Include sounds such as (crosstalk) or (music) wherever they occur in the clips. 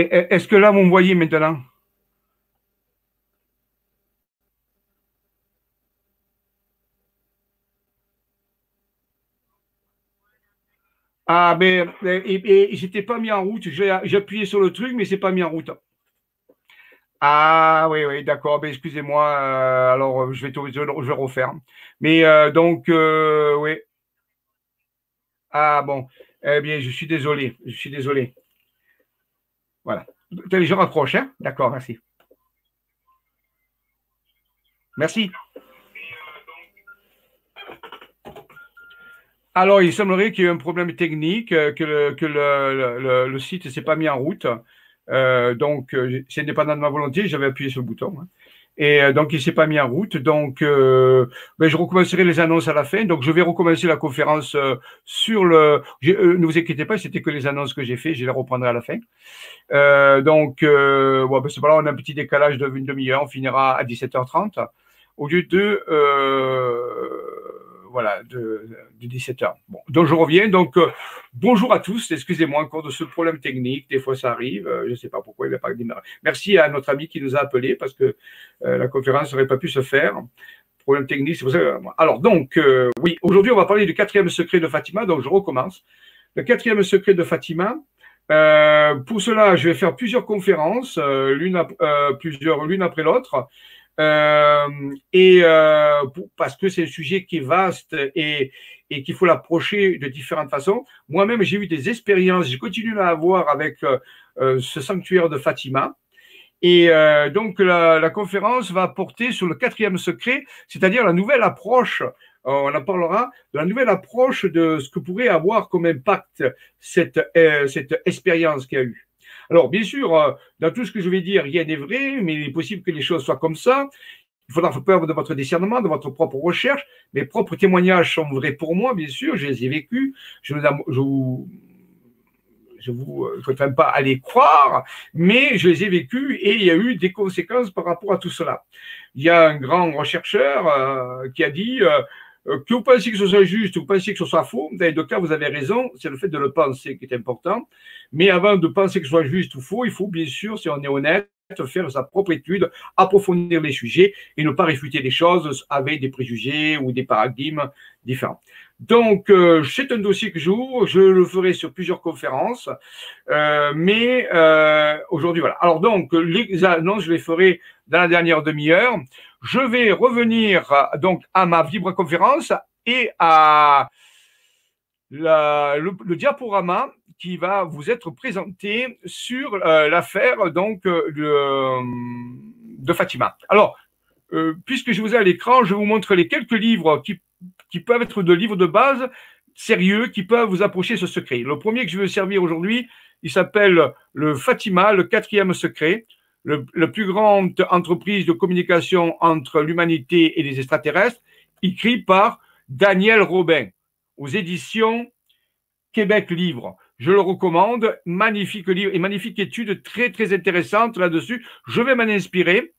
Est-ce que là, vous me voyez maintenant? Ah, mais, et, j'étais pas mis en route. J'ai appuyé sur le truc, mais c'est pas mis en route. Ah oui, oui, d'accord. Ben, excusez-moi. Euh, alors, je vais, je, vais refaire. Mais euh, donc, euh, oui. Ah bon. Eh bien, je suis désolé. Je suis désolé. Voilà. Je raccroche, hein? D'accord, merci. Merci. Alors, il semblerait qu'il y ait un problème technique, euh, que le, site ne s'est pas mis en route. Euh, donc, euh, c'est indépendant de ma volonté, j'avais appuyé sur le bouton. Hein. Et donc, il s'est pas mis en route. Donc, ben, je recommencerai les annonces à la fin. Donc, je vais recommencer la conférence sur le. ne vous inquiétez pas, c'était que les annonces que j'ai fait. Je les reprendrai à la fin. donc, bon, ben, c'est pas là, on a un petit décalage d'une demi-heure. On finira à 17h30 au lieu de voilà, de, 17h. Bon, donc je reviens. Donc, euh, bonjour à tous. Excusez-moi encore de ce problème technique. Des fois, ça arrive. Euh, je ne sais pas pourquoi il n'a pas démarré. Merci à notre ami qui nous a appelé parce que euh, la conférence n'aurait pas pu se faire. Problème technique, c'est pour ça. Alors, donc, oui, aujourd'hui, on va parler du quatrième secret de Fatima. Donc, je recommence. Le quatrième secret de Fatima. pour cela, je vais faire plusieurs conférences, l'une après l'autre. Euh, et euh, parce que c'est un sujet qui est vaste et, et qu'il faut l'approcher de différentes façons. Moi-même, j'ai eu des expériences, je continue à avoir avec euh, ce sanctuaire de Fatima. Et donc, la, la, conférence va porter sur le quatrième secret, c'est-à-dire la nouvelle approche. On en parlera la nouvelle approche de ce que pourrait avoir comme impact cette, cette expérience qu'il y a eu. Alors, bien sûr, euh, dans tout ce que je vais dire, rien n'est vrai, mais il est possible que les choses soient comme ça. Il faudra faire preuve de votre discernement, de votre propre recherche. Mes propres témoignages sont vrais pour moi, bien sûr, je les ai vécus. Je, je vous, je vous, je ne pas à les croire, mais je les ai vécus et il y a eu des conséquences par rapport à tout cela. Il y a un grand rechercheur euh, qui a dit euh, euh, que vous pensiez que ce soit juste que vous pensiez que ce soit faux, dans les deux cas, vous avez raison, c'est le fait de le penser qui est important. Mais avant de penser que ce soit juste ou faux, il faut bien sûr, si on est honnête, faire sa propre étude, approfondir les sujets et ne pas réfuter les choses avec des préjugés ou des paradigmes différents. Donc, euh, c'est un dossier que j'ouvre, je le ferai sur plusieurs conférences, euh, mais euh, aujourd'hui, voilà. Alors donc, les annonces, je les ferai dans la dernière demi-heure. Je vais revenir donc à ma vibra-conférence et à le, diaporama qui va vous être présenté sur euh, l'affaire donc de, Fatima. Alors, euh, puisque je vous ai à l'écran, je vous montre les quelques livres qui, qui peuvent être de livres de base sérieux qui peuvent vous approcher ce secret. Le premier que je veux servir aujourd'hui, il s'appelle le Fatima, le quatrième secret le, la plus grande entreprise de communication entre l'humanité et les extraterrestres, écrit par Daniel Robin aux éditions Québec Livre. Je le recommande. Magnifique livre et magnifique étude très, très intéressante là-dessus. Je vais m'en inspirer.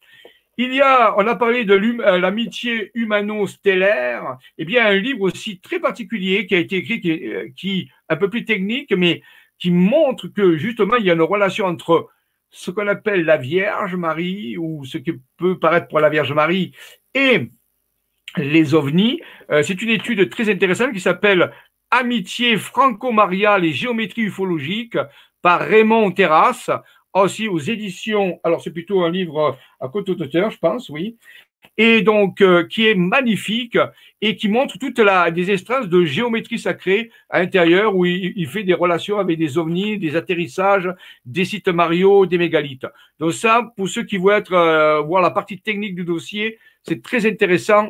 Il y a, on a parlé de euh, l'amitié humano-stellaire. Eh bien, un livre aussi très particulier qui a été écrit, qui, euh, qui un peu plus technique, mais qui montre que justement, il y a une relation entre ce qu'on appelle la Vierge Marie, ou ce qui peut paraître pour la Vierge Marie, et les ovnis. Euh, c'est une étude très intéressante qui s'appelle Amitié franco-mariale et géométrie ufologique par Raymond Terrasse, aussi aux éditions, alors c'est plutôt un livre à côté d'auteur, je pense, oui, et donc euh, qui est magnifique et qui montre toute la des extraits de géométrie sacrée à l'intérieur où il, fait des relations avec des ovnis, des atterrissages, des sites Mario, des mégalithes. Donc ça, pour ceux qui veulent être euh, voir la partie technique du dossier, c'est très intéressant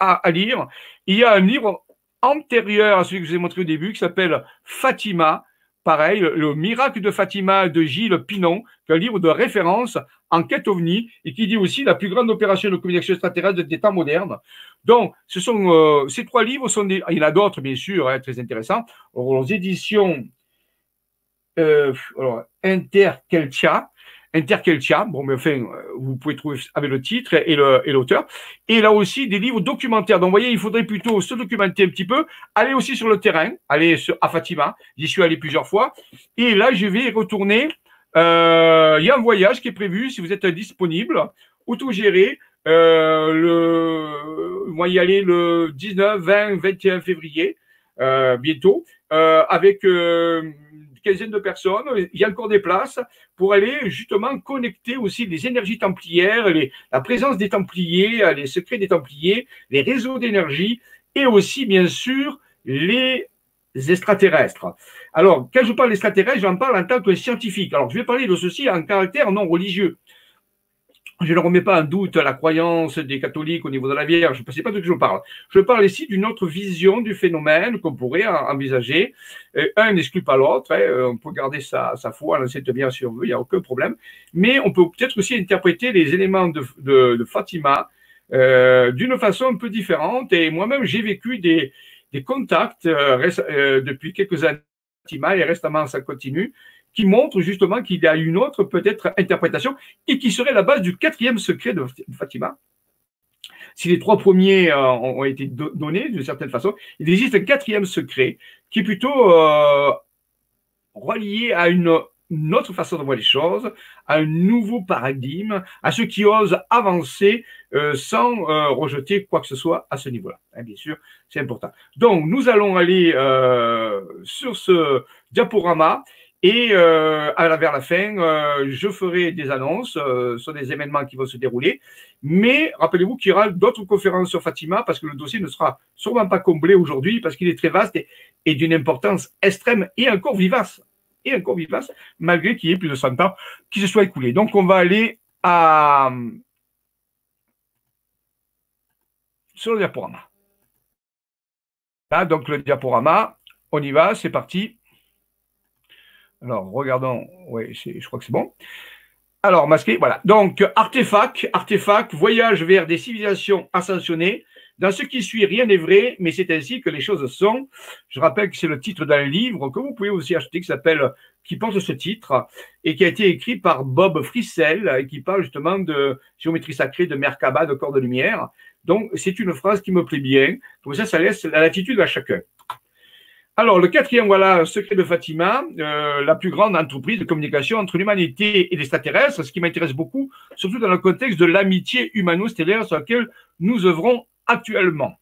à, à, lire. Il y a un livre antérieur à celui que je vous ai montré au début qui s'appelle Fatima pareil, le, miracle de Fatima de Gilles Pinon, qui est un livre de référence en quête ovni et qui dit aussi la plus grande opération de communication extraterrestre des temps modernes. Donc, ce sont euh, ces trois livres sont des, il y en a d'autres bien sûr, hein, très intéressants. aux éditions euh, alors, Interkeltia, Interkeltia, bon, mais enfin, euh, vous pouvez trouver avec le titre et l'auteur. Et, là aussi, des livres documentaires. Donc, vous voyez, il faudrait plutôt se documenter un petit peu, aller aussi sur le terrain, aller à Fatima. J'y suis allé plusieurs fois. Et là, je vais retourner Euh, il y a un voyage qui est prévu si vous êtes disponible, autogéré. Euh, le, moi y aller le 19, 20, 21 février, euh, bientôt, avec quinzaine de personnes. Il y a encore des places pour aller justement connecter aussi les énergies templières, la présence des templiers, les secrets des templiers, les réseaux d'énergie et aussi bien sûr les extraterrestres. Alors, quand je parle d'extraterrestres, j'en parle en tant que scientifique. Alors, je vais parler de ceci en caractère non religieux. Je ne remets pas en doute la croyance des catholiques au niveau de la Vierge, je ne sais pas de quoi je parle. Je parle ici d'une autre vision du phénomène qu'on pourrait envisager. Un n'exclut pas l'autre, hein. on peut garder sa, foi dans cette Vierge si on veut, il n'y a aucun problème. Mais on peut peut-être aussi interpréter les éléments de, de, de Fatima euh, d'une façon un peu différente. Et moi-même, j'ai vécu des, contacts euh, euh, depuis quelques années et récemment ça continue, qui montrent justement qu'il y a une autre peut-être interprétation et qui serait la base du quatrième secret de Fatima. Si les trois premiers euh, ont été donnés d'une certaine façon, il existe un quatrième secret qui est plutôt euh, relié à une autre façon de voir les choses, à un nouveau paradigme, à ceux qui osent avancer euh, sans rejeter quoi que ce soit à ce niveau-là. Hein, bien sûr, c'est important. Donc, nous allons aller sur ce diaporama et à la, vers la fin, je ferai des annonces sur des événements qui vont se dérouler. Mais rappelez-vous qu'il y aura d'autres conférences sur Fatima parce que le dossier ne sera sûrement pas comblé aujourd'hui parce qu'il est très vaste et d'une importance extrême et encore vivace et encore vivace, malgré qu'il y ait plus de 100 ans qui se soit écoulé. Donc, on va aller sur le diaporama. Là, donc, le diaporama, on y va, c'est parti. Alors, regardons, oui, je crois que c'est bon. Alors, masqué, voilà. Donc, artefact, artefact, voyage vers des civilisations ascensionnées, dans ce qui suit, rien n'est vrai, mais c'est ainsi que les choses sont. Je rappelle que c'est le titre d'un livre que vous pouvez aussi acheter qui s'appelle, qui porte ce titre et qui a été écrit par Bob Frissel et qui parle justement de géométrie sacrée, de Merkaba, de corps de lumière. Donc, c'est une phrase qui me plaît bien. Comme ça, ça laisse la latitude à chacun. Alors, le quatrième, voilà, secret de Fatima, euh, la plus grande entreprise de communication entre l'humanité et les ce qui m'intéresse beaucoup, surtout dans le contexte de l'amitié humano-stellaire sur laquelle nous œuvrons actuellement.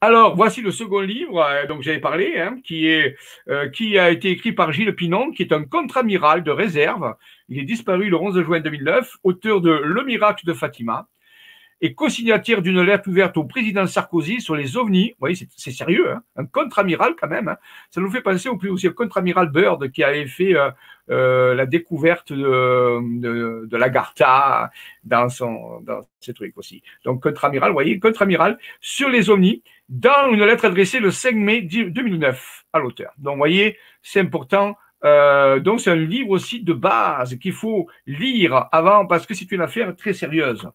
Alors, voici le second livre euh, dont j'avais parlé, hein, qui, est, euh, qui a été écrit par Gilles Pinon, qui est un contre-amiral de réserve. Il est disparu le 11 juin 2009, auteur de Le miracle de Fatima et co-signataire d'une lettre ouverte au président Sarkozy sur les ovnis. Vous voyez, c'est sérieux, hein un contre-amiral quand même. Hein ça nous fait penser au plus aussi au contre-amiral Bird qui avait fait euh, euh, la découverte de, de, de dans son dans ces trucs aussi. Donc contre-amiral, vous voyez, contre-amiral sur les ovnis dans une lettre adressée le 5 mai 2009 à l'auteur. Donc vous voyez, c'est important. Euh, donc c'est un livre aussi de base qu'il faut lire avant parce que c'est une affaire très sérieuse.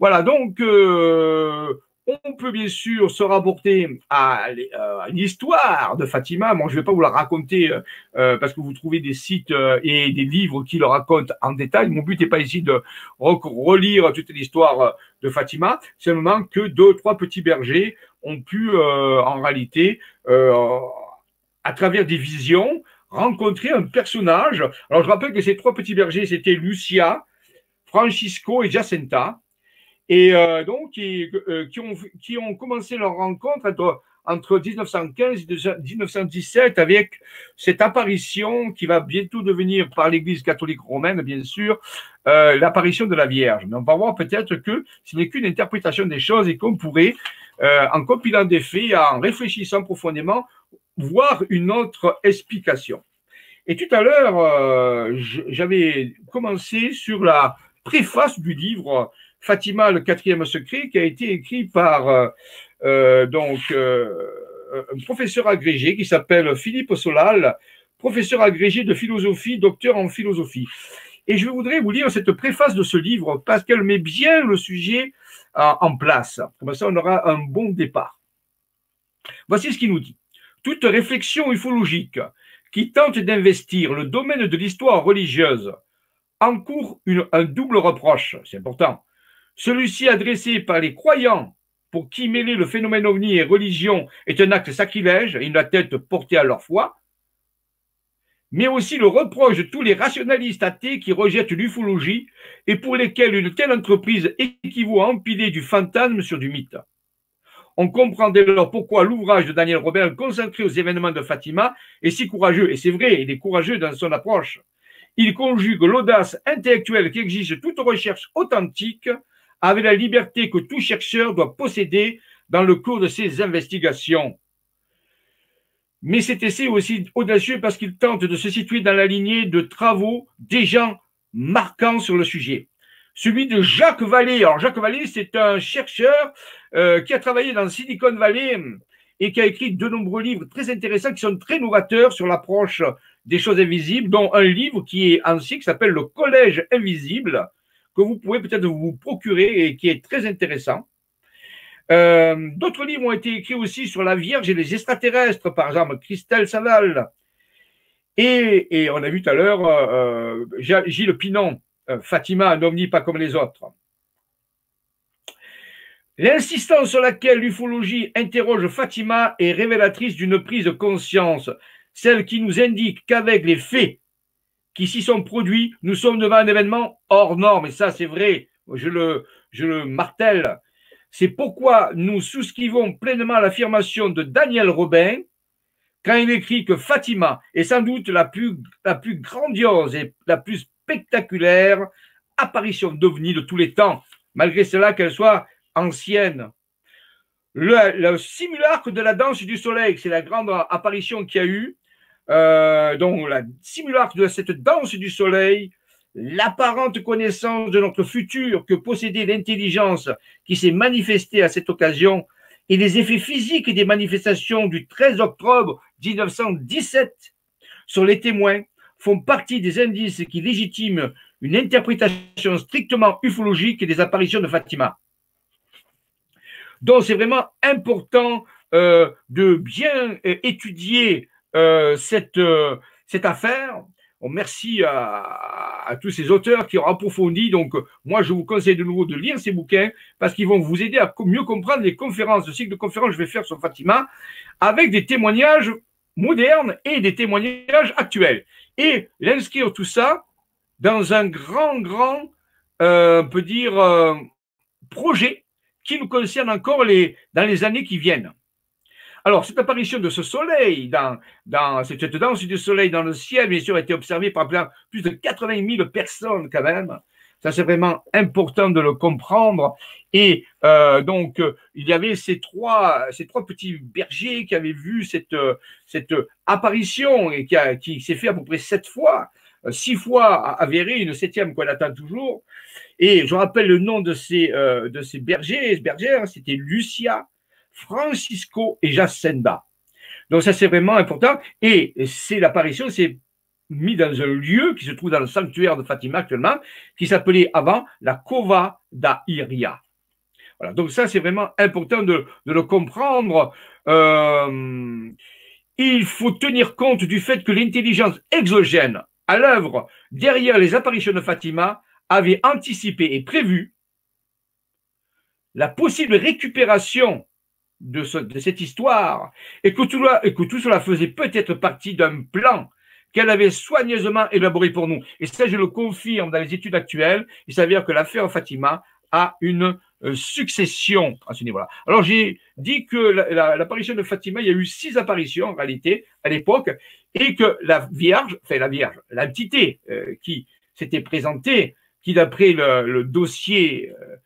Voilà, donc euh, on peut bien sûr se rapporter à, l'histoire de Fatima. Moi, je ne vais pas vous la raconter euh, parce que vous trouvez des sites euh, et des livres qui le racontent en détail. Mon but n'est pas ici de relire toute l'histoire de Fatima, simplement que deux, trois petits bergers ont pu en réalité, à travers des visions, rencontrer un personnage. Alors, je rappelle que ces trois petits bergers, c'était Lucia, Francisco et Jacinta et euh, donc qui, euh, qui, ont, qui ont commencé leur rencontre entre, entre 1915 et 1917 avec cette apparition qui va bientôt devenir par l'Église catholique romaine, bien sûr, euh, l'apparition de la Vierge. Mais on va voir peut-être que ce n'est qu'une interprétation des choses et qu'on pourrait, euh, en compilant des faits, en réfléchissant profondément, voir une autre explication. Et tout à l'heure, euh, j'avais commencé sur la préface du livre Fatima, le quatrième secret, qui a été écrit par euh, euh, donc euh, un professeur agrégé qui s'appelle Philippe Solal, professeur agrégé de philosophie, docteur en philosophie. Et je voudrais vous lire cette préface de ce livre parce qu'elle met bien le sujet en place. Comme ça, on aura un bon départ. Voici ce qu'il nous dit. Toute réflexion ufologique qui tente d'investir le domaine de l'histoire religieuse encourt un double reproche, c'est important, celui-ci adressé par les croyants pour qui mêler le phénomène ovni et religion est un acte sacrilège une tête portée à leur foi. mais aussi le reproche de tous les rationalistes athées qui rejettent l'ufologie et pour lesquels une telle entreprise équivaut à empiler du fantasme sur du mythe. On comprend dès lors pourquoi l'ouvrage de Daniel Robert consacré aux événements de Fatima est si courageux. Et c'est vrai, il est courageux dans son approche. Il conjugue l'audace intellectuelle qui exige toute recherche authentique avec la liberté que tout chercheur doit posséder dans le cours de ses investigations. Mais cet essai est aussi audacieux parce qu'il tente de se situer dans la lignée de travaux gens marquants sur le sujet. Celui de Jacques Vallée. Alors Jacques Vallée, c'est un chercheur euh, qui a travaillé dans Silicon Valley et qui a écrit de nombreux livres très intéressants qui sont très novateurs sur l'approche des choses invisibles, dont un livre qui est ancien qui s'appelle Le Collège invisible, que vous pouvez peut-être vous procurer et qui est très intéressant. Euh, d'autres livres ont été écrits aussi sur la Vierge et les extraterrestres, par exemple Christelle Saval. Et, on a vu tout à l'heure euh, euh, Gilles Pinon, Fatima, un pas comme les autres. L'insistance sur laquelle l'ufologie interroge Fatima est révélatrice d'une prise de conscience, celle qui nous indique qu'avec les faits qui s'y sont produits, nous sommes devant un événement hors norme. Et ça, c'est vrai, je le, je le martèle. C'est pourquoi nous souscrivons pleinement l'affirmation de Daniel Robin quand il écrit que Fatima est sans doute la plus, la plus grandiose et la plus spectaculaire apparition d'OVNI de tous les temps, malgré cela qu'elle soit ancienne. Le, simulacre de la danse du soleil, c'est la grande apparition qu'il y a eu. Euh, donc, la simulacre de cette danse du soleil, l'apparente connaissance de notre futur que possédait l'intelligence qui s'est manifestée à cette occasion et les effets physiques des manifestations du 13 octobre 1917 sur les témoins font partie des indices qui légitiment une interprétation strictement ufologique des apparitions de Fatima. Donc c'est vraiment important euh, de bien euh, étudier cette, cette affaire merci à, tous ces auteurs qui ont approfondi. Donc, moi, je vous conseille de nouveau de lire ces bouquins parce qu'ils vont vous aider à mieux comprendre les conférences, le cycle de conférences que je vais faire sur Fatima avec des témoignages modernes et des témoignages actuels. Et l'inscrire tout ça dans un grand, grand, euh, peut dire, euh, projet qui nous concerne encore dans les années qui viennent. Alors, cette apparition de ce soleil, dans, cette danse du soleil dans le ciel, bien sûr, a été observée par plus de 80 000 personnes quand même. Ça, c'est vraiment important de le comprendre. Et euh, donc, il y avait ces trois, ces trois petits bergers qui avaient vu cette, cette apparition et qui, qui s'est fait à peu près sept fois, six fois avérée, une septième qu'on attend toujours. Et je rappelle le nom de ces, euh, de ces bergers, bergères, c'était Lucia, Francisco et Jacinda. Donc ça c'est vraiment important et c'est l'apparition, c'est mis dans un lieu qui se trouve dans le sanctuaire de Fatima actuellement, qui s'appelait avant la Cova da Iria. Voilà, donc ça c'est vraiment important de, le comprendre. Euh, il faut tenir compte du fait que l'intelligence exogène à l'œuvre derrière les apparitions de Fatima avait anticipé et prévu la possible récupération de, cette histoire et que, tout, et que tout cela faisait peut-être partie d'un plan qu'elle avait soigneusement élaboré pour nous. Et ça, je le confirme dans les études actuelles. Il s'avère que l'affaire Fatima a une euh, succession à ce niveau-là. Alors, j'ai dit que l'apparition de Fatima, il y a eu six apparitions en réalité à l'époque et que la Vierge, enfin la Vierge, l'entité euh, qui s'était présentée, qui d'après le, dossier euh, euh,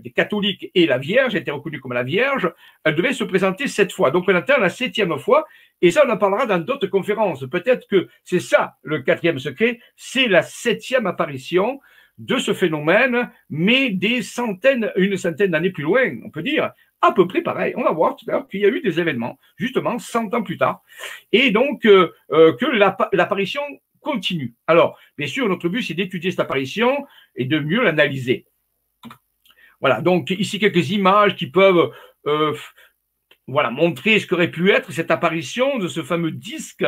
des catholiques et la Vierge, était reconnue comme la Vierge, elle devait se présenter sept fois. Donc on attend la septième fois, et ça on en parlera dans d'autres conférences. Peut-être que c'est ça le quatrième secret, c'est la septième apparition de ce phénomène, mais des centaines, une centaine d'années plus loin, on peut dire, à peu près pareil. On va voir tout à l'heure qu'il y a eu des événements, justement, cent ans plus tard, et donc euh, euh, que l'apparition continue. Alors, bien sûr, notre but, c'est d'étudier cette apparition et de mieux l'analyser. Voilà, donc ici quelques images qui peuvent euh, voilà, montrer ce qu'aurait pu être cette apparition de ce fameux disque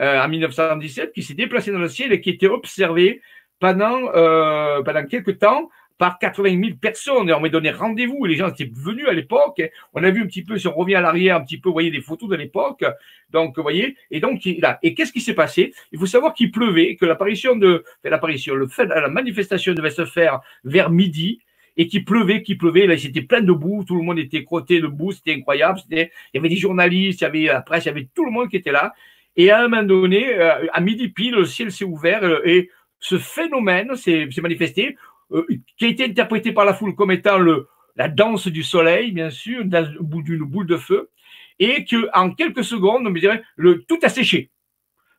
euh, en 1917 qui s'est déplacé dans le ciel et qui était observé pendant, euh, pendant quelques temps par 80 000 personnes. Et on m'a donné rendez-vous. Les gens étaient venus à l'époque. On a vu un petit peu, si on revient à l'arrière, un petit peu, vous voyez, des photos de l'époque. Donc, vous voyez, et donc, là. Et qu'est-ce qui s'est passé? Il faut savoir qu'il pleuvait, que l'apparition de, l'apparition, la manifestation devait se faire vers midi et qu'il pleuvait, qu'il pleuvait. Là, c'était plein de boue, tout le monde était crotté de boue, c'était incroyable. C'était, il y avait des journalistes, il y avait la presse, il y avait tout le monde qui était là. Et à un moment donné, euh, à midi pile, le ciel s'est ouvert euh, et ce phénomène s'est manifesté, euh, qui a été interprété par la foule comme étant le, la danse du soleil, bien sûr, d'une boule de feu, et que en quelques secondes, on me dirait, le, tout a séché.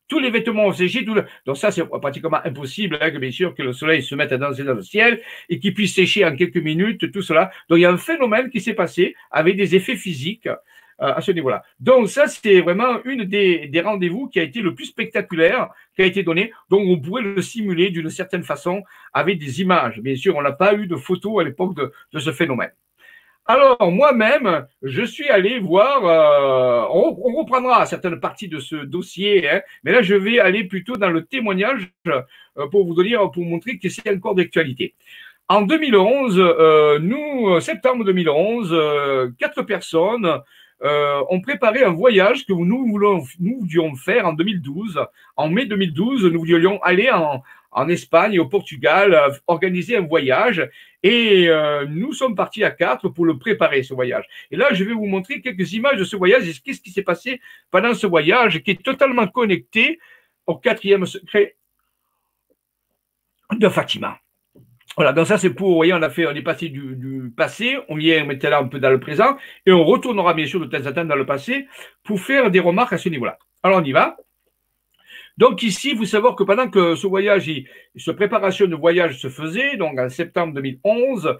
Tous les vêtements ont séché. Tout Donc ça, c'est pratiquement impossible, hein, bien sûr, que le soleil se mette à danser dans le ciel et qu'il puisse sécher en quelques minutes, tout cela. Donc il y a un phénomène qui s'est passé avec des effets physiques euh, à ce niveau-là. Donc ça, c'est vraiment une des, des rendez-vous qui a été le plus spectaculaire qui a été donné. Donc on pourrait le simuler d'une certaine façon avec des images. Bien sûr, on n'a pas eu de photos à l'époque de, de ce phénomène. Alors, moi-même, je suis allé voir, euh, on, reprendra certaines parties de ce dossier, hein, mais là, je vais aller plutôt dans le témoignage euh, pour vous donner, pour montrer que c'est encore d'actualité. En 2011, euh, nous, septembre 2011, quatre personnes euh, ont préparé un voyage que nous, voulons, nous voulions faire en 2012. En mai 2012, nous voulions aller en, en Espagne et au Portugal, euh, organiser un voyage. Et euh, nous sommes partis à quatre pour le préparer, ce voyage. Et là, je vais vous montrer quelques images de ce voyage et qu'est-ce qui s'est passé pendant ce voyage qui est totalement connecté au quatrième secret de Fatima. Voilà, donc ça c'est pour, vous voyez, on a fait, on est passé du, du passé, on vient maintenant un peu dans le présent, et on retournera bien sûr de temps en temps dans le passé pour faire des remarques à ce niveau-là. Alors on y va. Donc ici, faut savoir que pendant que ce voyage, ce préparation de voyage se faisait, donc en septembre 2011,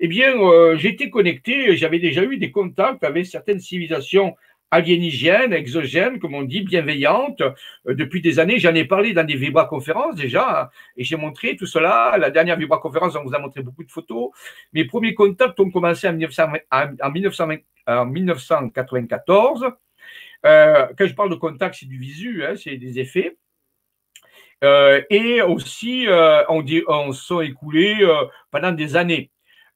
eh bien, euh, j'étais connecté, j'avais déjà eu des contacts avec certaines civilisations aliénigènes, exogènes, comme on dit, bienveillantes. Euh, depuis des années, j'en ai parlé dans des vibra-conférences déjà, hein, et j'ai montré tout cela. La dernière vibra-conférence, on vous a montré beaucoup de photos. Mes premiers contacts ont commencé en, 1994. Euh, quand je parle de contact, c'est du visu, hein, c'est des effets. Euh, et aussi, euh, on, dit, on sont écoulés pendant des années.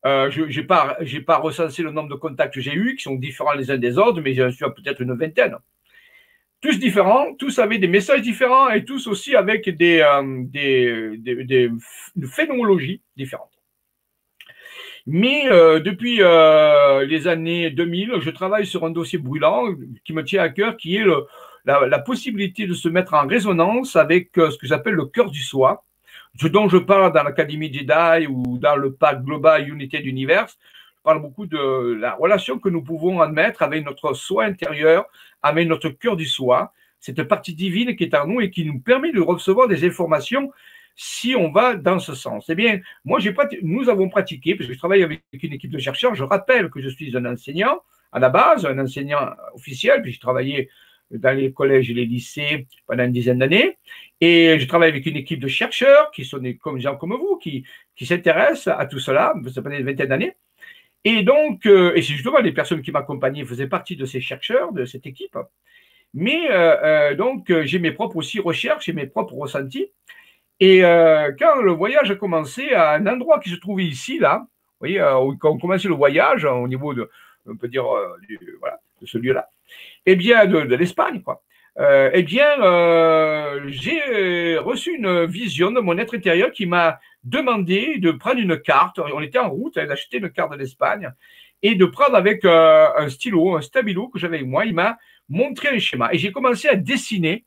Je n'ai pas, pas recensé le nombre de contacts que j'ai eus, qui sont différents les uns des autres, mais j'en suis à peut-être une vingtaine. Tous différents, tous avec des messages différents et tous aussi avec des, des, des, différentes. Mais euh, depuis euh, les années 2000, je travaille sur un dossier brûlant qui me tient à cœur, qui est le, la, la, possibilité de se mettre en résonance avec euh, ce que j'appelle le cœur du soi, ce dont je parle dans l'Académie Jedi ou dans le pacte global Unité d'univers. Je parle beaucoup de la relation que nous pouvons admettre avec notre soi intérieur, avec notre cœur du soi, cette partie divine qui est en nous et qui nous permet de recevoir des informations si on va dans ce sens. Eh bien, moi, nous avons pratiqué, parce que je travaille avec une équipe de chercheurs, je rappelle que je suis un enseignant à la base, un enseignant officiel, puis j'ai travaillé dans les collèges et les lycées pendant une dizaine d'années. Et je travaille avec une équipe de chercheurs qui sont des gens comme vous, qui, s'intéressent à tout cela, ça fait une vingtaine d'années. Et donc, euh, et c'est justement les personnes qui m'accompagnaient faisaient partie de ces chercheurs, de cette équipe. Mais euh, euh, donc, j'ai mes propres aussi recherches et mes propres ressentis. Et euh, quand le voyage a commencé à un endroit qui se trouvait ici, là, vous voyez, euh, quand on commençait le voyage, au niveau de, on peut dire, euh, voilà, de ce lieu-là, eh bien, de, de l'Espagne, quoi. Euh, eh bien, j'ai reçu une vision de mon être intérieur qui m'a demandé de prendre une carte. On était en route d'acheter une carte de l'Espagne et de prendre avec un stylo, un stabilo que j'avais avec moi. Il m'a montré un schéma et j'ai commencé à dessiner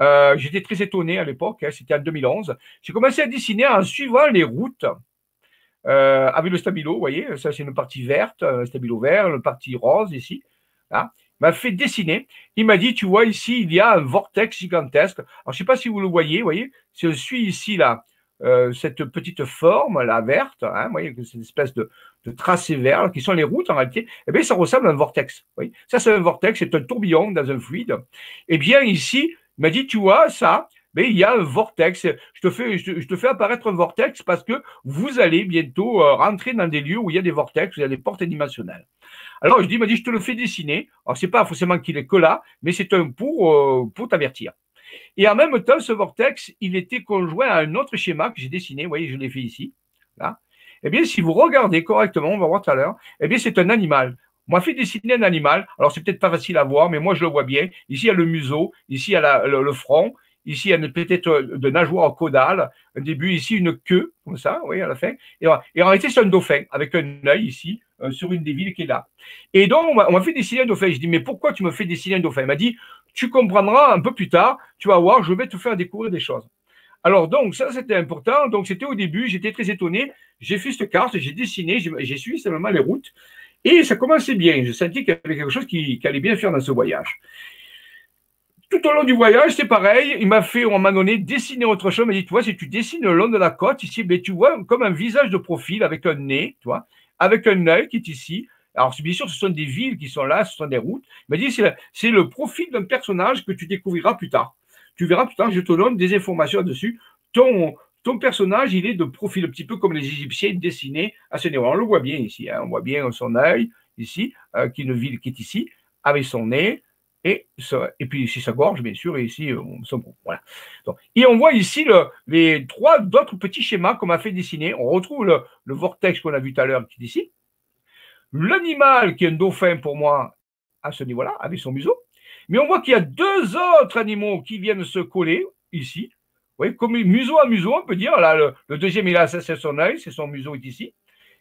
euh, j'étais très étonné à l'époque, hein, c'était en 2011. J'ai commencé à dessiner en suivant les routes euh, avec le stabilo, vous voyez, ça c'est une partie verte, un stabilo vert, une partie rose ici. Là. Il m'a fait dessiner. Il m'a dit, tu vois, ici, il y a un vortex gigantesque. Alors, je ne sais pas si vous le voyez, vous voyez, si je suis ici, là, euh, cette petite forme, la verte, hein, vous voyez, c'est une espèce de, de tracé vert, qui sont les routes en réalité, eh bien, ça ressemble à un vortex. Vous ça, c'est un vortex, c'est un tourbillon dans un fluide. Eh bien, ici, il m'a dit, tu vois, ça, mais il y a un vortex. Je te fais, apparaître un vortex parce que vous allez bientôt euh, rentrer dans des lieux où il y a des vortex, où il y a des portes dimensionnelles. Alors, je dis, il m'a dit, je te le fais dessiner. Alors, c'est pas forcément qu'il est que là, mais c'est un pour, euh, pour t'avertir. Et en même temps, ce vortex, il était conjoint à un autre schéma que j'ai dessiné. Vous voyez, je l'ai fait ici. Là. Eh bien, si vous regardez correctement, on va voir tout à l'heure, eh bien, c'est un animal. M'a fait dessiner un animal. Alors, c'est peut-être pas facile à voir, mais moi, je le vois bien. Ici, il y a le museau. Ici, il y a le, front. Ici, il y a peut-être de nageoire caudale. Un début, ici, une queue, comme ça, oui, à la fin. Et, en réalité, c'est un dauphin, avec un œil ici, euh, sur une des villes qui est là. Et donc, on m'a fait dessiner un dauphin. Je dis, mais pourquoi tu me fais dessiner un dauphin? Il m'a dit, tu comprendras un peu plus tard, tu vas voir, je vais te faire découvrir des choses. Alors, donc, ça, c'était important. Donc, c'était au début, j'étais très étonné. J'ai fait cette carte, j'ai dessiné, j'ai suivi simplement les routes. Et ça commençait bien. Je sentais qu'il y avait quelque chose qui, allait bien faire dans ce voyage. Tout au long du voyage, c'est pareil. Il m'a fait, on m'a donné, dessiner autre chose. Il m'a dit, tu vois, si tu dessines le long de la côte, ici, ben, tu vois comme un visage de profil avec un nez, tu vois, avec un œil qui est ici. Alors, bien sûr, ce sont des villes qui sont là, ce sont des routes. Il m'a dit, c'est le profil d'un personnage que tu découvriras plus tard. Tu verras plus tard, je te donne des informations là-dessus. Ton, ton personnage, il est de profil un petit peu comme les Égyptiens dessinés à ce niveau. On le voit bien ici. Hein. On voit bien son œil ici, euh, qui est une ville qui est ici, avec son nez, et, puis ici sa gorge, bien sûr, et ici euh, son on voit ici les trois d'autres petits schémas qu'on m'a fait dessiner. On retrouve le, vortex qu'on a vu tout à l'heure qui est ici. L'animal qui est un dauphin pour moi à ce niveau-là, avec son museau. Mais on voit qu'il y a deux autres animaux qui viennent se coller ici. Oui, comme museau à museau, on peut dire. Là, le, deuxième, il a c'est son œil, c'est son museau est ici.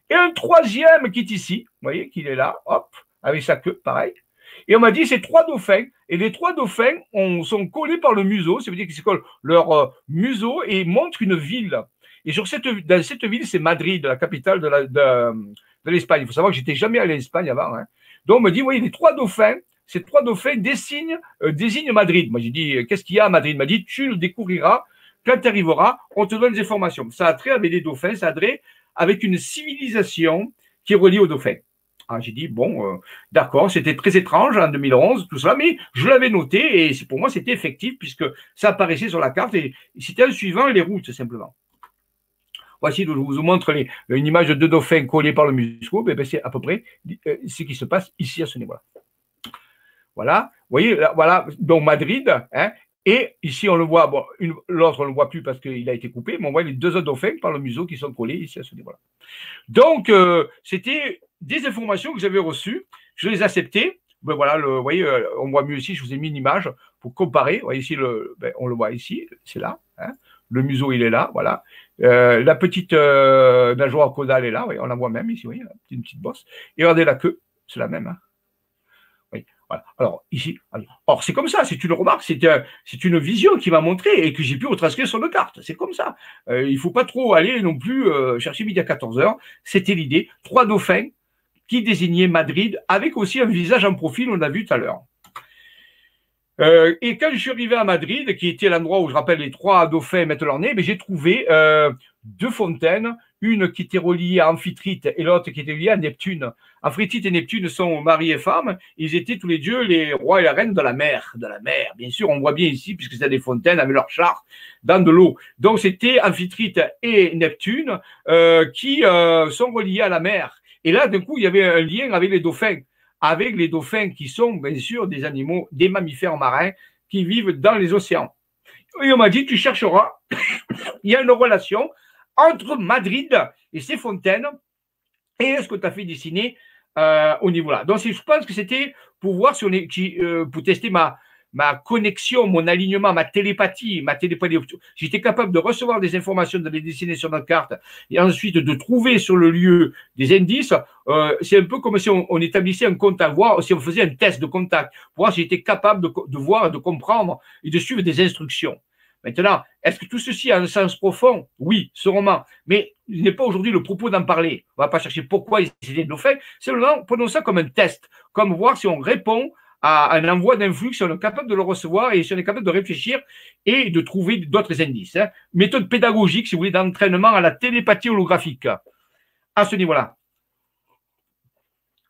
Et un troisième qui est ici. Vous voyez qu'il est là, hop, avec sa queue, pareil. Et on m'a dit c'est trois dauphins. Et les trois dauphins sont collés par le museau. Ça veut dire qu'ils se collent leur euh, museau et montrent une ville. Et sur cette, dans cette ville, c'est Madrid, la capitale de, l'Espagne. Il faut savoir que j'étais jamais allé en Espagne avant. Hein. Donc on me dit, oui, les trois dauphins, ces trois dauphins euh, désignent Madrid. Moi, j'ai dit, qu'est-ce qu'il y a à Madrid? Il m'a dit, tu le découvriras quand tu arriveras, on te donne des informations. Ça a trait avec les dauphins, ça a trait avec une civilisation qui est reliée aux dauphins. Ah, j'ai dit, bon, euh, d'accord, c'était très étrange en 2011, tout ça, mais je l'avais noté et pour moi, c'était effectif puisque ça apparaissait sur la carte et c'était en suivant les routes, simplement. Voici, je vous montre une image de deux dauphins collés par le musco, ben, c'est à peu près euh, ce qui se passe ici à ce niveau-là. Voilà, vous voyez, voilà, donc Madrid, hein, et ici, on le voit, bon, l'autre, on ne le voit plus parce qu'il a été coupé, mais on voit les deux autres dauphins par le museau qui sont collés ici à ce niveau-là. Donc, euh, c'était des informations que j'avais reçues. Je les ai acceptées. Ben voilà, le, vous voyez, euh, on voit mieux ici, je vous ai mis une image pour comparer. Vous voyez ici, le, ben, on le voit ici, c'est là. Hein. Le museau, il est là, voilà. Euh, la petite nageoire caudale est là, on la voit même ici, vous voyez, une petite bosse. Et regardez la queue, c'est la même. Hein. Alors, ici, alors, c'est comme ça, c'est une remarque, c'est une vision qui m'a montré et que j'ai pu retranscrire sur le carte. C'est comme ça. Euh, il ne faut pas trop aller non plus euh, chercher midi à 14 heures. C'était l'idée. Trois dauphins qui désignaient Madrid avec aussi un visage en profil, on l'a vu tout à l'heure. Euh, et quand je suis arrivé à Madrid, qui était l'endroit où je rappelle les trois dauphins mettent leur nez, mais j'ai trouvé deux fontaines une qui était reliée à Amphitrite et l'autre qui était reliée à Neptune. Amphitrite et Neptune sont mari et femme. Ils étaient tous les dieux les rois et la reine de la mer. De la mer, bien sûr, on voit bien ici, puisque c'est des fontaines avec leurs chars dans de l'eau. Donc c'était Amphitrite et Neptune euh, qui euh, sont reliés à la mer. Et là, d'un coup, il y avait un lien avec les dauphins. Avec les dauphins qui sont, bien sûr, des animaux, des mammifères marins qui vivent dans les océans. Et on m'a dit, tu chercheras, (coughs) il y a une relation entre Madrid et ses fontaines et ce que tu as fait dessiner euh, au niveau là. Donc, je pense que c'était pour voir si on est, euh, pour tester ma, ma connexion, mon alignement, ma télépathie, ma télépathie. J'étais capable de recevoir des informations, de les dessiner sur notre carte et ensuite de trouver sur le lieu des indices. Euh, c'est un peu comme si on, établissait un contact, voir si on faisait un test de contact, pour si j'étais capable de, voir, de comprendre et de suivre des instructions. Maintenant, est-ce que tout ceci a un sens profond? Oui, sûrement. Mais il n'est pas aujourd'hui le propos d'en parler. On ne va pas chercher pourquoi ils étaient dauphins. Seulement, prenons ça comme un test, comme voir si on répond à un envoi d'influx, si on est capable de le recevoir et si on est capable de réfléchir et de trouver d'autres indices. Hein. Méthode pédagogique, si vous voulez, d'entraînement à la télépathie holographique. À ce niveau-là.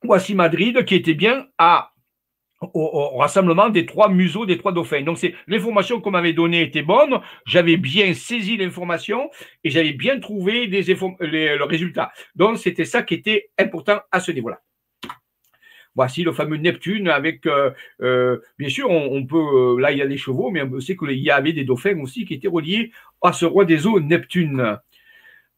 Voici Madrid qui était bien à au, rassemblement des trois museaux des trois dauphins. Donc l'information qu'on m'avait donnée était bonne, j'avais bien saisi l'information et j'avais bien trouvé des le résultat. Donc c'était ça qui était important à ce niveau-là. Voici le fameux Neptune avec, euh, euh, bien sûr, on, peut, euh, là il y a les chevaux, mais on sait qu'il y avait des dauphins aussi qui étaient reliés à ce roi des eaux Neptune.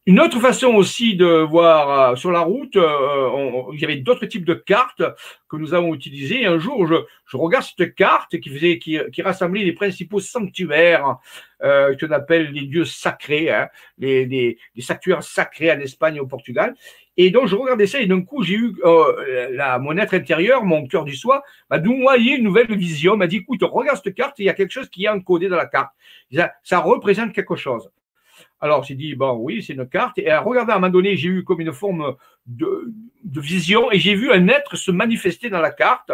Une autre façon aussi de voir sur la route, il y avait d'autres types de cartes que nous avons utilisées. Un jour, je, regarde cette carte qui faisait, qui, rassemblait les principaux sanctuaires euh, qu'on appelle les dieux sacrés, hein, les, les, les, sanctuaires sacrés en Espagne et au Portugal. Et donc, je regardais ça et d'un coup, j'ai eu euh, la, mon être intérieur, mon cœur du soi, m'a noyé une nouvelle vision, m'a dit, écoute, regarde cette carte, il y a quelque chose qui est encodé dans la carte. Ça, représente quelque chose. Alors, j'ai dit, bon, oui, c'est une carte. Et à regarder, à un moment donné, j'ai eu comme une forme de, de vision et j'ai vu un être se manifester dans la carte.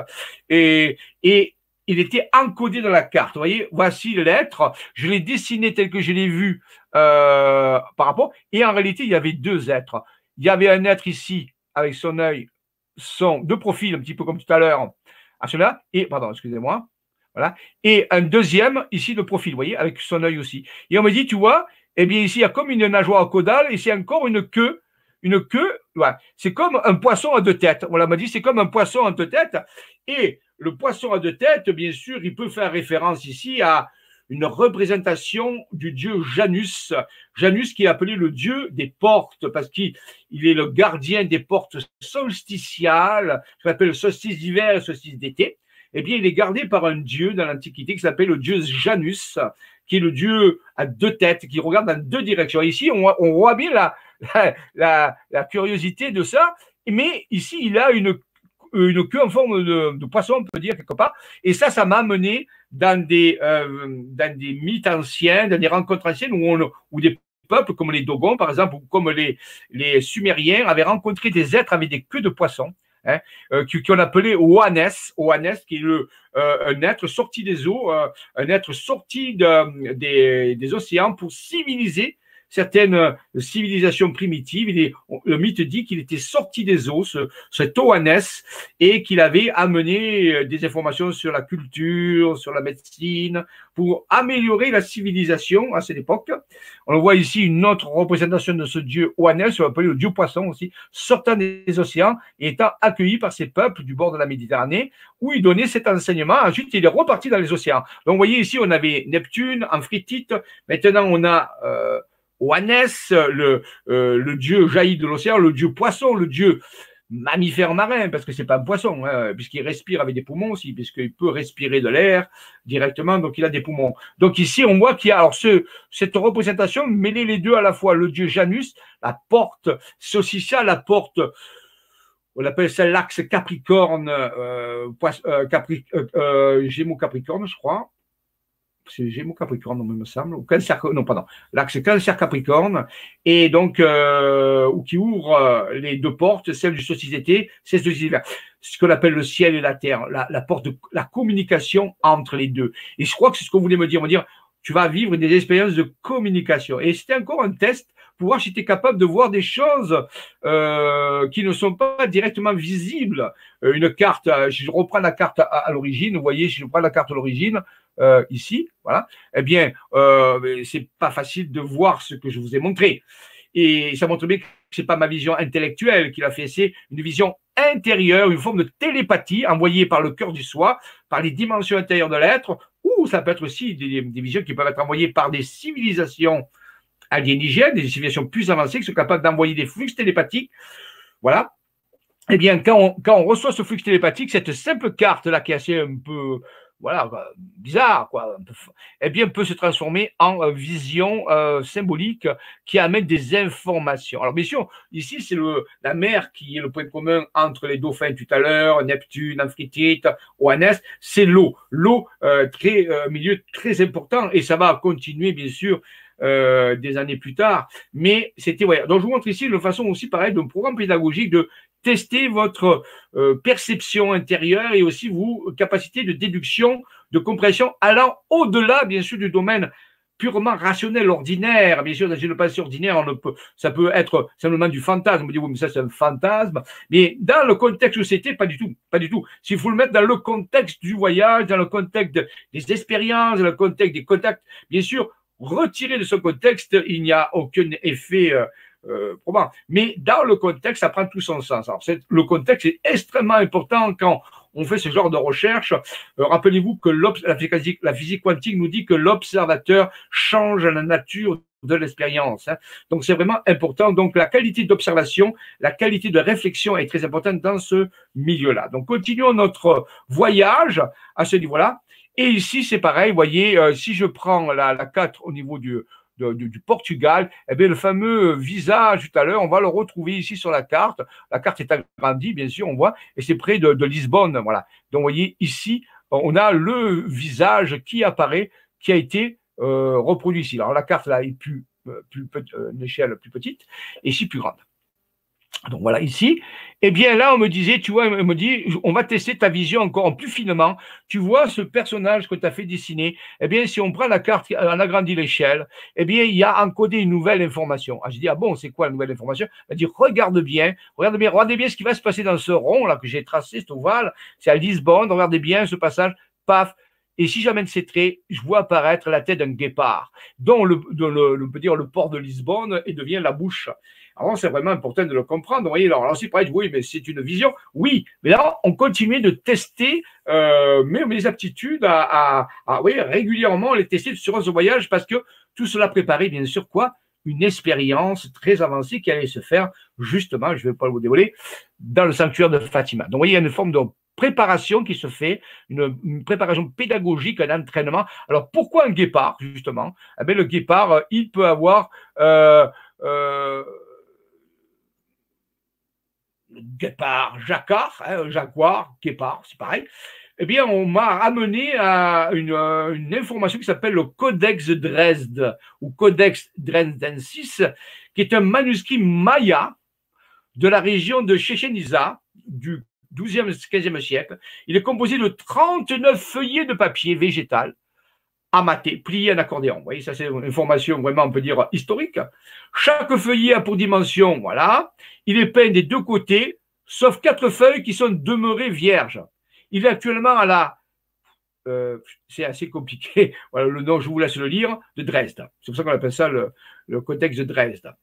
Et, et il était encodé dans la carte. Vous voyez, voici l'être. Je l'ai dessiné tel que je l'ai vu euh, par rapport. Et en réalité, il y avait deux êtres. Il y avait un être ici avec son œil, son de profil, un petit peu comme tout à l'heure, à cela. Et pardon, excusez-moi. Voilà. Et un deuxième ici de profil, vous voyez, avec son œil aussi. Et on me dit, tu vois, eh bien, ici, il y a comme une nageoire caudale et c'est encore une queue. Une queue, c'est comme un poisson à deux têtes. On m'a dit, c'est comme un poisson à deux têtes. Et le poisson à deux têtes, bien sûr, il peut faire référence ici à une représentation du dieu Janus. Janus qui est appelé le dieu des portes parce qu'il est le gardien des portes solsticiales, qu'on appelle le solstice d'hiver et solstice d'été. Eh bien, il est gardé par un dieu dans l'Antiquité qui s'appelle le dieu Janus, qui est le Dieu à deux têtes, qui regarde dans deux directions. Ici, on, voit bien la, curiosité de ça, mais ici, il a une, une queue en forme de, poisson, on peut dire quelque part. Et ça, ça m'a amené dans des, euh, dans des mythes anciens, dans des rencontres anciennes où, on, où des peuples comme les Dogons, par exemple, ou comme les, les Sumériens, avaient rencontré des êtres avec des queues de poisson hein, euh, qu'on appelait Oanes, Oanes, qui est le, euh, un être sorti des eaux, euh, un être sorti de, des, des océans pour civiliser certaines euh, civilisations primitives. Il est, le mythe dit qu'il était sorti des eaux, ce, cet Oannes, et qu'il avait amené euh, des informations sur la culture, sur la médecine, pour améliorer la civilisation à cette époque. On voit ici une autre représentation de ce dieu Oannes, on appelle le dieu poisson aussi, sortant des océans et étant accueilli par ces peuples du bord de la Méditerranée, où il donnait cet enseignement. Ensuite, il est reparti dans les océans. Donc, vous voyez ici, on avait Neptune, Amphitrite. Maintenant, on a euh, Oanès, le, euh, le dieu jaillit de l'océan, le dieu poisson, le dieu mammifère marin, parce que c'est pas un poisson, hein, puisqu'il respire avec des poumons aussi, puisqu'il peut respirer de l'air directement, donc il a des poumons. Donc ici, on voit qu'il y a alors ce, cette représentation, mêler les deux à la fois, le dieu Janus, la porte, ça, la porte, on appelle ça l'axe Capricorne, euh, euh, Capri, euh, Gémeaux Capricorne, je crois, c'est Gémeaux Capricorne, il me semble, ou Cancer, non, pardon, l'axe Cancer Capricorne, et donc, euh, ou qui ouvre euh, les deux portes, celle du société, celle du. Ce qu'on appelle le ciel et la terre, la, la, porte de la communication entre les deux. Et je crois que c'est ce qu'on voulait me dire. Va dire, tu vas vivre des expériences de communication. Et c'était encore un test pour voir si tu es capable de voir des choses euh, qui ne sont pas directement visibles. Euh, une carte, euh, je reprends la carte à, l'origine, vous voyez, si je prends la carte à l'origine, ici, voilà, eh bien, euh, c'est pas facile de voir ce que je vous ai montré. Et ça montre bien que c'est pas ma vision intellectuelle qui l'a fait, c'est une vision intérieure, une forme de télépathie envoyée par le cœur du soi, par les dimensions intérieures de l'être, ou ça peut être aussi des, visions qui peuvent être envoyées par des civilisations alienígenes, des civilisations plus avancées qui sont capables d'envoyer des flux télépathiques. Voilà. Eh bien, quand on, quand on reçoit ce flux télépathique, cette simple carte-là qui est assez un peu voilà, bizarre, quoi, eh bien, peut se transformer en euh, vision euh, symbolique qui amène des informations. Alors, bien sûr, ici, c'est la mer qui est le point commun entre les dauphins tout à l'heure, Neptune, Amphitrite, Oanès, c'est l'eau. L'eau, euh, très, euh, milieu très important, et ça va continuer, bien sûr, euh, des années plus tard. Mais c'était, ouais. Donc, je vous montre ici une façon aussi, pareil, d'un programme pédagogique de tester votre euh, perception intérieure et aussi vos capacités de déduction, de compréhension, allant au-delà, bien sûr, du domaine purement rationnel, ordinaire. Bien sûr, dans une pensée ordinaire, on ça peut être simplement du fantasme. On dit, oui, mais ça, c'est un fantasme. Mais dans le contexte où c'était, pas du tout. Pas du tout. S'il faut le mettre dans le contexte du voyage, dans le contexte des expériences, dans le contexte des contacts, bien sûr, retiré de ce contexte, il n'y a aucun effet euh, euh, probant. Mais dans le contexte, ça prend tout son sens. Alors, le contexte est extrêmement important quand on fait ce genre de recherche. Euh, Rappelez-vous que la physique, la physique quantique nous dit que l'observateur change la nature de l'expérience. Hein. Donc c'est vraiment important. Donc la qualité d'observation, la qualité de réflexion est très importante dans ce milieu-là. Donc continuons notre voyage à ce niveau-là. Et ici c'est pareil, vous voyez, euh, si je prends la, la 4 au niveau du, du, Portugal, eh bien, le fameux visage tout à l'heure, on va le retrouver ici sur la carte. La carte est agrandie, bien sûr, on voit, et c'est près de, de Lisbonne. Voilà. Donc, vous voyez, ici, on a le visage qui apparaît, qui a été euh, reproduit ici. Alors la carte là est plus, euh, plus, euh, une échelle plus petite et ici plus grande. Donc voilà, ici, eh bien là, on me disait, tu vois, on me dit, on va tester ta vision encore plus finement. Tu vois ce personnage que tu as fait dessiner, eh bien, si on prend la carte, on agrandit l'échelle, eh bien, il y a encodé une nouvelle information. Ah, je dis, ah bon, c'est quoi la nouvelle information? Elle dit, regarde bien, regarde bien, regardez bien ce qui va se passer dans ce rond là que j'ai tracé, cet ovale, c'est à Lisbonne, regardez bien ce passage, paf, et si j'amène ces traits, je vois apparaître la tête d'un guépard, dont le, peut dire le port de Lisbonne et devient la bouche. Alors, c'est vraiment important de le comprendre. Vous voyez, alors là, c'est pareil, oui, mais c'est une vision. Oui, mais là, on continue de tester euh, mes, mes, aptitudes à, à, oui, régulièrement les tester sur ce voyage parce que tout cela préparait, bien sûr, quoi? Une expérience très avancée qui allait se faire, justement, je ne vais pas vous dévoiler, dans le sanctuaire de Fatima. Donc, vous voyez, il y a une forme de préparation qui se fait, une, préparation pédagogique, un entraînement. Alors pourquoi un guépard, justement? Eh bien, Le guépard, euh, il peut avoir... Euh, euh, guépard, jacquard, hein, jaguar, guépard, c'est pareil. Eh bien, on m'a amené à une, une information qui s'appelle le Codex de Dresde ou Codex Dresdensis, qui est un manuscrit maya de la région de Chichen du 12e, 15e siècle. Il est composé de 39 feuillets de papier végétal amaté, plié en accordéon. Vous voyez, ça c'est une information vraiment, on peut dire, historique. Chaque feuillet a pour dimension, voilà. Il est peint des deux côtés, sauf quatre feuilles qui sont demeurées vierges. Il est actuellement à la, euh, c'est assez compliqué, (laughs) voilà le nom, je vous laisse le lire, de Dresde. C'est pour ça qu'on appelle ça le, le codex de Dresde.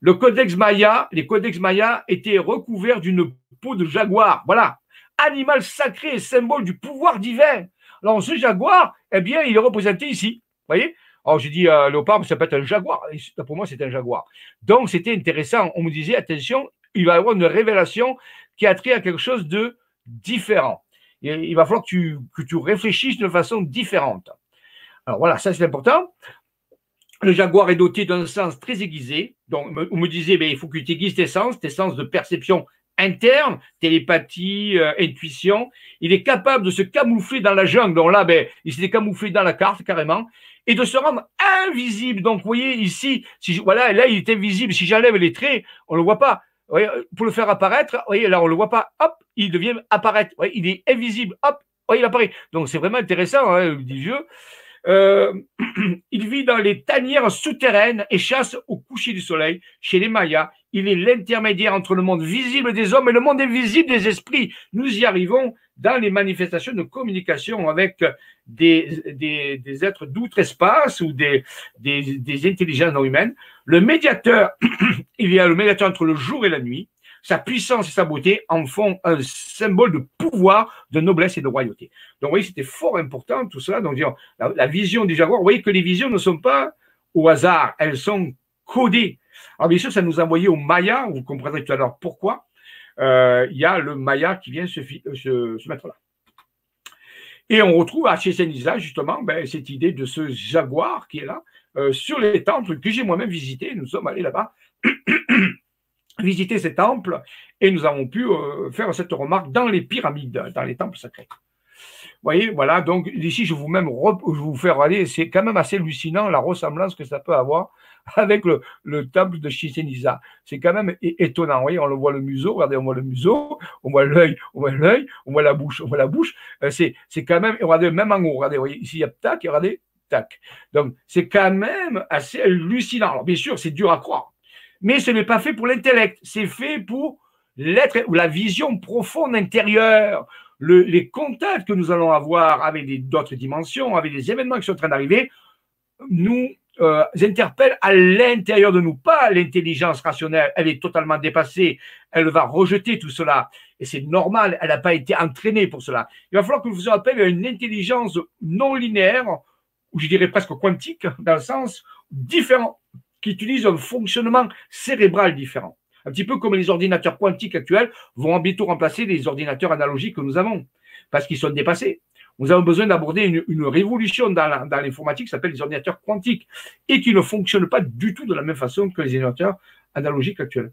Le codex Maya, les codex Maya étaient recouverts d'une peau de jaguar. Voilà. Animal sacré et symbole du pouvoir divin. Alors, ce jaguar, eh bien, il est représenté ici. Vous voyez? Alors, j'ai dit euh, léopard, ça peut être un jaguar. pour moi, c'est un jaguar. Donc, c'était intéressant. On me disait, attention, il va y avoir une révélation qui a trait à quelque chose de différent. il va falloir que tu, réfléchisses de façon différente. Alors, voilà, ça, c'est important. Le jaguar est doté d'un sens très aiguisé. Donc, on me disait, ben, il faut que tu aiguises tes sens, tes sens de perception interne, télépathie, euh, intuition. Il est capable de se camoufler dans la jungle. Donc là, ben, il s'est camouflé dans la carte carrément et de se rendre invisible. Donc, vous voyez ici, si voilà, là, il est invisible. Si j'enlève les traits, on le voit pas. voyez, pour le faire apparaître, voyez, là, on le voit pas. Hop, il devient apparaître. voyez, il est invisible. Hop, il apparaît. Donc, c'est vraiment intéressant, hein, jeu. Euh, (clears throat) il vit dans les tanières souterraines et chasse au coucher du soleil. Chez les Mayas, il est l'intermédiaire entre le monde visible des hommes et le monde invisible des esprits. Nous y arrivons dans les manifestations de communication avec des, des, êtres d'outre-espace ou des, des, des intelligences non humaines. Le médiateur, (clears throat) il y a le médiateur entre le jour et la nuit sa puissance et sa beauté en font un symbole de pouvoir, de noblesse et de royauté. Donc, vous voyez, c'était fort important tout cela. Donc, la, vision du jaguar, vous voyez que les visions ne sont pas au hasard, elles sont codées. Alors, bien sûr, ça nous a envoyé au Maya, vous comprendrez tout à l'heure pourquoi. Euh, il y a le Maya qui vient se, se, mettre là. Et on retrouve à Chichen justement, ben, cette idée de ce jaguar qui est là, euh, sur les temples que j'ai moi-même visités. Nous sommes allés là-bas (clears throat) visiter ces temples et nous avons pu euh, faire cette remarque dans les pyramides, dans les temples sacrés. Voyez, voilà, donc ici, je vous même vous faire aller, c'est quand même assez hallucinant la ressemblance que ça peut avoir (laughs) avec le, le temple de Chichen C'est quand même étonnant. Vous voyez, on le voit le museau, regardez, on voit le museau, on voit l'œil, on voit l'œil, on voit la bouche, on voit la bouche. Euh, c'est, quand même, regardez, même en haut, regardez, ici, il y a tac, regardez, tac. Donc, c'est quand même assez hallucinant. Alors, bien sûr, c'est dur à croire mais ce n'est pas fait pour l'intellect, c'est fait pour l'être ou la vision profonde intérieure, les contacts que nous allons avoir avec d'autres dimensions, avec des événements qui sont en train d'arriver, nous euh, interpellent à l'intérieur de nous, pas l'intelligence rationnelle, elle est totalement dépassée, elle va rejeter tout cela, et c'est normal, elle n'a pas été entraînée pour cela. Il va falloir que nous faisons appel à une intelligence non linéaire, ou je dirais presque quantique, dans le sens différent qui utilisent un fonctionnement cérébral différent. Un petit peu comme les ordinateurs quantiques actuels vont bientôt remplacer les ordinateurs analogiques que nous avons, parce qu'ils sont dépassés. Nous avons besoin d'aborder une, révolution dans l'informatique qui s'appelle les ordinateurs quantiques et qui ne fonctionnent pas du tout de la même façon que les ordinateurs analogiques actuels.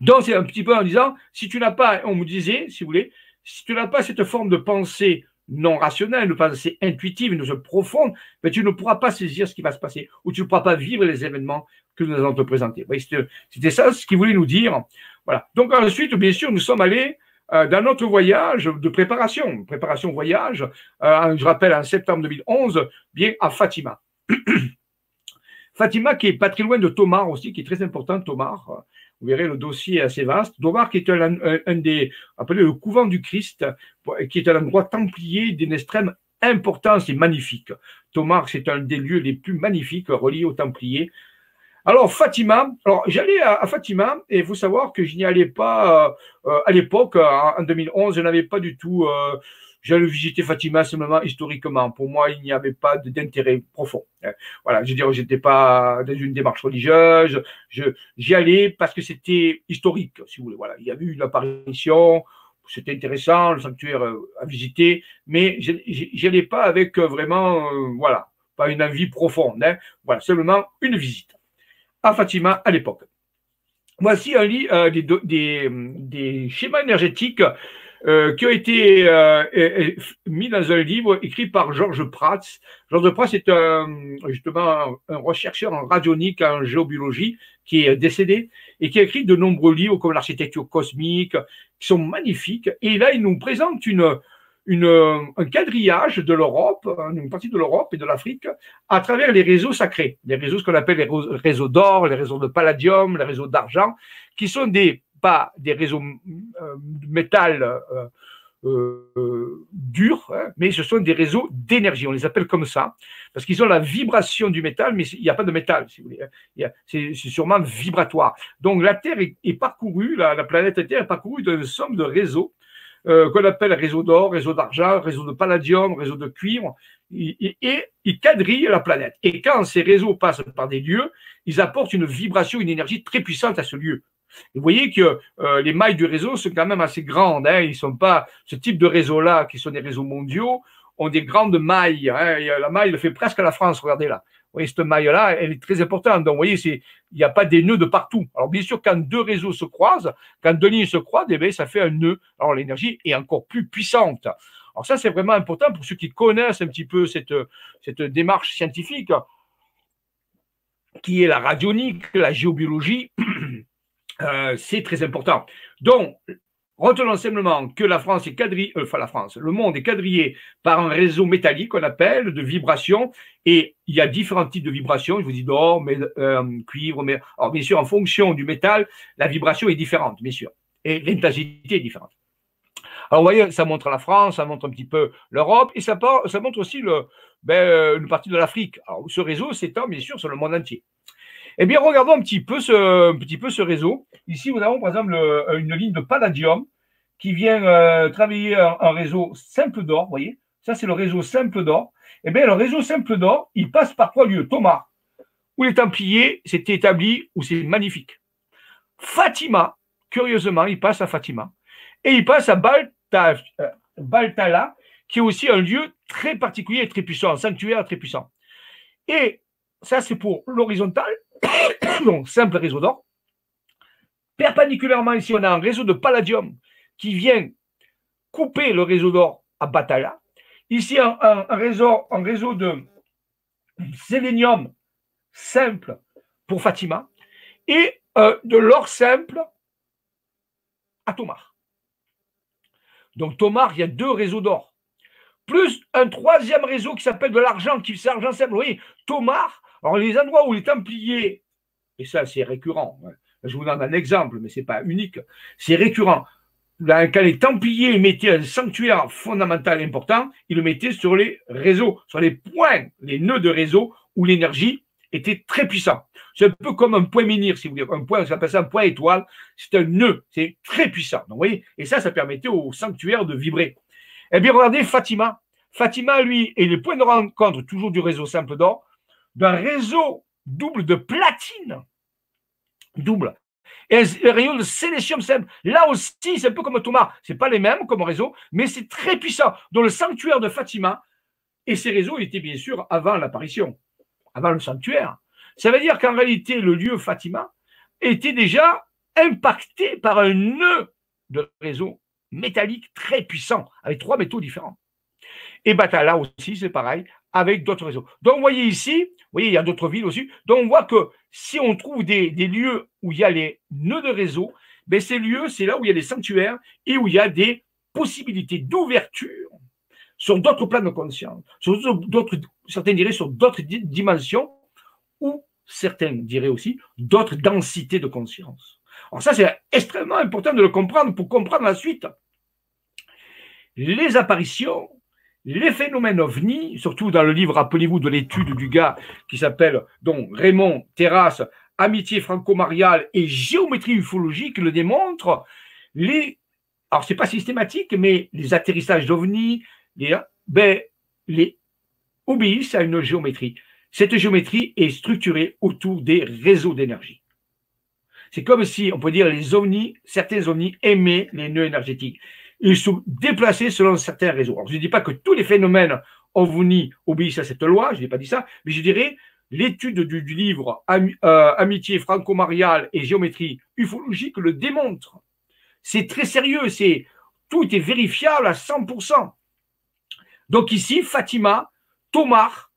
Donc, c'est un petit peu en disant, si tu n'as pas, on me disait, si vous voulez, si tu n'as pas cette forme de pensée non rationnelle, de pensée intuitive, une pensée profonde, ben, tu ne pourras pas saisir ce qui va se passer ou tu ne pourras pas vivre les événements que nous allons te présenter. C'était ça ce qu'il voulait nous dire. Voilà. Donc ensuite, bien sûr, nous sommes allés euh, dans notre voyage de préparation, préparation voyage, euh, je rappelle en septembre 2011, bien à Fatima. (clears throat) Fatima qui est pas de Tomar aussi, qui est très important, Tomar. Vous verrez, le dossier est assez vaste. Tomar qui est un, des, appelé le couvent du Christ, qui est un endroit templier d'une extrême importance et magnifique. Tomar, c'est un des lieux les plus magnifiques reliés aux Templiers alors, Fatima, alors j'allais à, Fatima et il faut savoir que je n'y allais pas euh, euh, à l'époque, en 2011, je n'avais pas du tout. Euh, j'allais visiter Fatima simplement historiquement. Pour moi, il n'y avait pas d'intérêt profond. Hein. Voilà, je veux dire, j'étais pas dans une démarche religieuse. Je, j'y allais parce que c'était historique, si vous voulez. Voilà, il y avait eu une apparition, c'était intéressant, le sanctuaire à visiter, mais j'y allais pas avec vraiment, voilà, pas une envie profonde. Hein. Voilà, simplement une visite à Fatima à l'époque. Voici un lit euh, des, schémas énergétiques euh, qui ont été euh, mis dans un livre écrit par Georges Prats. Georges Prats est justement un, chercheur en radionique, en géobiologie, qui est décédé et qui a écrit de nombreux livres comme l'architecture cosmique, qui sont magnifiques. Et là, il nous présente une, une, un quadrillage de l'Europe, une partie de l'Europe et de l'Afrique, à travers les réseaux sacrés, les réseaux ce qu'on appelle les réseaux d'or, les réseaux de palladium, les réseaux d'argent, qui sont des pas des réseaux euh, métal euh, euh, durs, hein, mais ce sont des réseaux d'énergie. On les appelle comme ça parce qu'ils ont la vibration du métal, mais il n'y a pas de métal, si vous voulez. Hein. C'est sûrement vibratoire. Donc la Terre est, parcourue, la, la, planète Terre est parcourue d'une somme de réseaux qu'on appelle réseau d'or, réseau d'argent, réseau de palladium, réseau de cuivre, et, ils quadrillent la planète. Et quand ces réseaux passent par des lieux, ils apportent une vibration, une énergie très puissante à ce lieu. Vous voyez que euh, les mailles du réseau sont quand même assez grandes. Hein. Ils sont pas ce type de réseau-là, qui sont des réseaux mondiaux, ont des grandes mailles. Hein. La maille fait presque la France. Regardez là voyez, cette maille-là, elle est très importante. Donc, vous voyez, il n'y a pas des nœuds de partout. Alors, bien sûr, quand deux réseaux se croisent, quand deux lignes se croisent, eh ça fait un nœud. Alors, l'énergie est encore plus puissante. Alors, ça, c'est vraiment important pour ceux qui connaissent un petit peu cette, cette démarche scientifique, qui est la radionique, la géobiologie. Euh, c'est très important. Donc, Retenons simplement que la France est quadrillée, euh, enfin la France, le monde est quadrillé par un réseau métallique qu'on appelle de vibrations et il y a différents types de vibrations. Je vous dis d'or, mais euh, cuivre, mais alors bien sûr en fonction du métal, la vibration est différente, bien sûr, et l'intensité est différente. Alors vous voyez, ça montre la France, ça montre un petit peu l'Europe et ça, montre aussi ben, une partie de l'Afrique. Alors ce réseau s'étend bien sûr sur le monde entier. Eh bien, regardons un petit peu ce, petit peu ce réseau. Ici, nous avons par exemple une ligne de palladium qui vient euh, travailler un, réseau simple d'or. Vous voyez, ça c'est le réseau simple d'or. Eh bien, le réseau simple d'or, il passe par trois lieux Thomas, où les Templiers s'étaient établis, où c'est magnifique. Fatima, curieusement, il passe à Fatima. Et il passe à euh, Baltala, qui est aussi un lieu très particulier et très puissant, un sanctuaire très puissant. Et ça, c'est pour l'horizontal, (coughs) donc simple réseau d'or. Perpendiculairement, ici, on a un réseau de palladium qui vient couper le réseau d'or à Batala. Ici, un, réseau, de sélénium simple pour Fatima et euh, de l'or simple à Tomar. Donc Tomar, il y a deux réseaux d'or. Plus un troisième réseau qui s'appelle de l'argent, qui c'est argent simple. Vous voyez, Tomar, alors les endroits où les Templiers, et ça c'est récurrent, hein, je vous donne un exemple, mais ce n'est pas unique, c'est récurrent. Quand les Templiers mettaient un sanctuaire fondamental important, ils le mettaient sur les réseaux, sur les points, les nœuds de réseau où l'énergie était très puissante. C'est un peu comme un point menhir, si vous voulez. Un point, ça ça un point étoile. C'est un nœud. C'est très puissant. Donc, vous voyez, et ça, ça permettait au sanctuaire de vibrer. Eh bien, regardez Fatima. Fatima, lui, est le point de rencontre toujours du réseau simple d'or, d'un réseau double de platine. Double. Et un rayon de sélénium simple. Là aussi, c'est un peu comme Thomas. Ce pas les mêmes comme réseau, mais c'est très puissant. Dans le sanctuaire de Fatima, et ces réseaux étaient bien sûr avant l'apparition, avant le sanctuaire. Ça veut dire qu'en réalité, le lieu Fatima était déjà impacté par un nœud de réseau métallique très puissant, avec trois métaux différents. Et Batala aussi, c'est pareil, avec d'autres réseaux. Donc, vous voyez ici, vous voyez, il y a d'autres villes aussi. Donc, on voit que si on trouve des, lieux où il y a les nœuds de réseau, ben ces lieux, c'est là où il y a des sanctuaires et où il y a des possibilités d'ouverture sur d'autres plans de conscience, sur d'autres, certains diraient sur d'autres dimensions, ou certains diraient aussi d'autres densités de conscience. Alors ça, c'est extrêmement important de le comprendre pour comprendre la suite. Les apparitions, les phénomènes ovnis, surtout dans le livre, rappelez-vous de l'étude du gars qui s'appelle Raymond Terrasse, Amitié franco-mariale et géométrie ufologique le démontrent. Les, alors c'est pas systématique, mais les atterrissages d'ovnis, les, ben, les obéissent à une géométrie. Cette géométrie est structurée autour des réseaux d'énergie. C'est comme si, on peut dire, les ovnis, certains ovnis aimaient les nœuds énergétiques. Ils sont déplacés selon certains réseaux. Je ne dis pas que tous les phénomènes ovnis obéissent à cette loi, je n'ai pas dit ça, mais je dirais l'étude du, livre euh, Amitié franco-mariale et géométrie ufologique le démontre. C'est très sérieux, tout est vérifiable à 100%. Donc ici, Fatima, Tomar,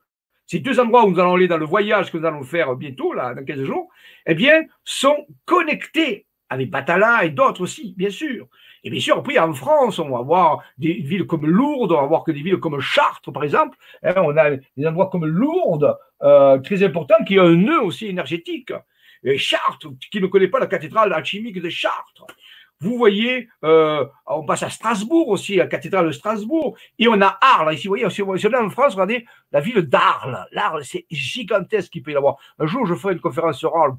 ces deux endroits où nous allons aller dans le voyage que nous allons faire bientôt, là, dans 15 jours, eh bien, sont connectés avec Batala et d'autres aussi, bien sûr. Et bien sûr, après, en France, on va avoir des villes comme Lourdes, on va voir que des villes comme Chartres, par exemple. Hein, on a des endroits comme Lourdes, euh, très importants, qui ont un nœud aussi énergétique. Et Chartres, qui ne connaît pas la cathédrale alchimique de Chartres. Vous voyez, euh, on passe à Strasbourg aussi, la cathédrale de Strasbourg, et on a Arles. Ici, vous voyez, si on est en France, regardez la ville d'Arles. L'Arles, c'est gigantesque qu'il peut y avoir. Un jour, je ferai une conférence sur Arles.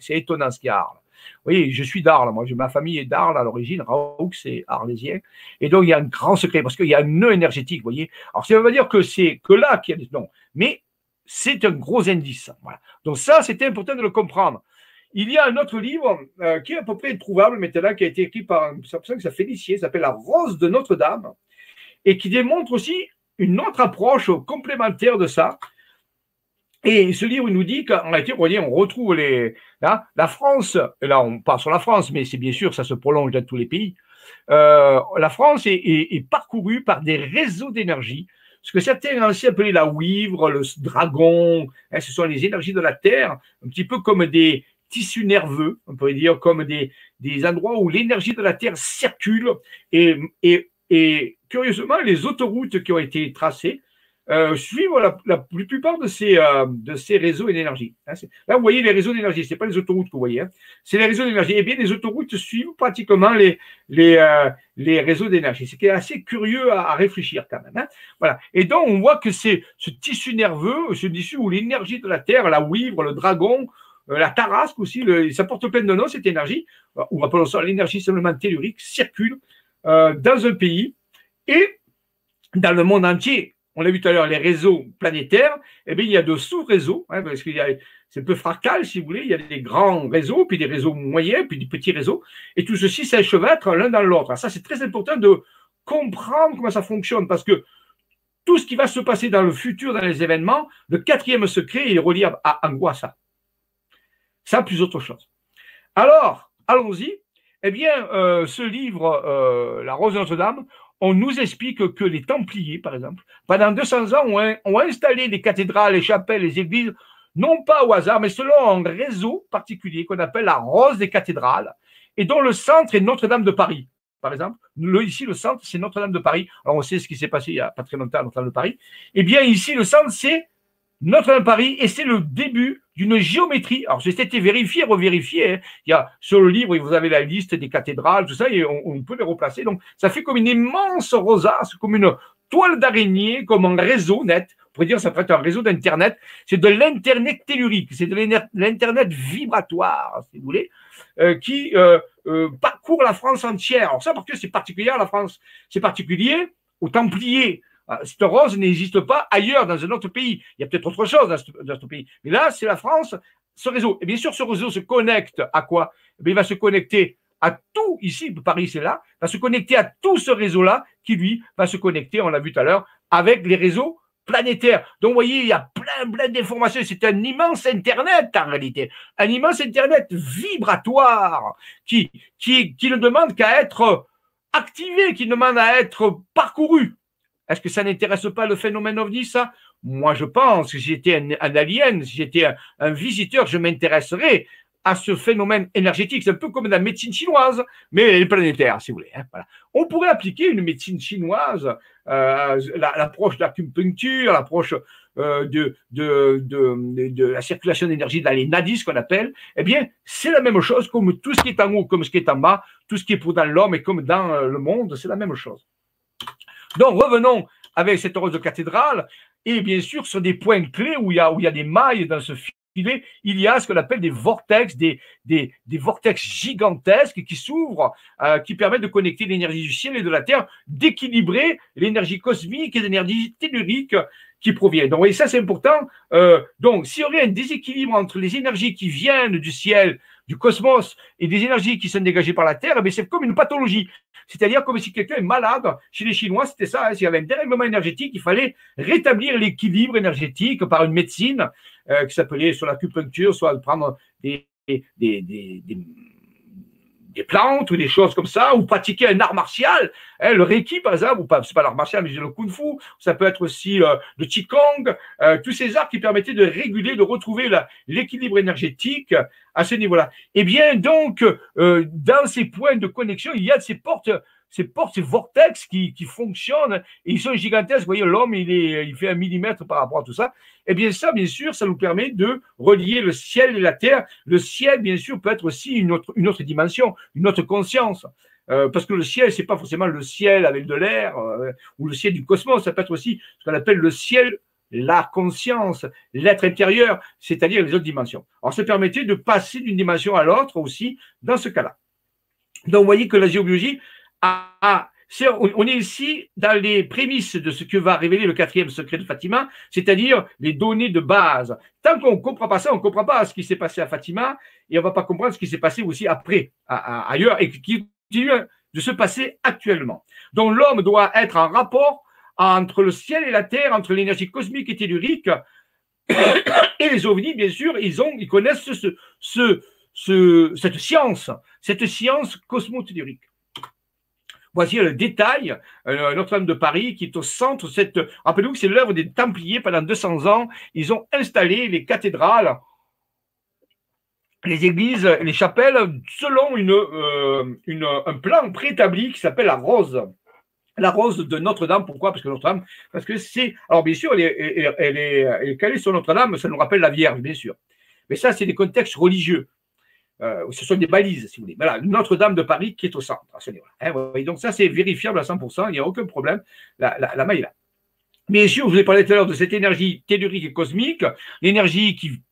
c'est étonnant ce qu'il y a à Arles. Voyez, je suis d'Arles. Ma famille est d'Arles à l'origine. Raoult, c'est arlésien. Et donc, il y a un grand secret parce qu'il y a un nœud énergétique, vous voyez. Alors, ça veut pas dire que c'est que là qu'il y a des. Non. Mais c'est un gros indice. Donc, ça, c'était important de le comprendre. Il y a un autre livre euh, qui est à peu près introuvable maintenant, qui a été écrit par une personne qui s'appelle Félicier, s'appelle La Rose de Notre-Dame, et qui démontre aussi une autre approche complémentaire de ça. Et ce livre nous dit qu'en réalité, on retrouve les, là, la France, là on part sur la France, mais c'est bien sûr, ça se prolonge dans tous les pays. Euh, la France est, est, parcourue par des réseaux d'énergie, ce que certains anciens appelaient la wivre, le dragon, hein, ce sont les énergies de la Terre, un petit peu comme des, tissus nerveux, on pourrait dire, comme des, des endroits où l'énergie de la Terre circule. Et, et, et, curieusement, les autoroutes qui ont été tracées euh, suivent la, la, plupart de ces, euh, de ces réseaux d'énergie. Hein, là, vous voyez les réseaux d'énergie, ce n'est pas les autoroutes que vous voyez, hein. c'est les réseaux d'énergie. Eh bien, les autoroutes suivent pratiquement les, les, euh, les réseaux d'énergie. C'est assez curieux à, réfléchir quand même. Hein. Voilà. Et donc, on voit que c'est ce tissu nerveux, ce tissu où l'énergie de la Terre, la wivre, le dragon, euh, la tarasque aussi, ça porte plein de noms, cette énergie, euh, ou appelons ça l'énergie simplement tellurique, circule euh, dans un pays et dans le monde entier. On l'a vu tout à l'heure, les réseaux planétaires, eh bien, il y a de sous-réseaux, hein, parce qu'il y a, c'est un peu fractal, si vous voulez, il y a des grands réseaux, puis des réseaux moyens, puis des petits réseaux, et tout ceci s'enchevêtre l'un dans l'autre. Ça, c'est très important de comprendre comment ça fonctionne, parce que tout ce qui va se passer dans le futur, dans les événements, le quatrième secret est relié à Angoissa. Ça, plus autre chose. Alors, allons-y. Eh bien, euh, ce livre, euh, La Rose de Notre-Dame, on nous explique que les Templiers, par exemple, pendant 200 ans, ont, installé des cathédrales, les chapelles, les églises, non pas au hasard, mais selon un réseau particulier qu'on appelle la Rose des cathédrales, et dont le centre est Notre-Dame de Paris. Par exemple, le, ici, le centre, c'est Notre-Dame de Paris. Alors, on sait ce qui s'est passé il n'y a pas très longtemps à Notre-Dame de Paris. Eh bien, ici, le centre, c'est Notre-Dame de Paris, et c'est le début d'une géométrie. Alors, été vérifié, revérifié. Hein. Il y a sur le livre, vous avez la liste des cathédrales, tout ça, et on, peut les replacer. Donc, ça fait comme une immense rosace, comme une toile d'araignée, comme un réseau net. On pourrait dire ça peut être un réseau d'Internet. C'est de l'Internet tellurique, c'est de l'Internet vibratoire, si vous voulez, euh, qui euh, euh, parcourt la France entière. Alors ça, parce que c'est particulier à la France. C'est particulier aux Templiers. Ah, cette rose n'existe pas ailleurs dans un autre pays. Il y a peut-être autre chose dans ce, dans ce pays. Mais là, c'est la France, ce réseau. Et bien sûr, ce réseau se connecte à quoi? Eh Il va se connecter à tout, ici, Paris, c'est là, va se connecter à tout ce réseau-là qui, lui, va se connecter, on l'a vu tout à l'heure, avec les réseaux planétaires. Donc, vous voyez, il y a plein, plein d'informations. C'est un immense Internet, en réalité. Un immense Internet vibratoire qui, qui, qui ne demande qu'à être activé, qui demande à être parcouru. Est-ce que ça n'intéresse pas le phénomène ovni, ça? Moi, je pense que si j'étais un, alien, si j'étais un, visiteur, je m'intéresserais à ce phénomène énergétique. C'est un peu comme la médecine chinoise, mais planétaire, si vous voulez. Hein, On pourrait appliquer une médecine chinoise, euh, l'approche de l'acupuncture, l'approche euh, de, de, de, de, la circulation d'énergie dans les nadis, qu'on appelle. Eh bien, c'est la même chose comme tout ce qui est en haut, comme ce qui est en bas, tout ce qui est pour dans l'homme et comme dans euh, le monde, c'est la même chose. Donc, revenons avec cette rose de cathédrale. Et bien sûr, sur des points clés où il y a, des mailles dans ce filet, il y a ce qu'on appelle des vortex, des, vortex gigantesques qui s'ouvrent, euh, qui permettent de connecter l'énergie du ciel et de la terre, d'équilibrer l'énergie cosmique et l'énergie tellurique qui provient. Donc, voyez, ça c'est important. Euh, donc, s'il y aurait un déséquilibre entre les énergies qui viennent du ciel du cosmos et des énergies qui sont dégagées par la Terre, mais eh c'est comme une pathologie. C'est-à-dire comme si quelqu'un est malade. Chez les Chinois, c'était ça. Hein, s'il y avait un dérèglement énergétique, il fallait rétablir l'équilibre énergétique par une médecine euh, qui s'appelait soit l'acupuncture, soit prendre des, plantes ou des choses comme ça, ou pratiquer un art martial, hein, le Reiki par exemple, ou pas, c'est pas l'art martial, mais le Kung Fu, ça peut être aussi euh, le Qigong, euh, tous ces arts qui permettaient de réguler, de retrouver l'équilibre énergétique à ce niveau-là. Eh bien, donc, euh, dans ces points de connexion, il y a ces portes ces portes, ces vortex qui, qui fonctionnent et ils sont gigantesques. Vous voyez, l'homme, il, il fait un millimètre par rapport à tout ça. Et eh bien ça, bien sûr, ça nous permet de relier le ciel et la terre. Le ciel, bien sûr, peut être aussi une autre, une autre dimension, une autre conscience. Euh, parce que le ciel, c'est pas forcément le ciel avec de l'air euh, ou le ciel du cosmos. Ça peut être aussi ce qu'on appelle le ciel la conscience, l'être intérieur, c'est-à-dire les autres dimensions. Alors, ça permettait de passer d'une dimension à l'autre aussi dans ce cas-là. Donc, vous voyez que la géobiologie, ah, on est ici dans les prémices de ce que va révéler le quatrième secret de Fatima, c'est-à-dire les données de base. Tant qu'on ne comprend pas ça, on ne comprend pas ce qui s'est passé à Fatima et on ne va pas comprendre ce qui s'est passé aussi après, ailleurs, et qui continue de se passer actuellement. Donc l'homme doit être en rapport entre le ciel et la terre, entre l'énergie cosmique et tellurique, (coughs) et les ovnis, bien sûr, ils, ont, ils connaissent ce, ce, cette science, cette science cosmotellurique. Voici le détail, euh, Notre-Dame de Paris, qui est au centre. Cette... Rappelez-vous que c'est l'œuvre des Templiers pendant 200 ans. Ils ont installé les cathédrales, les églises, les chapelles, selon euh, une un plan préétabli qui s'appelle la rose. La rose de Notre-Dame, pourquoi? Parce que Notre-Dame, parce que c'est. Alors, bien sûr, elle est, elle est, elle est calée sur Notre-Dame, ça nous rappelle la Vierge, bien sûr. Mais ça, c'est des contextes religieux. Euh, ce sont des balises, si vous voulez. Voilà, Notre-Dame de Paris qui est au centre, hein, donc ça, c'est vérifiable à 100%, il n'y a aucun problème, la, la, maille là. Bien sûr, je vous ai parlé tout à l'heure de cette énergie tellurique et cosmique, l'énergie qui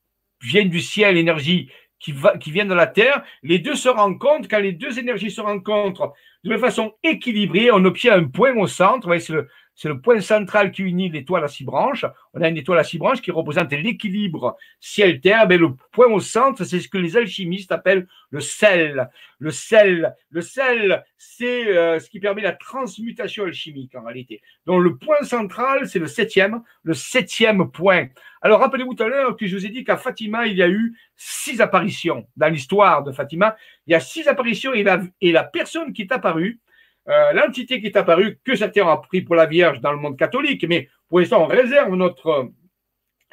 vient du ciel, l'énergie qui vient de la Terre. Les deux se rencontrent. Quand les deux énergies se rencontrent de façon équilibrée, on obtient un point au centre. C'est le, c'est le point central qui unit l'étoile à six branches. On a une étoile à six branches qui représente l'équilibre ciel-terre. Mais le point au centre, c'est ce que les alchimistes appellent le sel. Le sel, le sel, c'est euh, ce qui permet la transmutation alchimique en réalité. Donc le point central, c'est le septième, le septième point. Alors rappelez-vous tout à l'heure que je vous ai dit qu'à Fatima, il y a eu six apparitions dans l'histoire de Fatima. Il y a six apparitions et la, et la personne qui est apparue, euh, l'entité qui est apparue, que certains ont pris pour la Vierge dans le monde catholique, mais pour l'instant, on réserve notre euh,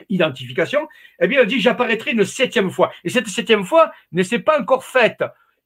identification, eh bien, elle dit j'apparaîtrai une septième fois. Et cette septième fois ne s'est pas encore faite.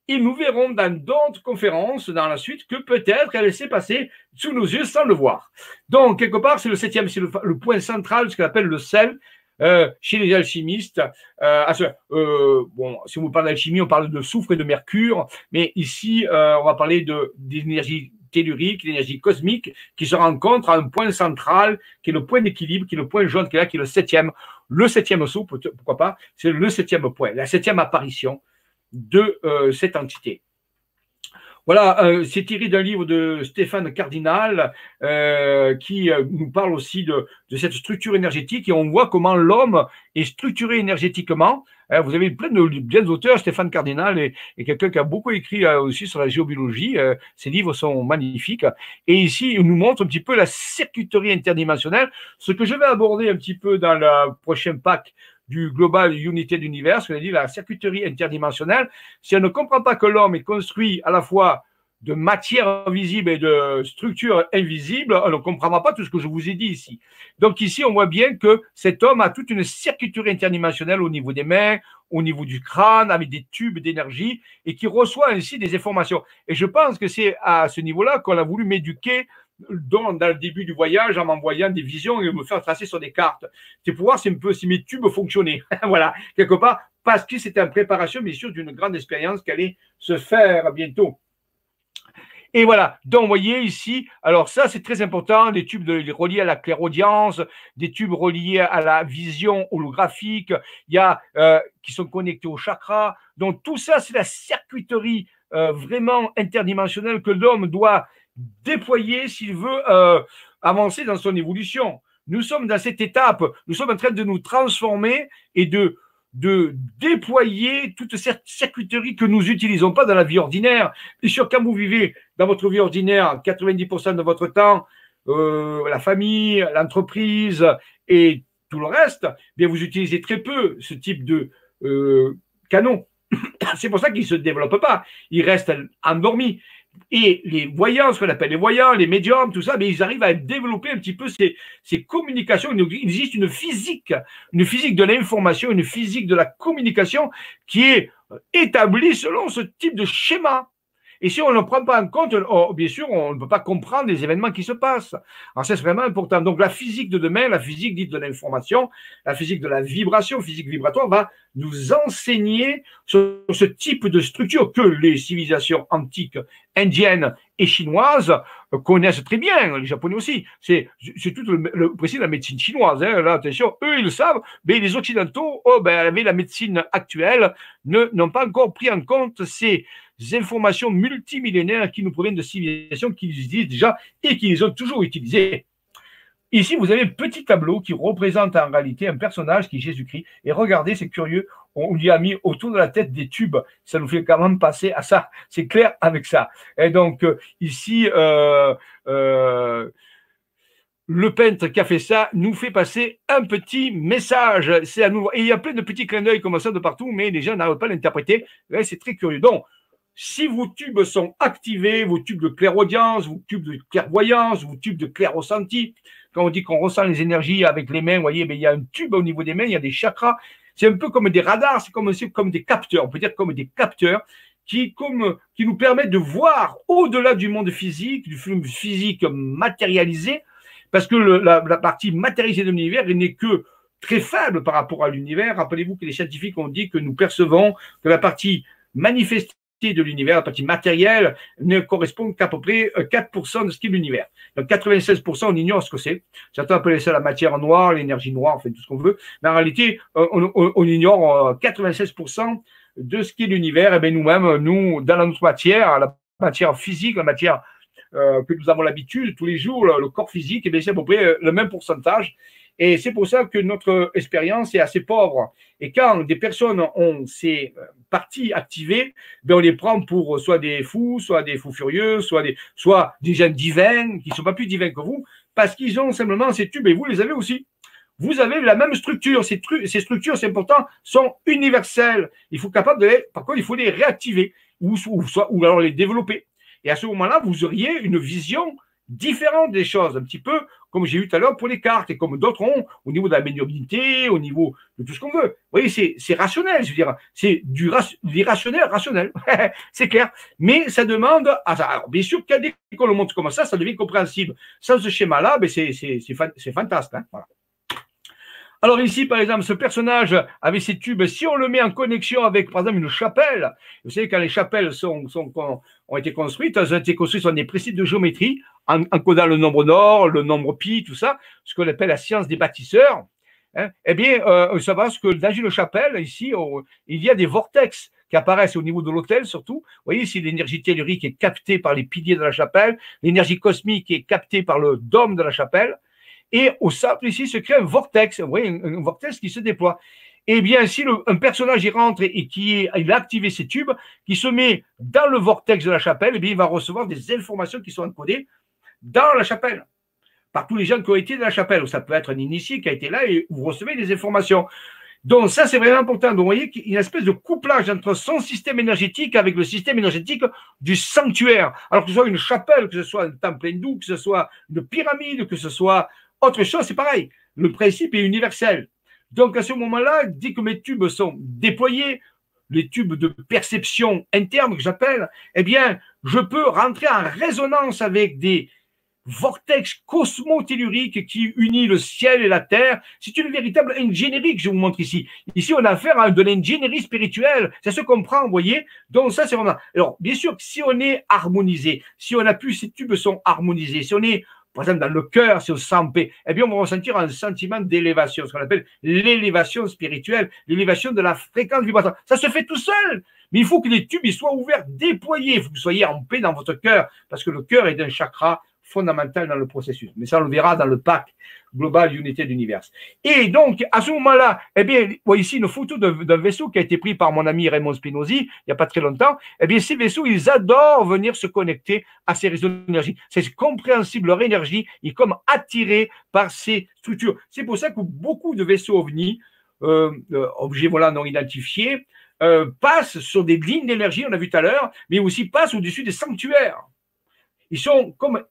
Et nous verrons dans d'autres conférences dans la suite que peut-être elle s'est passée sous nos yeux sans le voir. Donc, quelque part, c'est le septième, c'est le, point central, ce qu'on appelle le sel, euh, chez les alchimistes. Euh, euh, bon, si on parle d'alchimie, on parle de soufre et de mercure, mais ici, on va parler de d'énergie tellurique, l'énergie cosmique, qui se rencontre à un point central, qui est le point d'équilibre, qui est le point jaune, qui est là, qui est le septième. Le septième sou, pourquoi pas, c'est le septième point, la septième apparition de cette entité. Voilà, euh, c'est tiré d'un livre de Stéphane Cardinal euh, qui euh, nous parle aussi de, cette structure énergétique et on voit comment l'homme est structuré énergétiquement. vous avez plein de d'auteurs, Stéphane Cardinal est, quelqu'un qui a beaucoup écrit aussi sur la géobiologie. ses livres sont magnifiques. Et ici, il nous montre un petit peu la circuiterie interdimensionnelle, ce que je vais aborder un petit peu dans le prochain pack du Global Unité d'Univers, qu'on a dit la circuiterie interdimensionnelle, si on ne comprend pas que l'homme est construit à la fois de matière visible et de structure invisible, on ne comprendra pas tout ce que je vous ai dit ici. Donc ici, on voit bien que cet homme a toute une circuiterie interdimensionnelle au niveau des mains, au niveau du crâne, avec des tubes d'énergie, et qui reçoit ainsi des informations. Et je pense que c'est à ce niveau-là qu'on a voulu m'éduquer dans, le début du voyage en m'envoyant des visions et me faire tracer sur des cartes. C'est pour voir si, mes tubes fonctionnaient. (laughs) voilà, quelque part, parce que c'était en préparation, bien sûr, d'une grande expérience qui allait se faire bientôt. Et voilà, donc vous voyez ici, alors ça c'est très important, des tubes de, reliés à la clairaudience, des tubes reliés à la vision holographique, il euh, qui sont connectés au chakra. Donc tout ça c'est la circuiterie euh, vraiment interdimensionnelle que l'homme doit déployer s'il veut euh, avancer dans son évolution. Nous sommes dans cette étape, nous sommes en train de nous transformer et de, de déployer toute cette circuiterie que nous n'utilisons pas dans la vie ordinaire. Bien sûr, quand vous vivez dans votre vie ordinaire, 90% de votre temps, euh, la famille, l'entreprise et tout le reste, bien vous utilisez très peu ce type de euh, canon. (coughs) C'est pour ça qu'il ne se développe pas. Il reste endormi. Et les voyants, ce qu'on appelle les voyants, les médiums, tout ça, mais ils arrivent à développer un petit peu ces, ces communications. Il existe une physique, une physique de l'information, une physique de la communication qui est établie selon ce type de schéma. Et si on ne prend pas en compte, oh, bien sûr, on ne peut pas comprendre les événements qui se passent. Alors, c'est vraiment important. Donc, la physique de demain, la physique dite de l'information, la physique de la vibration, physique vibratoire, va nous enseigner ce type de structure que les civilisations antiques indiennes et chinoises connaissent très bien, les japonais aussi. C'est, tout le, le de la médecine chinoise. Hein. Là, attention, eux, ils le savent, mais les occidentaux, oh, ben, avec la médecine actuelle, n'ont pas encore pris en compte ces informations multimillénaires qui nous proviennent de civilisations qui existent déjà et qui les ont toujours utilisées. Ici, vous avez un petit tableau qui représente en réalité un personnage qui est Jésus-Christ. Et regardez, c'est curieux, on lui a mis autour de la tête des tubes. Ça nous fait quand même passer à ça. C'est clair avec ça. Et donc, euh, ici, euh, euh, le peintre qui a fait ça nous fait passer un petit message. C'est à nouveau. Et il y a plein de petits clins d'œil comme ça de partout, mais les gens n'arrivent pas à l'interpréter. C'est très curieux. Donc, si vos tubes sont activés, vos tubes de clairaudience, vos tubes de clairvoyance, vos tubes de clair ressenti, quand on dit qu'on ressent les énergies avec les mains, vous voyez, ben, il y a un tube au niveau des mains, il y a des chakras. C'est un peu comme des radars, c'est comme, comme des capteurs, on peut dire comme des capteurs qui, comme, qui nous permettent de voir au-delà du monde physique, du flux physique matérialisé, parce que la, la, partie matérialisée de l'univers n'est que très faible par rapport à l'univers. Rappelez-vous que les scientifiques ont dit que nous percevons que la partie manifestée de l'univers, la partie matérielle, ne correspond qu'à peu près 4% euh, de ce qu'est l'univers. Donc 96%, on ignore ce que c'est. Certains appellent ça la matière noire, l'énergie noire, enfin tout ce qu'on veut. Mais en réalité, euh, on, ignore 96% euh, de ce qu'est l'univers. Et eh bien nous-mêmes, nous, dans notre matière, la matière physique, la matière que nous avons l'habitude tous les jours, le, corps physique, et eh c'est à peu près le même pourcentage. Et c'est pour ça que notre expérience est assez pauvre. Et quand des personnes ont ces euh, parties activées, ben on les prend pour soit des fous, soit des fous furieux, soit des, soit des gens divins qui ne sont pas plus divins que vous, parce qu'ils ont simplement ces tubes et vous les avez aussi. Vous avez la même structure. Ces, ces structures, c'est important, sont universelles. Il faut capable de les, par contre, il faut les réactiver ou, ou, soit, ou alors les développer. Et à ce moment-là, vous auriez une vision différente des choses, un petit peu comme j'ai eu tout à l'heure pour les cartes et comme d'autres ont au niveau de la médiumnité, au niveau de tout ce qu'on veut. Vous voyez, c'est rationnel, je veux dire, c'est du irrationnel rationnel, (laughs) c'est clair. Mais ça demande, alors bien sûr, dès qu'on le montre comme ça, ça devient compréhensible. Sans ce schéma-là, ben c'est fantastique. Hein. Alors ici, par exemple, ce personnage avec ses tubes, si on le met en connexion avec, par exemple, une chapelle, vous savez, quand les chapelles sont, sont, ont été construites, elles ont été construites sur des principes de géométrie, en, codant le nombre nord, le nombre pi, tout ça, ce qu'on appelle la science des bâtisseurs. Hein. eh bien, euh, on que dans une chapelle, ici, il y a des vortex qui apparaissent au niveau de l'autel surtout. Vous voyez ici l'énergie tellurique est captée par les piliers de la chapelle, l'énergie cosmique est captée par le dôme de la chapelle, et au centre ici se crée un vortex, vous voyez, un, vortex qui se déploie. Eh bien, si un personnage y rentre et, qui il a activé ses tubes, qui se met dans le vortex de la chapelle, eh bien, il va recevoir des informations qui sont encodées dans la chapelle par tous les gens qui ont été dans la chapelle, ou ça peut être un initié qui a été là et vous recevez des informations. Donc ça, c'est vraiment important. Donc vous voyez qu'il y a une espèce de couplage entre son système énergétique avec le système énergétique du sanctuaire. Alors que ce soit une chapelle, que ce soit un temple hindou, que ce soit une pyramide, que ce soit autre chose, c'est pareil. Le principe est universel. Donc à ce moment-là, dès que mes tubes sont déployés, les tubes de perception interne que j'appelle, eh bien, je peux rentrer en résonance avec des vortex cosmotellurique qui unit le ciel et la terre. C'est une véritable ingénierie que je vous montre ici. Ici, on a affaire à de l'ingénierie spirituelle. Ça se comprend, vous voyez Donc ça, c'est vraiment... Alors, bien sûr, si on est harmonisé, si on a pu, ces tubes sont harmonisés, si on est par exemple, dans le cœur, si on sent paix, eh bien, on va ressentir un sentiment d'élévation, ce qu'on appelle l'élévation spirituelle, l'élévation de la fréquence vibratoire. Ça se fait tout seul. Mais il faut que les tubes soient ouverts, déployés. Il faut que vous soyez en paix dans votre cœur, parce que le cœur est un chakra fondamental dans le processus. Mais ça, on le verra dans le pacte global d'unité d'univers. Et donc, à ce moment-là, eh bien, voyez ici une photo d'un vaisseau qui a été pris par mon ami Raymond Spinozzi il n'y a pas très longtemps. Eh bien, ces vaisseaux, ils adorent venir se connecter à ces réseaux d'énergie. C'est compréhensible, leur énergie est comme attirée par ces structures. C'est pour ça que beaucoup de vaisseaux ovnis, euh, euh objets non identifiés, euh, passent sur des lignes d'énergie, on a vu tout à l'heure, mais aussi passent au-dessus des sanctuaires. Ils sont comme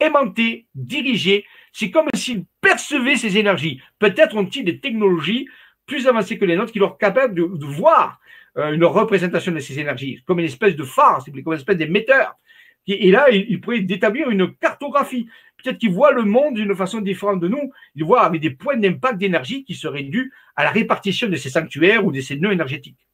aimantés, dirigés. C'est comme s'ils percevaient ces énergies. Peut-être ont-ils des technologies plus avancées que les nôtres qui leur capables de, voir euh, une représentation de ces énergies, comme une espèce de phare, comme une espèce d'émetteur. Et, là, ils, pourraient établir une cartographie. Peut-être qu'ils voient le monde d'une façon différente de nous. Ils voient avec des points d'impact d'énergie qui seraient dus à la répartition de ces sanctuaires ou de ces nœuds énergétiques.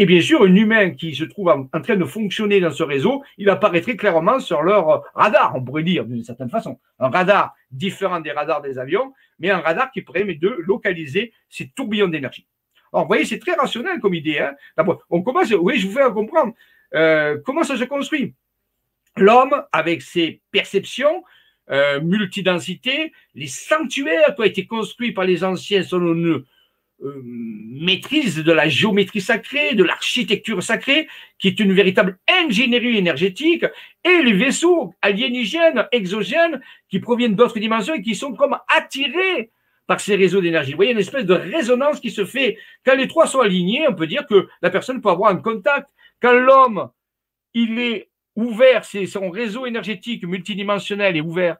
Et bien sûr, un humain qui se trouve en, train de fonctionner dans ce réseau, il apparaîtrait clairement sur leur radar, on pourrait dire d'une certaine façon. Un radar différent des radars des avions, mais un radar qui permet de localiser ces tourbillons d'énergie. Alors, vous voyez, c'est très rationnel comme idée. Hein on commence, oui, je vous fais comprendre euh, comment ça se construit? L'homme, avec ses perceptions, euh, multidensité, les sanctuaires qui ont été construits par les anciens selon nous, euh, maîtrise de la géométrie sacrée, de l'architecture sacrée, qui est une véritable ingénierie énergétique, et les vaisseaux aliénigènes, exogènes, qui proviennent d'autres dimensions et qui sont comme attirés par ces réseaux d'énergie. Vous voyez, une espèce de résonance qui se fait. Quand les trois sont alignés, on peut dire que la personne peut avoir un contact. Quand l'homme, il est ouvert, c'est son réseau énergétique multidimensionnel est ouvert,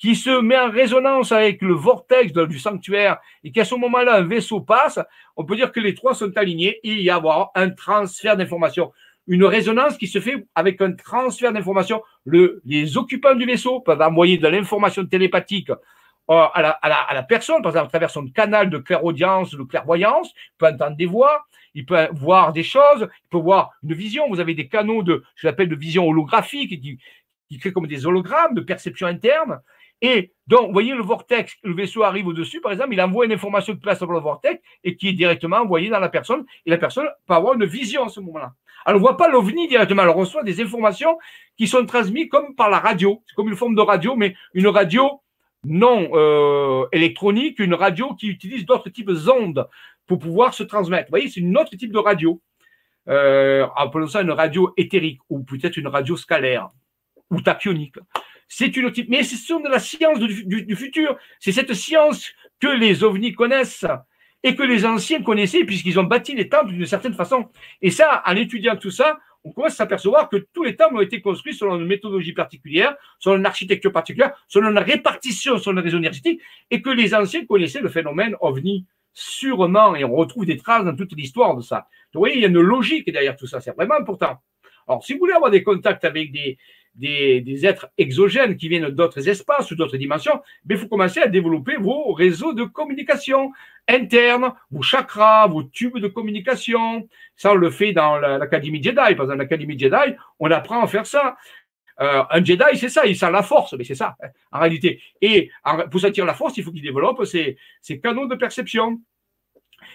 qui se met en résonance avec le vortex du sanctuaire et qu'à ce moment-là, un vaisseau passe, on peut dire que les trois sont alignés et il y a un transfert d'informations. Une résonance qui se fait avec un transfert d'informations. Le, les occupants du vaisseau peuvent envoyer de l'information télépathique euh, à la, personne, par exemple, à travers son canal de clairaudience, de clairvoyance, il peut entendre des voix, il peut voir des choses, il peut voir une vision. Vous avez des canaux de, je l'appelle de vision holographique, qui, qui comme des hologrammes de perception interne. Et donc, vous voyez le vortex, le vaisseau arrive au-dessus, par exemple, il envoie une information qui passe sur le vortex et qui est directement envoyée dans la personne, et la personne peut avoir une vision à ce moment-là. Alors, on ne voit pas l'OVNI directement, elle reçoit des informations qui sont transmises comme par la radio. C'est comme une forme de radio, mais une radio non euh, électronique, une radio qui utilise d'autres types d'ondes pour pouvoir se transmettre. Vous voyez, c'est une autre type de radio. Euh, appelons ça une radio éthérique ou peut-être une radio scalaire ou tachyonique. C'est une type, mais ce sont de la science du, futur. C'est cette science que les ovnis connaissent et que les anciens connaissaient puisqu'ils ont bâti les temples d'une certaine façon. Et ça, en étudiant tout ça, on commence à s'apercevoir que tous les temples ont été construits selon une méthodologie particulière, selon une architecture particulière, selon une répartition sur le réseau énergétique, et que les anciens connaissaient le phénomène ovni sûrement, et on retrouve des traces dans toute l'histoire de ça. vous voyez, il y a une logique derrière tout ça, c'est vraiment important. Alors, si vous voulez avoir des contacts avec des, des, êtres exogènes qui viennent d'autres espaces ou d'autres dimensions, mais il faut commencer à développer vos réseaux de communication internes, vos chakras, vos tubes de communication. Ça, on le fait dans l'Académie Jedi. Par exemple, l'Académie Jedi, on apprend à faire ça. Euh, un Jedi, c'est ça, il sent la force, mais c'est ça, hein, en réalité. Et pour sentir la force, il faut qu'il développe ses, ses canaux de perception.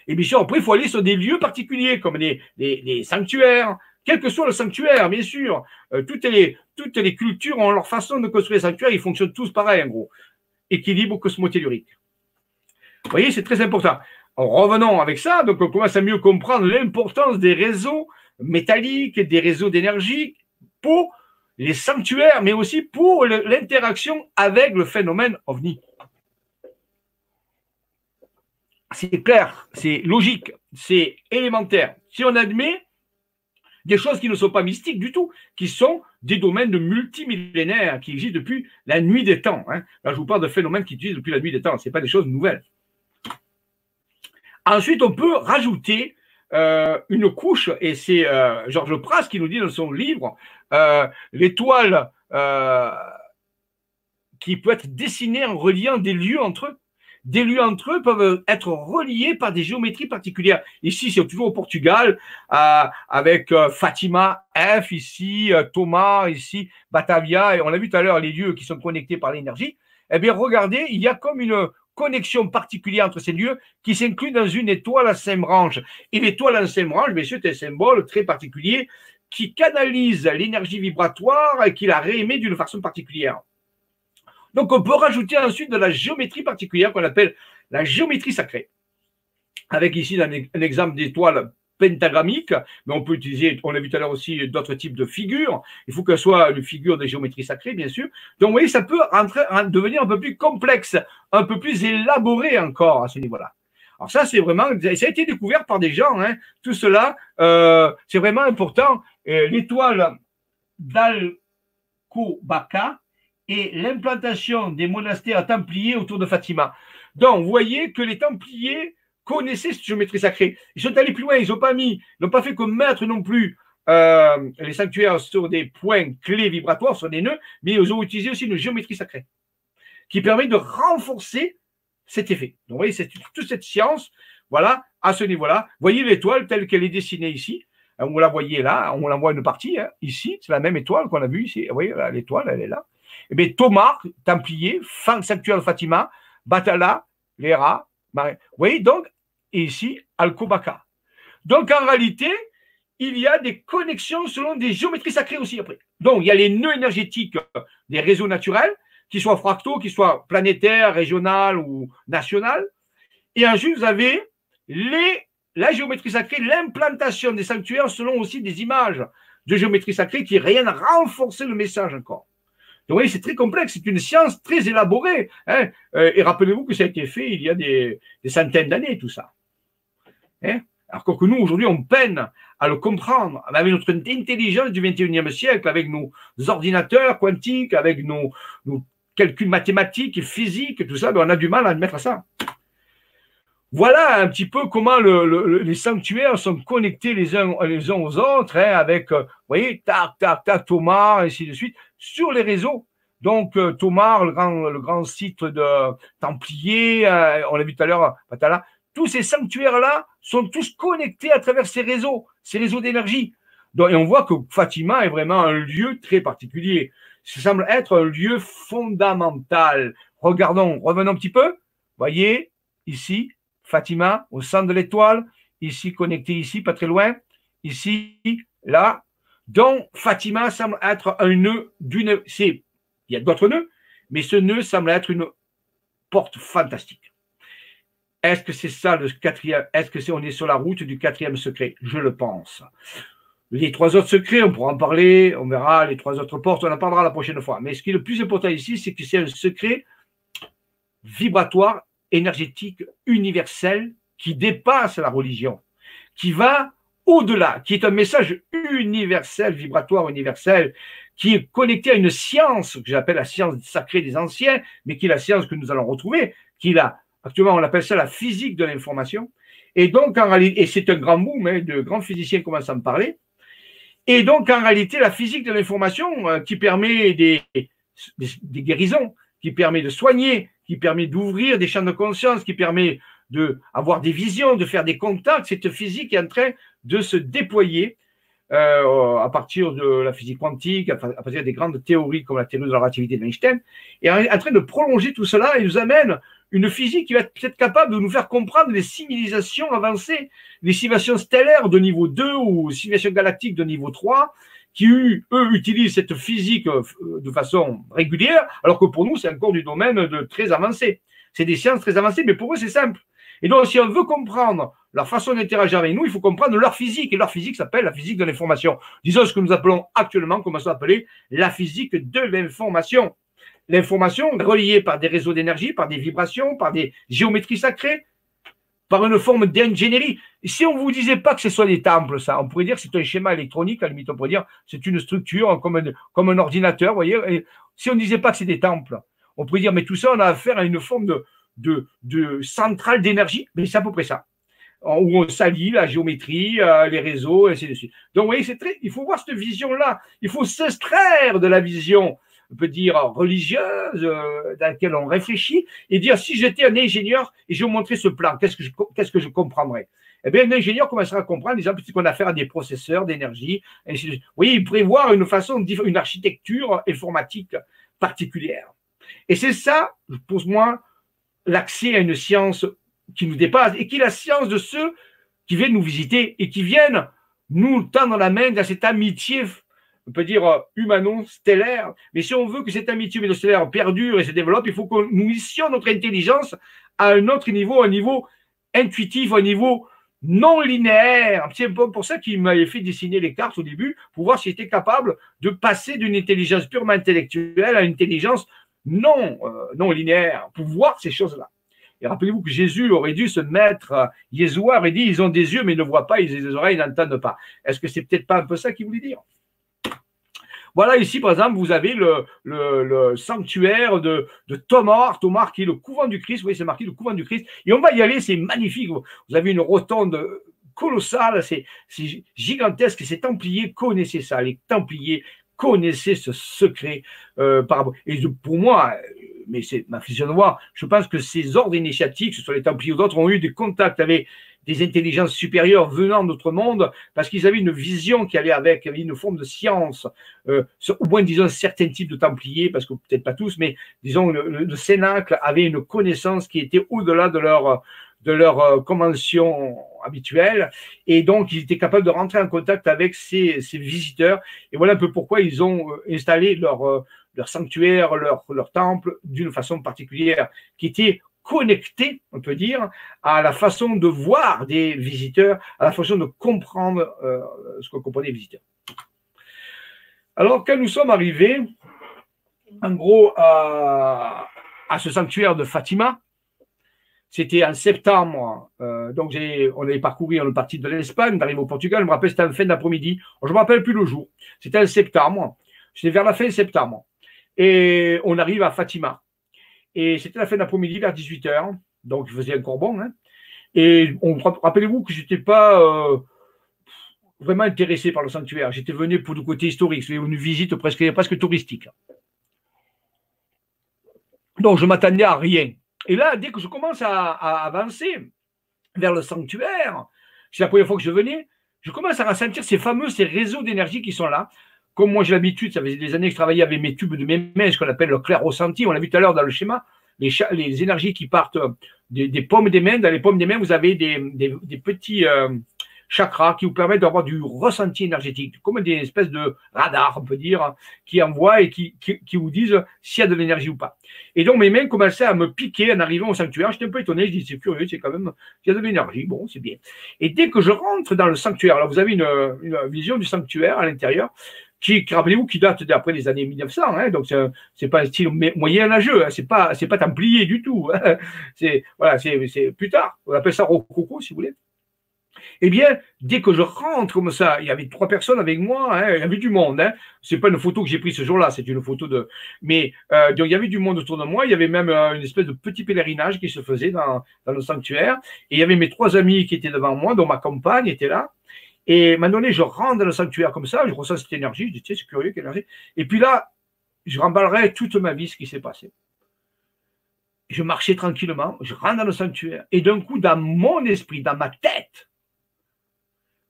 Et bien sûr, après, il faut aller sur des lieux particuliers, comme des, des, sanctuaires, quel que soit le sanctuaire, bien sûr. Euh, toutes, les, toutes les cultures ont leur façon de construire les sanctuaires, ils fonctionnent tous pareil, en gros. Équilibre cosmotellurique. Vous voyez, c'est très important. revenons avec ça, donc on commence à mieux comprendre l'importance des réseaux métalliques, des réseaux d'énergie pour les sanctuaires, mais aussi pour l'interaction avec le phénomène ovni. C'est clair, c'est logique, c'est élémentaire. Si on admet des choses qui ne sont pas mystiques du tout, qui sont des domaines de multimillénaires qui existent depuis la nuit des temps. Hein. Là, je vous parle de phénomènes qui existent depuis la nuit des temps, ce pas des choses nouvelles. Ensuite, on peut rajouter euh, une couche, et c'est euh, Georges Pras qui nous dit dans son livre, euh, l'étoile qui peut être dessinée en reliant des lieux entre eux des lieux entre eux peuvent être reliés par des géométries particulières. Ici, c'est toujours au Portugal, euh, avec euh, Fatima F, ici, euh, Thomas, ici, Batavia, et on a vu tout à l'heure les lieux qui sont connectés par l'énergie. Eh bien, regardez, il y a comme une connexion particulière entre ces lieux qui s'inclut dans une étoile à cinq branches. Et l'étoile à cinq branches, bien sûr, c'est un symbole très particulier qui canalise l'énergie vibratoire et qui la réémet d'une façon particulière. Donc, on peut rajouter ensuite de la géométrie particulière qu'on appelle la géométrie sacrée. Avec ici un, exemple d'étoile pentagrammique, mais on peut utiliser, on a vu tout à l'heure aussi d'autres types de figures. Il faut qu'elle soit une figure de géométrie sacrée, bien sûr. Donc, vous voyez, ça peut devenir un peu plus complexe, un peu plus élaboré encore à ce niveau-là. Alors ça, c'est vraiment, ça a été découvert par des gens. Hein. Tout cela, euh, c'est vraiment important. L'étoile d'Alcobaca, et l'implantation des monastères templiers autour de Fatima. Donc, vous voyez que les templiers connaissaient cette géométrie sacrée. Ils sont allés plus loin, ils n'ont pas mis, n'ont pas fait comme maître non plus euh, les sanctuaires sur des points clés vibratoires, sur des nœuds, mais ils ont utilisé aussi une géométrie sacrée qui permet de renforcer cet effet. Donc, vous voyez, c'est toute cette science, voilà, à ce niveau-là. Voyez l'étoile telle qu'elle est dessinée ici. On la voyait là, on la voit une partie, hein, ici, c'est la même étoile qu'on a vue ici. Vous voyez, l'étoile, elle est là. Eh Thomas, Templier, sanctuaire de Fatima, Batala, Léra, Marie. Vous voyez, donc, ici, Al-Kobaka. Donc, en réalité, il y a des connexions selon des géométries sacrées aussi après. Donc, il y a les nœuds énergétiques des réseaux naturels, qu'ils soient fractaux, qu'ils soient planétaires, régionaux ou nationaux. Et ensuite, vous avez la géométrie sacrée, l'implantation des sanctuaires selon aussi des images de géométrie sacrée qui rien renforcer le message encore. Donc, voyez, c'est très complexe, c'est une science très élaborée. Hein. Euh, et rappelez-vous que ça a été fait il y a des, centaines d'années, tout ça. Hein. Alors que nous, aujourd'hui, on peine à le comprendre avec notre intelligence du 21e siècle, avec nos ordinateurs quantiques, avec nos, calculs mathématiques et physiques, tout ça, on a du mal à admettre ça. Voilà un petit peu comment les sanctuaires sont connectés les uns, les uns aux autres, hein, avec, euh, vous voyez, tac, tac, tac, Thomas, ainsi de suite, sur les réseaux. Donc, euh, Thomas, le grand, le grand site de Templiers, euh, on l'a vu tout à l'heure, tous ces sanctuaires-là sont tous connectés à travers ces réseaux, ces réseaux d'énergie. Et on voit que Fatima est vraiment un lieu très particulier. Ça semble être un lieu fondamental. Regardons, revenons un petit peu. Voyez, ici, Fatima, au centre de l'étoile, ici connecté ici, pas très loin, ici, là, dont Fatima semble être un nœud d'une. Il y a d'autres nœuds, mais ce nœud semble être une porte fantastique. Est-ce que c'est ça le quatrième Est-ce que c'est on est sur la route du quatrième secret? Je le pense. Les trois autres secrets, on pourra en parler, on verra les trois autres portes, on en parlera la prochaine fois. Mais ce qui est le plus important ici, c'est que c'est un secret vibratoire énergétique universel qui dépasse la religion, qui va au-delà, qui est un message universel, vibratoire universel, qui est connecté à une science que j'appelle la science sacrée des anciens, mais qui est la science que nous allons retrouver, qui est actuellement on appelle ça la physique de l'information. Et donc en réalité, et c'est un grand boom, hein, de grands physiciens commencent à me parler. Et donc en réalité, la physique de l'information euh, qui permet des, des guérisons, qui permet de soigner, qui permet d'ouvrir des champs de conscience, qui permet d'avoir des visions, de faire des contacts. Cette physique est en train de se déployer euh, à partir de la physique quantique, à partir des grandes théories comme la théorie de la relativité d'Einstein, est en train de prolonger tout cela et nous amène une physique qui va être capable de nous faire comprendre les civilisations avancées, les civilisations stellaires de niveau 2 ou civilisations galactiques de niveau 3, qui, eux, utilisent cette physique euh, de façon régulière, alors que pour nous, c'est encore du domaine de très avancé. C'est des sciences très avancées, mais pour eux, c'est simple. Et donc, si on veut comprendre leur façon d'interagir avec nous, il faut comprendre leur physique. Et leur physique s'appelle la physique de l'information. Disons ce que nous appelons actuellement, comment ça s'appelle la physique de l'information. L'information reliée par des réseaux d'énergie, par des vibrations, par des géométries sacrées, par une forme d'ingénierie. Si on ne vous disait pas que ce soit des temples, ça, on pourrait dire que c'est un schéma électronique, à la limite, on pourrait dire c'est une structure comme un, comme un ordinateur, vous voyez. si on ne disait pas que c'est des temples, on pourrait dire, mais tout ça, on a affaire à une forme de centrale d'énergie, mais c'est à peu près ça. Où on s'allie la géométrie, euh, les réseaux, et ainsi de suite. Donc, vous voyez, c'est très, il faut voir cette vision-là. Il faut s'extraire de la vision, on peut dire, religieuse, euh, dans laquelle on réfléchit, et dire, si j'étais un ingénieur et je vous montrais ce plan, qu'est-ce que je, qu'est-ce que je comprendrais? Eh bien, un ingénieur commencera à comprendre, exemple, qu'on a affaire à des processeurs d'énergie. Vous voyez, il prévoit une façon, une architecture informatique particulière. Et c'est ça, pour moi, l'accès à une science qui nous dépasse et qui est la science de ceux qui viennent nous visiter et qui viennent nous tendre la main dans cette amitié, on peut dire euh, humano-stellaire. Mais si on veut que cette amitié humano-stellaire perdure et se développe, il faut que nous missions notre intelligence à un autre niveau, un niveau intuitif, un niveau non linéaire. C'est pour ça qu'il m'avait fait dessiner les cartes au début, pour voir s'il était capable de passer d'une intelligence purement intellectuelle à une intelligence non, euh, non linéaire, pour voir ces choses-là. Et rappelez-vous que Jésus aurait dû se mettre, euh, Jésus aurait dit, ils ont des yeux mais ils ne voient pas, ils ont des oreilles, ils n'entendent pas. Est-ce que c'est peut-être pas un peu ça qu'il voulait dire? Voilà, ici, par exemple, vous avez le, sanctuaire de, de Tomar, Tomar qui est le couvent du Christ. Vous voyez, c'est marqué le couvent du Christ. Et on va y aller, c'est magnifique. Vous avez une rotonde colossale, c'est gigantesque. Ces Templiers connaissaient ça. Les Templiers connaissaient ce secret. Euh, et pour moi, mais c'est ma vision voir, je pense que ces ordres initiatiques, que ce soit les Templiers ou d'autres, ont eu des contacts avec des intelligences supérieures venant d'autres mondes, parce qu'ils avaient une vision qui allait avec, une forme de science, euh, au moins disons certains types de Templiers, parce que peut-être pas tous, mais disons le, le, Cénacle avait une connaissance qui était au-delà de leur de leur euh, convention habituelle, et donc ils étaient capables de rentrer en contact avec ces, ces visiteurs, et voilà un peu pourquoi ils ont euh, installé leur, euh, leur sanctuaire, leur, temple d'une façon particulière, qui était connecté, on peut dire, à la façon de voir des visiteurs, à la façon de comprendre euh, ce que comprenaient les visiteurs. Alors, quand nous sommes arrivés, en gros, à, ce sanctuaire de Fatima, c'était en septembre, euh, donc on avait parcouru le parti de l'Espagne, d'arriver au Portugal, je me rappelle, c'était en fin d'après-midi, je ne me rappelle plus le jour, c'était en septembre, c'était vers la fin septembre, et on arrive à Fatima. Et c'était la fin d'après-midi vers 18h. Donc, je faisais encore bon. Hein. Et rappelez-vous que je n'étais pas euh, vraiment intéressé par le sanctuaire. J'étais venu pour le côté historique. C'était une visite presque, touristique. Donc, je m'attendais à rien. Et là, dès que je commence à, avancer vers le sanctuaire, c'est la première fois que je venais, je commence à ressentir ces fameux ces réseaux d'énergie qui sont là comme moi j'ai l'habitude, ça faisait des années que je travaillais avec mes tubes de mes mains, ce qu'on appelle le clair ressenti, on l'a vu tout à l'heure dans le schéma, les, énergies qui partent des, des, pommes des mains, dans les pommes des mains, vous avez des, petits euh, chakras qui vous permettent d'avoir du ressenti énergétique, comme des espèces de radars, on peut dire, qui envoient et qui, vous disent s'il y a de l'énergie ou pas. Et donc mes mains commençaient à me piquer en arrivant au sanctuaire. J'étais un peu étonné, je dis c'est curieux, c'est quand même, il y a de l'énergie, bon, c'est bien. Et dès que je rentre dans le sanctuaire, là vous avez une vision du sanctuaire à l'intérieur, qui, rappelez-vous, qui date d'après les années 1900, hein, donc c'est pas un style moyen-âgeux, hein, c'est pas c'est pas templier du tout, hein, (laughs) c'est voilà, c'est plus tard, on appelle ça rococo si vous voulez. Eh bien, dès que je rentre comme ça, il y avait trois personnes avec moi, hein, il y avait du monde. Hein. C'est pas une photo que j'ai prise ce jour-là, c'est une photo de. Mais euh, donc, il y avait du monde autour de moi. Il y avait même euh, une espèce de petit pèlerinage qui se faisait dans, dans le sanctuaire. Et il y avait mes trois amis qui étaient devant moi, dont ma compagne était là. Et à un moment donné, je rentre dans le sanctuaire comme ça, je ressens cette énergie, je dis, tiens, c'est curieux, quelle énergie. Et puis là, je remballerai toute ma vie ce qui s'est passé. Je marchais tranquillement, je rentre dans le sanctuaire, et d'un coup, dans mon esprit, dans ma tête,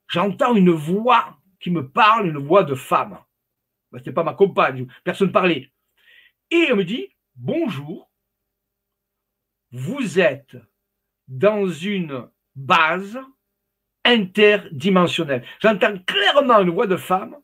j'entends une voix qui me parle une voix de femme. Ce n'était pas ma compagne, personne ne parlait. Et elle me dit, bonjour, vous êtes dans une base interdimensionnelle. J'entends clairement une voix de femme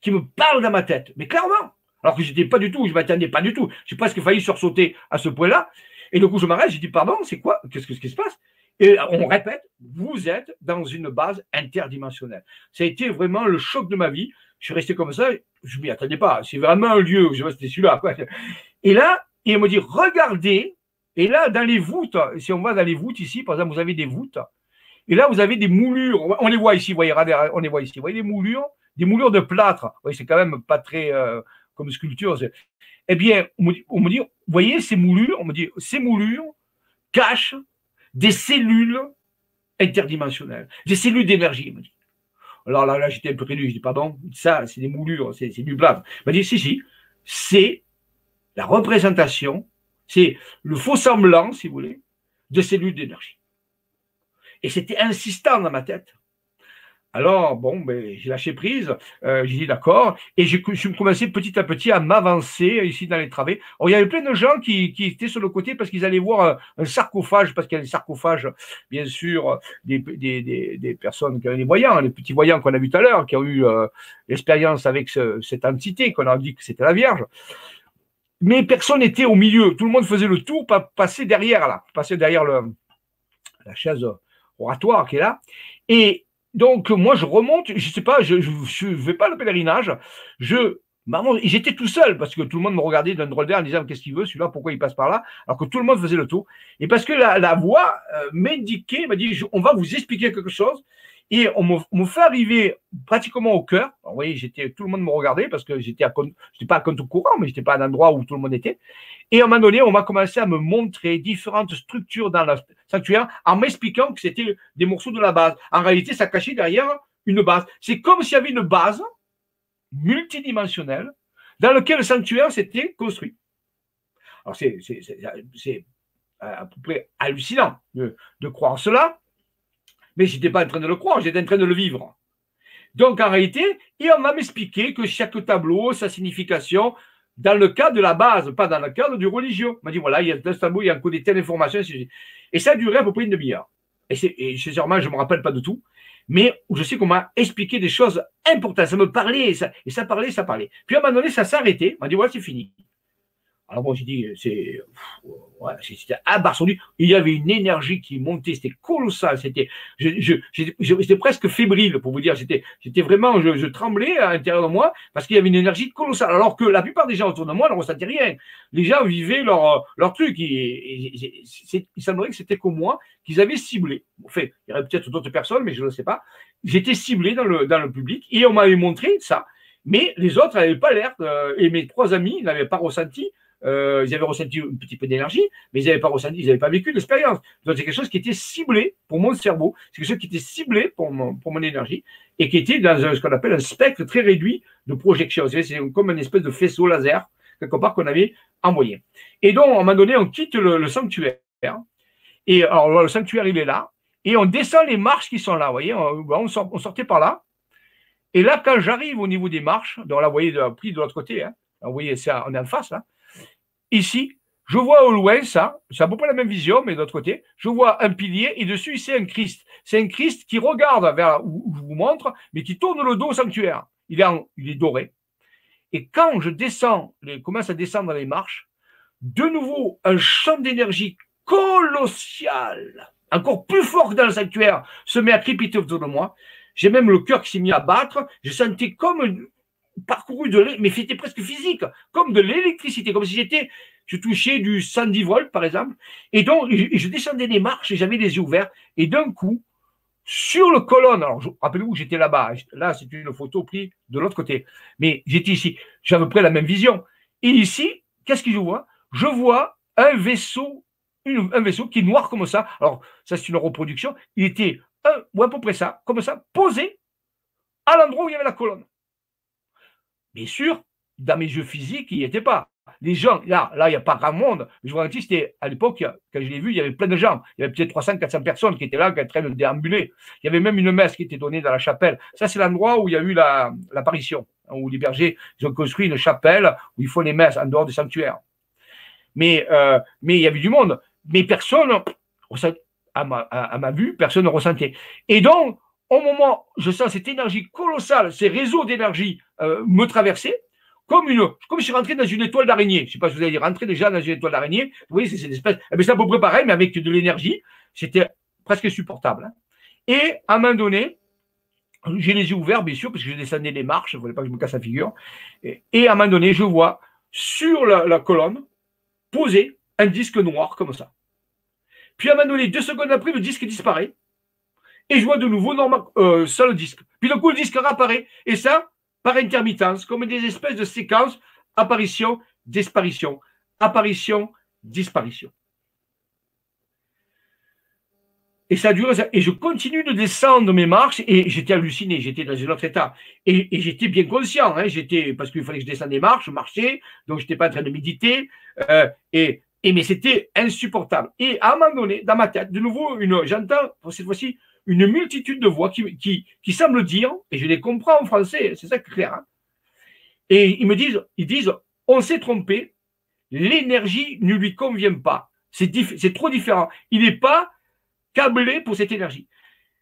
qui me parle dans ma tête, mais clairement. Alors que j'étais pas du tout, je m'attendais pas du tout. J'ai presque failli sursauter à ce point-là. Et du coup, je m'arrête, j'ai dit, pardon, c'est quoi? Qu'est-ce qui se passe? Et on répète, vous êtes dans une base interdimensionnelle. Ça a été vraiment le choc de ma vie. Je suis resté comme ça, je m'y attendais pas. C'est vraiment un lieu, je c'était celui-là. Et là, il me dit, regardez, et là, dans les voûtes, si on va dans les voûtes ici, par exemple, vous avez des voûtes, et là, vous avez des moulures, on les voit ici, vous voyez, on les voit ici, vous voyez des moulures, des moulures de plâtre. Oui, c'est quand même pas très euh, comme sculpture. Eh bien, on me, dit, vous voyez ces moulures, on me dit, ces moulures cachent des cellules interdimensionnelles, des cellules d'énergie. Alors là, là j'étais un peu réduit, je dis, pardon, ça, c'est des moulures, c'est du plâtre. Il m'a dit, si, si, c'est la représentation, c'est le faux semblant, si vous voulez, de cellules d'énergie. Et c'était insistant dans ma tête. Alors, bon, ben, j'ai lâché prise, euh, j'ai dit d'accord, et j'ai commencé petit à petit à m'avancer ici dans les travées. il y avait plein de gens qui, étaient sur le côté parce qu'ils allaient voir un, sarcophage, parce qu'il y a des sarcophages, bien sûr, des, personnes qui avaient des voyants, les petits voyants qu'on a vus tout à l'heure, qui ont eu euh, l'expérience avec cette entité, qu'on a dit que c'était la Vierge. Mais personne n'était au milieu, tout le monde faisait le tour, passer derrière là, passer derrière la chaise oratoire qui est là. Et donc, moi, je remonte, je ne sais pas, je ne vais pas le pèlerinage. Je, j'étais tout seul parce que tout le monde me regardait d'un drôle d'air en disant qu'est-ce qu'il veut, celui-là, pourquoi il passe par là, alors que tout le monde faisait le tour. Et parce que la, voix euh, m'indiquait, m'a dit, on va vous expliquer quelque chose. Et on me, fait arriver pratiquement au cœur. vous voyez, j'étais, tout le monde me regardait parce que j'étais, à, j'étais pas à compte courant, mais j'étais pas à un endroit où tout le monde était. Et à un moment donné, on m'a commencé à me montrer différentes structures dans le sanctuaire en m'expliquant que c'était des morceaux de la base. En réalité, ça cachait derrière une base. C'est comme s'il y avait une base multidimensionnelle dans laquelle le sanctuaire s'était construit. Alors, c'est, c'est, à peu près hallucinant de, de croire cela mais je n'étais pas en train de le croire, j'étais en train de le vivre. Donc en réalité, et on va m'expliquer que chaque tableau, sa signification, dans le cas de la base, pas dans le cadre du religieux. On m'a dit, voilà, il y a un tableau, il y a un coup de telle information. Et ça a duré à peu près une demi-heure. Et, et sincèrement, je ne me rappelle pas de tout. Mais je sais qu'on m'a expliqué des choses importantes. Ça me parlait, et ça, parlait, ça parlait. Puis à un moment donné, ça arrêté. On m'a dit, voilà, c'est fini. Alors moi j'ai dit, c'est, ouais, c'était abasourdi. Il y avait une énergie qui montait, c'était colossal. C'était, j'étais presque fébrile pour vous dire. J'étais, j'étais vraiment, je, tremblais à l'intérieur de moi parce qu'il y avait une énergie colossale. Alors que la plupart des gens autour de moi ne ressentaient rien. Les gens vivaient leur, leur truc. il semblerait que c'était comme moi qu'ils avaient ciblé. Enfin, il y aurait peut-être d'autres personnes, mais je ne sais pas. J'étais ciblé dans le, dans le public et on m'avait montré ça. Mais les autres n'avaient pas l'air, et mes trois amis n'avaient pas ressenti euh, ils avaient ressenti un petit peu d'énergie, mais ils n'avaient pas ressenti, ils n'avaient pas vécu l'expérience. Donc c'est quelque chose qui était ciblé pour mon cerveau, c'est quelque chose qui était ciblé pour mon, énergie et qui était dans ce qu'on appelle un spectre très réduit de projection. C'est comme une espèce de faisceau laser, quelque part, qu'on avait envoyé. Et donc, à un moment donné, on quitte le, sanctuaire. Et alors, le sanctuaire, il est là. Et on descend les marches qui sont là. Vous voyez, on, sortait par là. Et là, quand j'arrive au niveau des marches, donc là, vous voyez, pris de l'autre côté, hein, vous voyez, on est en face, là. Ici, je vois au loin ça, c'est à peu près la même vision, mais d'autre côté, je vois un pilier et dessus, c'est un Christ. C'est un Christ qui regarde vers où je vous montre, mais qui tourne le dos au sanctuaire. Il est, il est doré. Et quand je descends, je commence à descendre les marches, de nouveau, un champ d'énergie colossal, encore plus fort que dans le sanctuaire, se met à crépiter autour de moi. J'ai même le cœur qui s'est mis à battre. Je sentais comme parcouru de mais c'était presque physique, comme de l'électricité, comme si j'étais, je touchais du 110 volts par exemple, et donc je, descendais des marches et j'avais les yeux ouverts, et d'un coup, sur le colonne, alors rappelez-vous, j'étais là-bas, là c'est une photo prise de l'autre côté, mais j'étais ici, j'avais à peu près la même vision. Et ici, qu'est-ce que je vois? Je vois un vaisseau, un vaisseau qui est noir comme ça. Alors ça c'est une reproduction. Il était un, ou à peu près ça, comme ça, posé à l'endroit où il y avait la colonne. Bien sûr, dans mes yeux physiques, il n'y était pas. les gens, là, là, il n'y a pas grand monde. Vous garantis, c'était à l'époque, quand je l'ai vu, il y avait plein de gens. Il y avait peut-être 300, 400 personnes qui étaient là, qui étaient en train de déambuler. Il y avait même une messe qui était donnée dans la chapelle. Ça, c'est l'endroit où il y a eu l'apparition, hein, où les bergers, ils ont construit une chapelle où il faut les messes en dehors des sanctuaires. Mais, euh, mais il y avait du monde. Mais personne, à ma vue, personne ne ressentait. Et donc, au moment, je sens cette énergie colossale, ces réseaux d'énergie euh, me traverser, comme une, comme si je rentrais dans une étoile d'araignée. Je sais pas si vous allez rentrer déjà dans une étoile d'araignée. Vous voyez, c'est cette espèce. Eh ben, c'est à peu près pareil, mais avec de l'énergie. C'était presque supportable. Hein. Et à un moment donné, j'ai les yeux ouverts, bien sûr, parce que je descendais les marches. Je ne voulais pas que je me casse la figure. Et, à un moment donné, je vois sur la, colonne posé un disque noir comme ça. Puis à un moment donné, deux secondes après, le disque disparaît. Et je vois de nouveau normal, euh, seul disque. Puis d'un coup, le disque réapparaît. Et ça, par intermittence, comme des espèces de séquences, apparition, disparition, apparition, disparition. Et ça dure, et je continue de descendre mes marches, et j'étais halluciné, j'étais dans un autre état. Et, j'étais bien conscient, hein, j'étais, parce qu'il fallait que je descende des marches, marcher, donc je n'étais pas en train de méditer, euh, et, et, mais c'était insupportable. Et à un moment donné, dans ma tête, de nouveau, une, j'entends, cette fois-ci, une multitude de voix qui, qui, qui semblent dire, et je les comprends en français, c'est ça clair, hein. et ils me disent, ils disent, on s'est trompé, l'énergie ne lui convient pas, c'est, trop différent, il n'est pas câblé pour cette énergie.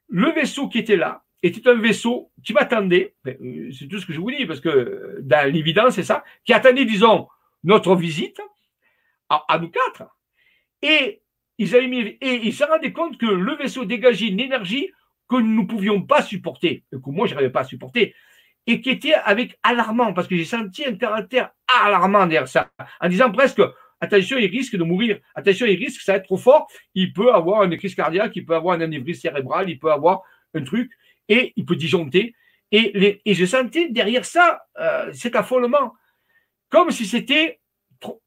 Le vaisseau qui était là était un vaisseau qui m'attendait, euh, c'est tout ce que je vous dis, parce que dans l'évidence, c'est ça, qui attendait, disons, notre visite à, à nous quatre. Et ils avaient mis, et ils se rendaient compte que le vaisseau dégageait une énergie que nous ne pouvions pas supporter, que moi je n'arrivais pas à supporter, et qui était avec alarmant, parce que j'ai senti un caractère alarmant derrière ça, en disant presque attention, il risque de mourir, attention, il risque, ça va être trop fort, il peut avoir une crise cardiaque, il peut avoir un anévrisme cérébral, il peut avoir un truc, et il peut disjoncter. Et, je sentais derrière ça euh, cet affolement, comme si c'était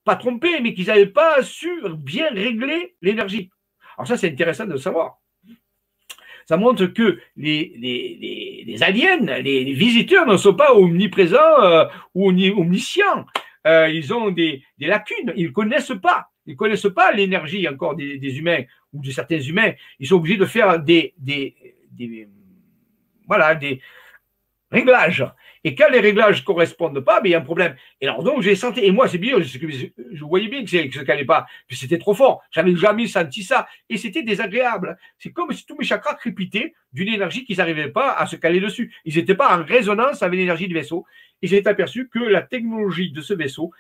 pas trompé, mais qu'ils n'avaient pas su bien régler l'énergie. Alors ça, c'est intéressant de savoir. Ça montre que les, aliens, les, visiteurs ne sont pas omniprésents euh, ou omniscients. Euh, ils ont des, lacunes, ils ne connaissent pas. Ils connaissent pas l'énergie encore des, humains ou de certains humains. Ils sont obligés de faire des, des, des réglages. Et quand les réglages ne correspondent pas, ben, il y a un problème. Et alors donc j'ai senti, et moi c'est bien, je, voyais bien que, que ça n'allait pas, c'était trop fort. J'avais jamais senti ça. Et c'était désagréable. C'est comme si tous mes chakras crépitaient d'une énergie qu'ils n'arrivaient pas à se caler dessus. Ils n'étaient pas en résonance avec l'énergie du vaisseau. Et j'ai aperçu que la technologie de ce vaisseau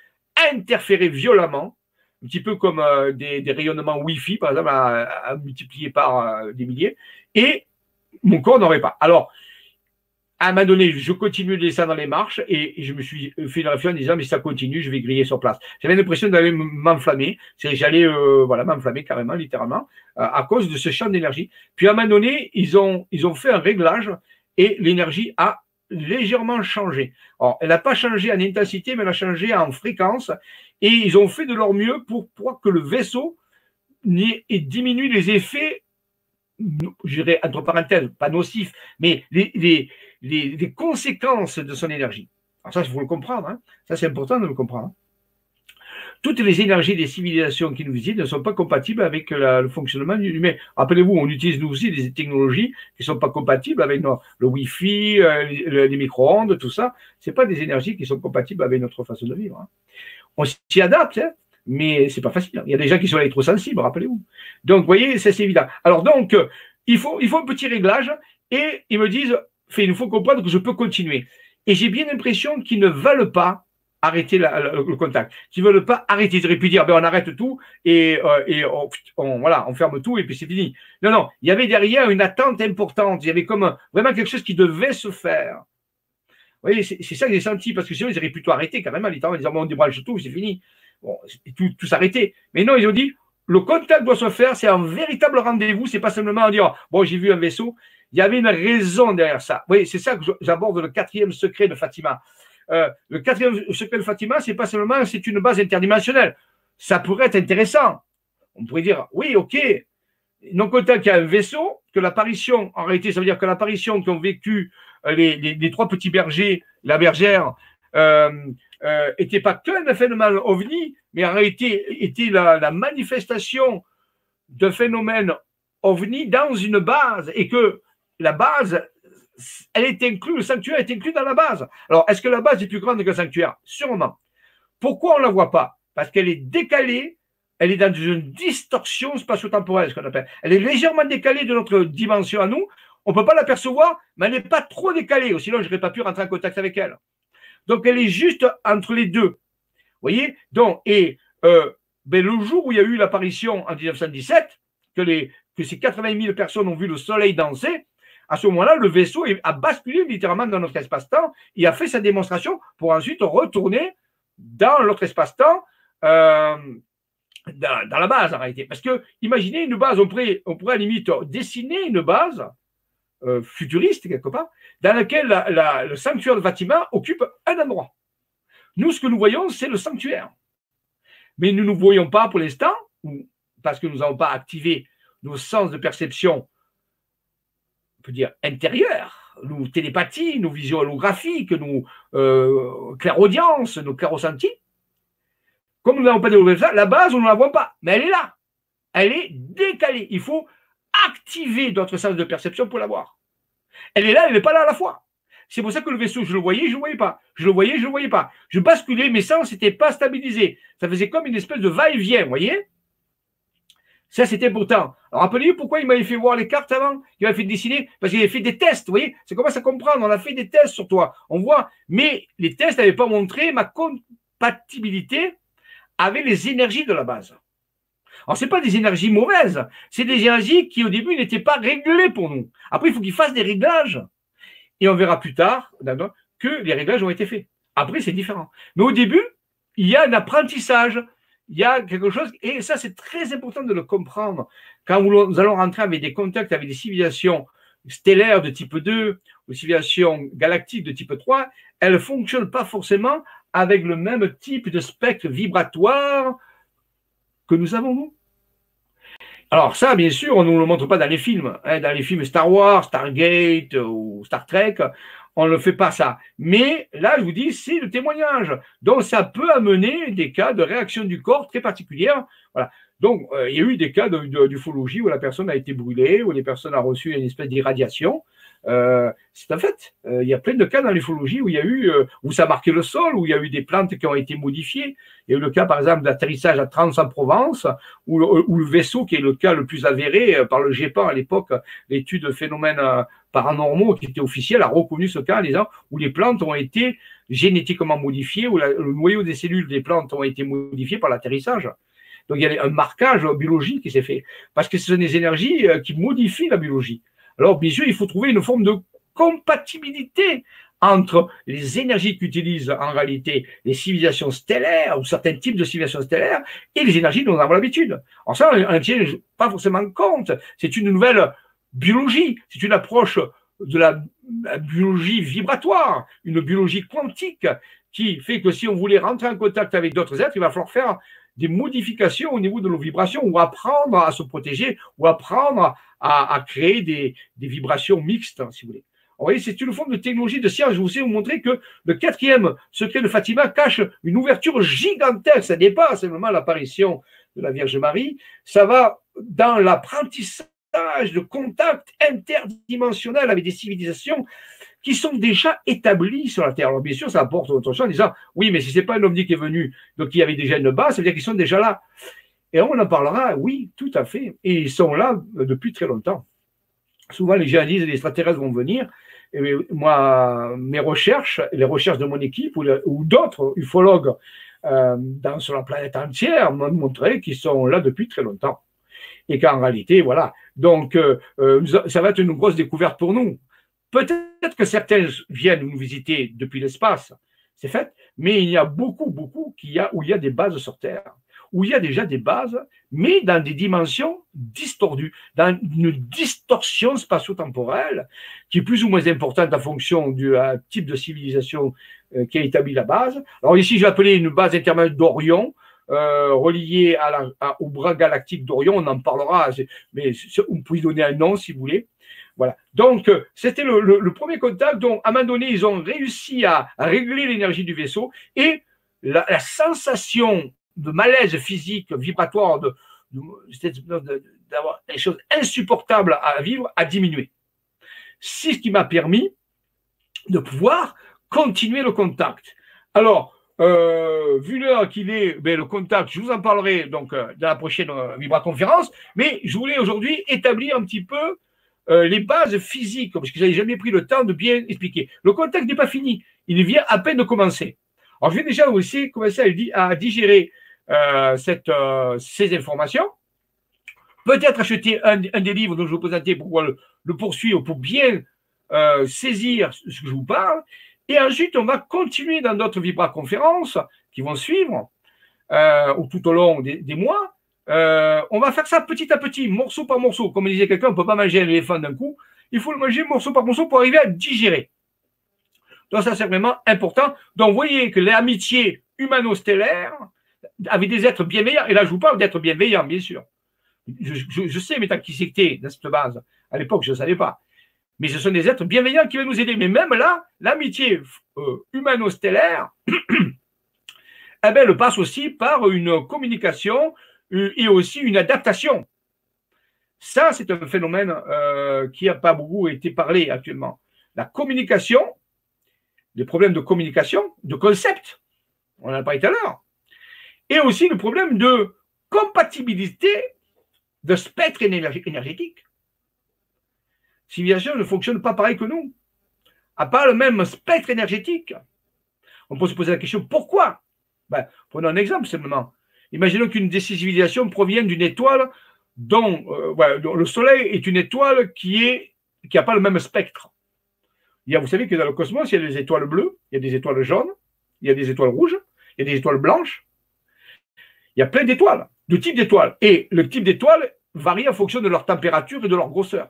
interférait violemment, un petit peu comme euh, des, rayonnements Wi-Fi, par exemple, à, multiplier par euh, des milliers, et mon corps n'aurait pas. Alors, à un moment donné, je continue de descendre les marches et je me suis fait réflexion en disant, mais ça continue, je vais griller sur place. J'avais l'impression d'aller m'enflammer. J'allais euh, voilà, m'enflammer carrément, littéralement, euh, à cause de ce champ d'énergie. Puis à un moment donné, ils ont, ils ont fait un réglage et l'énergie a légèrement changé. Alors, elle n'a pas changé en intensité, mais elle a changé en fréquence. Et ils ont fait de leur mieux pour, pour que le vaisseau diminue les effets je dirais entre parenthèses, pas nocifs, mais les, les, les, conséquences de son énergie. Alors ça, il faut le comprendre. Hein. Ça, c'est important de le comprendre. Toutes les énergies des civilisations qui nous visitent ne sont pas compatibles avec le fonctionnement humain. Rappelez-vous, on utilise nous aussi des technologies qui ne sont pas compatibles avec le Wi-Fi, euh, les, micro-ondes, tout ça. Ce pas des énergies qui sont compatibles avec notre façon de vivre. Hein. On s'y adapte, hein, mais c'est pas facile. Il y a des gens qui sont électrosensibles, rappelez-vous. Donc, vous voyez, c'est évident. Alors donc, il faut, il faut un petit réglage et ils me disent, il faut comprendre que je peux continuer. Et j'ai bien l'impression qu'ils ne veulent pas arrêter le contact, qu'ils ne veulent pas arrêter. Ils auraient pu dire, ben, on arrête tout et, euh, et on, voilà, on ferme tout et puis c'est fini. Non, non, il y avait derrière une attente importante. Il y avait comme vraiment quelque chose qui devait se faire. Vous voyez, c'est ça que j'ai senti, parce que sinon, ils auraient plutôt arrêté carrément, en disant, bon, on débranche tout, c'est fini. Bon, tout, tout s'arrêter. Mais non, ils ont dit, le contact doit se faire, c'est un véritable rendez-vous, c'est pas simplement dire, bon, j'ai vu un vaisseau, il y avait une raison derrière ça. Oui, c'est ça que j'aborde le quatrième secret de Fatima. Euh, le quatrième secret de Fatima, c'est pas seulement c'est une base interdimensionnelle. Ça pourrait être intéressant. On pourrait dire, oui, ok, non content qu'il y a un vaisseau, que l'apparition, en réalité, ça veut dire que l'apparition qu'ont vécu euh, les, trois petits bergers, la bergère, euh, n'était pas qu'un phénomène ovni, mais en réalité était la, manifestation d'un phénomène ovni dans une base et que la base, elle est inclue, le sanctuaire est inclus dans la base. Alors, est-ce que la base est plus grande que le sanctuaire? Sûrement. Pourquoi on ne la voit pas? Parce qu'elle est décalée, elle est dans une distorsion spatio-temporelle, ce qu'on appelle. Elle est légèrement décalée de notre dimension à nous. On ne peut pas l'apercevoir, mais elle n'est pas trop décalée, sinon je n'aurais pas pu rentrer en contact avec elle. Donc, elle est juste entre les deux. Vous voyez? Donc, et euh, ben, le jour où il y a eu l'apparition en 1917, que, que ces 80 000 personnes ont vu le soleil danser, à ce moment-là, le vaisseau a basculé littéralement dans notre espace-temps et a fait sa démonstration pour ensuite retourner dans notre espace-temps, euh, dans, la base en réalité. Parce que, imaginez une base, on pourrait, on à la limite dessiner une base euh, futuriste quelque part, dans laquelle le sanctuaire de Fatima occupe un endroit. Nous, ce que nous voyons, c'est le sanctuaire. Mais nous ne voyons pas pour l'instant, parce que nous n'avons pas activé nos sens de perception, on dire, intérieurs, nos télépathies, nos visions holographiques, nos euh, clairaudiences, nos clairosentis. Comme nous n'avons pas développé ça, la base, nous ne la voit pas, mais elle est là. Elle est décalée. Il faut activer notre sens de perception pour la voir. Elle est là, elle n'est pas là à la fois. C'est pour ça que le vaisseau, je le voyais, je ne le voyais pas. Je le voyais, je ne le voyais pas. Je basculais, mes sens n'étaient pas stabilisés. Ça faisait comme une espèce de va-et-vient, vous voyez? Ça, c'était important. Alors, rappelez-vous pourquoi il m'avait fait voir les cartes avant Il m'avait fait dessiner? Parce qu'il avait fait des tests, vous voyez? C'est commence à comprendre. On a fait des tests sur toi. On voit. Mais les tests n'avaient pas montré ma compatibilité avec les énergies de la base. Alors, ce pas des énergies mauvaises, c'est des énergies qui, au début, n'étaient pas réglées pour nous. Après, il faut qu'ils fassent des réglages. Et on verra plus tard que les réglages ont été faits. Après, c'est différent. Mais au début, il y a un apprentissage, il y a quelque chose, et ça, c'est très important de le comprendre. Quand nous allons rentrer avec des contacts avec des civilisations stellaires de type 2 ou civilisations galactiques de type 3, elles ne fonctionnent pas forcément avec le même type de spectre vibratoire que nous avons, nous. Alors ça, bien sûr, on ne nous le montre pas dans les films. Hein, dans les films Star Wars, Stargate ou Star Trek, on ne fait pas ça. Mais là, je vous dis, c'est le témoignage. Donc, ça peut amener des cas de réaction du corps très particulière. Voilà. Donc, euh, il y a eu des cas d'ufologie où la personne a été brûlée, où les personnes ont reçu une espèce d'irradiation. Euh, c'est un fait. Euh, il y a plein de cas dans l'ufologie où il y a eu, euh, où ça a marqué le sol, où il y a eu des plantes qui ont été modifiées. Il y a eu le cas, par exemple, d'atterrissage à Trans en Provence, où, le vaisseau, qui est le cas le plus avéré par le GEPAN à l'époque, l'étude de phénomènes paranormaux qui était officielle, a reconnu ce cas en disant où les plantes ont été génétiquement modifiées, où le noyau des cellules des plantes ont été modifiées par l'atterrissage. Donc il y a un marquage biologique qui s'est fait, parce que ce sont des énergies qui modifient la biologie. Alors, bien sûr, il faut trouver une forme de compatibilité entre les énergies qu'utilisent en réalité les civilisations stellaires ou certains types de civilisations stellaires et les énergies dont nous avons l'habitude. Alors ça, on ne tient pas forcément compte. C'est une nouvelle biologie, c'est une approche de la, biologie vibratoire, une biologie quantique qui fait que si on voulait rentrer en contact avec d'autres êtres, il va falloir faire des modifications au niveau de nos vibrations ou apprendre à se protéger ou apprendre à, créer des, vibrations mixtes, si vous voulez. Vous voyez, c'est une forme de technologie de science. Je vous ai montré que le quatrième secret de Fatima cache une ouverture gigantesque. Ça n'est pas simplement l'apparition de la Vierge Marie, ça va dans l'apprentissage de contact interdimensionnel avec des civilisations qui sont déjà établies sur la Terre. Alors bien sûr, ça apporte autre chose en disant, oui, mais si c'est pas un ovni qui est venu, donc il y avait déjà une base, ça veut dire qu'ils sont déjà là. Et on en parlera, oui, tout à fait. Et ils sont là depuis très longtemps. Souvent, les gens disent les extraterrestres vont venir. Et moi, mes recherches, les recherches de mon équipe ou, d'autres ufologues euh, sur la planète entière m'ont montré qu'ils sont là depuis très longtemps. Et qu'en réalité, voilà. Donc, euh, euh, ça va être une grosse découverte pour nous. Peut-être que certains viennent nous visiter depuis l'espace, c'est fait, mais il y a beaucoup, beaucoup qui a, où il y a des bases sur Terre où il y a déjà des bases, mais dans des dimensions distordues, dans une distorsion spatio-temporelle qui est plus ou moins importante en fonction du euh, type de civilisation euh, qui a établi la base. Alors ici, je vais une base intermédiaire d'Orion, euh, reliée à la, au bras galactique d'Orion, on en parlera, mais vous pouvez donner un nom si vous voulez. Voilà. Donc, c'était le, premier contact. Donc, à un moment donné, ils ont réussi à, régler l'énergie du vaisseau et la, sensation de malaise physique, vibratoire, de, d'avoir des choses insupportables à vivre a diminué. C'est ce qui m'a permis de pouvoir continuer le contact. Alors, euh, vu l'heure qu'il est, ben, le contact, je vous en parlerai donc euh, dans la prochaine euh, Vibra-conférence, mais je voulais aujourd'hui établir un petit peu les bases physiques, parce que je n'avais jamais pris le temps de bien expliquer. Le contact n'est pas fini, il vient à peine de commencer. Alors, je déjà aussi commencer à, à digérer cette, ces informations. Peut-être acheter un, des livres dont je vous présentais pour le, le poursuivre, pour bien saisir ce que je vous parle. Et ensuite, on va continuer dans d'autres Vibra-conférences qui vont suivre, euh, ou tout au long des, mois. Euh, on va faire ça petit à petit, morceau par morceau. Comme disait quelqu'un, on ne peut pas manger un éléphant d'un coup. Il faut le manger morceau par morceau pour arriver à digérer. Donc ça, c'est vraiment important. Donc, vous voyez que l'amitié humano-stellaire avec des êtres bienveillants, et là, je vous parle d'êtres bienveillants, bien sûr. Je, sais, mais tant qui c'était dans cette base. À l'époque, je ne savais pas mais ce sont des êtres bienveillants qui vont nous aider. Mais même là, l'amitié euh, humano-stellaire, (clears throat) eh ben, elle passe aussi par une communication et aussi une adaptation. Ça, c'est un phénomène euh, qui n'a pas beaucoup été parlé actuellement. La communication, les problèmes de communication, de concept, on en a parlé tout à l'heure, et aussi le problème de compatibilité de spectre énergétique civilisation ne fonctionne pas pareil que nous, n'a pas le même spectre énergétique. On peut se poser la question pourquoi? Ben, Prenons un exemple simplement. Imaginons qu'une des civilisations provienne d'une étoile dont, euh, dont, le Soleil est une étoile qui n'a pas le même spectre. Vous savez que dans le cosmos, il y a des étoiles bleues, il y a des étoiles jaunes, il y a des étoiles rouges, il y a des étoiles blanches. Il y a plein d'étoiles, de types d'étoiles. Et le type d'étoile varie en fonction de leur température et de leur grosseur.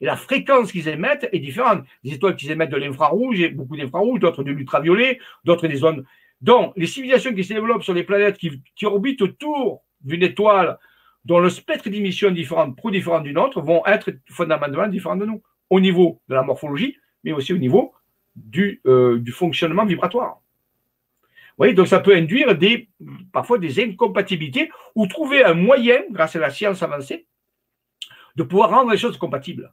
Et la fréquence qu'ils émettent est différente. Des étoiles qui émettent de l'infrarouge, beaucoup d'infrarouge, d'autres de l'ultraviolet, d'autres des zones. Donc, les civilisations qui se développent sur les planètes qui, orbitent autour d'une étoile dont le spectre d'émission est différent, pro différent d'une autre, vont être fondamentalement différents de nous, au niveau de la morphologie, mais aussi au niveau du, euh, du fonctionnement vibratoire. Vous voyez, donc ça peut induire des, parfois des incompatibilités ou trouver un moyen, grâce à la science avancée, de pouvoir rendre les choses compatibles.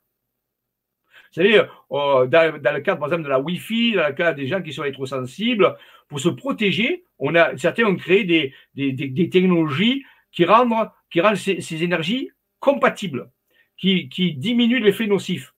Savez, euh, dans, le cadre, par exemple, de la Wi-Fi, dans le cas des gens qui sont électrosensibles, pour se protéger, certains ont créé des, technologies qui rendent, ces, énergies compatibles, qui, qui diminuent l'effet nocif,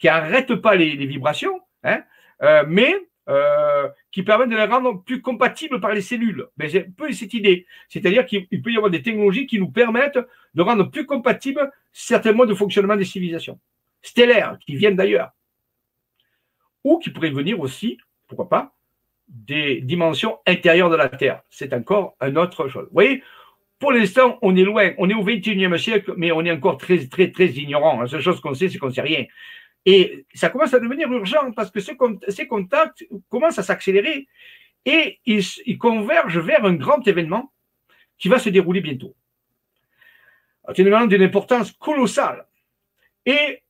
qui n'arrêtent pas les, vibrations, hein, euh, mais euh, qui permettent de les rendre plus compatibles par les cellules. Mais c'est un peu cette idée. C'est-à-dire qu'il peut y avoir des technologies qui nous permettent de rendre plus compatibles certains modes de fonctionnement des civilisations stellaires qui viennent d'ailleurs, ou qui pourraient venir aussi, pourquoi pas, des dimensions intérieures de la Terre. C'est encore un autre chose. Vous voyez, pour l'instant, on est loin, on est au 21e siècle, mais on est encore très, très, très ignorant. La seule chose qu'on sait, c'est qu'on ne sait rien. Et ça commence à devenir urgent parce que ces contacts commencent à s'accélérer et ils, ils, convergent vers un grand événement qui va se dérouler bientôt. C'est un événement d'une importance colossale. Et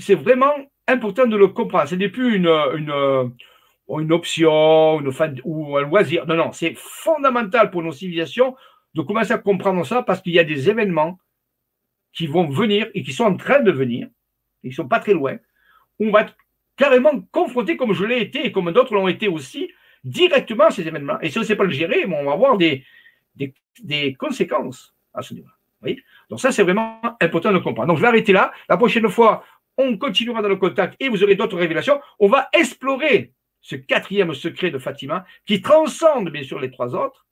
c'est vraiment important de le comprendre. Ce n'est plus une, une, option une ou un loisir. Non, non, c'est fondamental pour nos civilisations de commencer à comprendre ça parce qu'il y a des événements qui vont venir et qui sont en train de venir, ils ne sont pas très loin, où on va être carrément confronté, comme je l'ai été et comme d'autres l'ont été aussi, directement à ces événements. Et si on ne sait pas le gérer, on va avoir des, des, conséquences à ce niveau. Oui Donc ça, c'est vraiment important de comprendre. Donc je vais arrêter là. La prochaine fois, on continuera dans le contact et vous aurez d'autres révélations. On va explorer ce quatrième secret de Fatima qui transcende bien sûr les trois autres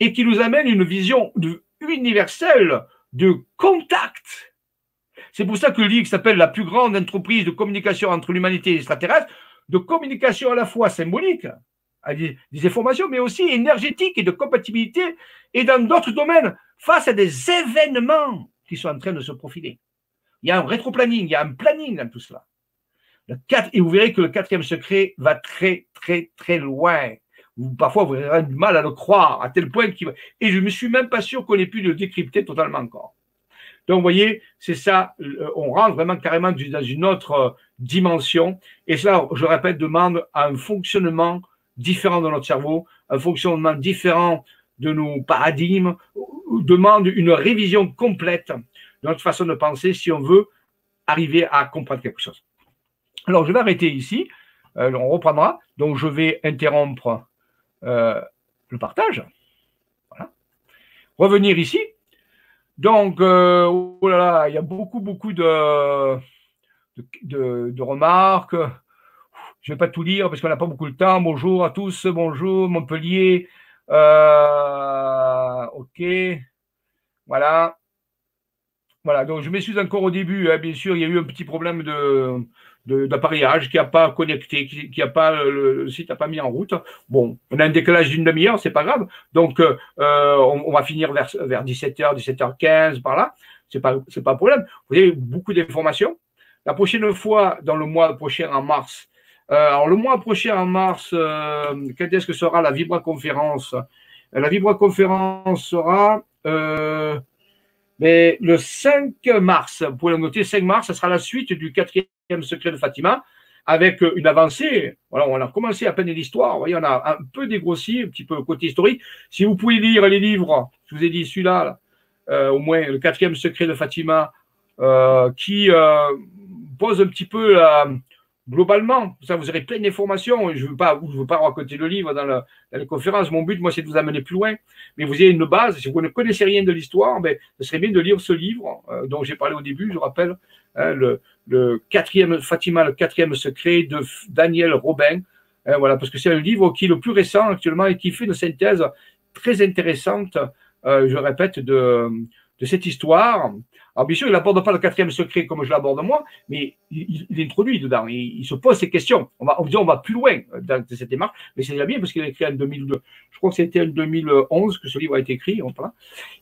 et qui nous amène une vision universelle de contact. C'est pour ça que livre s'appelle La plus grande entreprise de communication entre l'humanité et l'extraterrestre, de communication à la fois symbolique, des, des informations, mais aussi énergétique et de compatibilité, et dans d'autres domaines, face à des événements qui sont en train de se profiler. Il y a un rétro-planning, il y a un planning dans tout cela. Le et vous verrez que le quatrième secret va très, très, très loin. Parfois, vous aurez du mal à le croire, à tel point qu'il va. Et je ne suis même pas sûr qu'on ait pu le décrypter totalement encore. Donc, vous voyez, c'est ça, euh, on rentre vraiment carrément dans une autre euh, dimension. Et cela, je répète, demande un fonctionnement différent de notre cerveau, un fonctionnement différent de nos paradigmes, demande une révision complète notre façon de penser si on veut arriver à comprendre quelque chose. Alors, je vais arrêter ici. Euh, on reprendra. Donc, je vais interrompre euh, le partage. Voilà. Revenir ici. Donc, euh, oh là là, il y a beaucoup, beaucoup de, de, remarques. Je ne vais pas tout lire parce qu'on n'a pas beaucoup de temps. Bonjour à tous, bonjour Montpellier. ok, voilà. Voilà, donc je m'excuse encore au début. Hein, bien sûr, il y a eu un petit problème de, d'appareillage qui n'a pas connecté, qui, a pas le, site n'a pas mis en route. Bon, on a un décalage d'une demi-heure, c'est pas grave. Donc euh, on, va finir vers, vers 17h, 17h15 par là. C'est pas c'est pas un problème. Vous avez beaucoup d'informations. La prochaine fois, dans le mois prochain en mars. Euh, alors le mois prochain en mars, euh, quand est-ce que sera la Vibra conférence? La Vibra conférence sera mais le 5 mars, vous pouvez le noter, 5 mars, ce sera la suite du quatrième secret de Fatima, avec une avancée. Voilà, on a commencé à peine l'histoire. Vous voyez, on a un peu dégrossi, un petit peu côté historique. Si vous pouvez lire les livres, je vous ai dit celui-là, euh, au moins le quatrième secret de Fatima, euh, qui euh, pose un petit peu la, globalement, ça, vous aurez plein d'informations. Je ne veux, pas, je veux raconter le livre dans, la, les conférences. Mon but, moi, c'est de vous amener plus loin. Mais vous avez une base. Si vous ne connaissez rien de l'histoire, ben, ce serait bien de lire ce livre euh, dont j'ai parlé au début, je rappelle, hein, le, quatrième, Fatima, le quatrième secret de Daniel Robin. Hein, voilà, parce que c'est un livre qui est le plus récent actuellement et qui fait une synthèse très intéressante, euh, je répète, de cette histoire. Alors bien sûr, il n'aborde pas le quatrième secret comme je l'aborde moi, mais il, introduit dedans, il, se pose ces questions. On va, on, on va plus loin dans cette démarche, mais c'est déjà bien parce qu'il a écrit en 2002. Je crois que c'était en 2011 que ce livre a été écrit.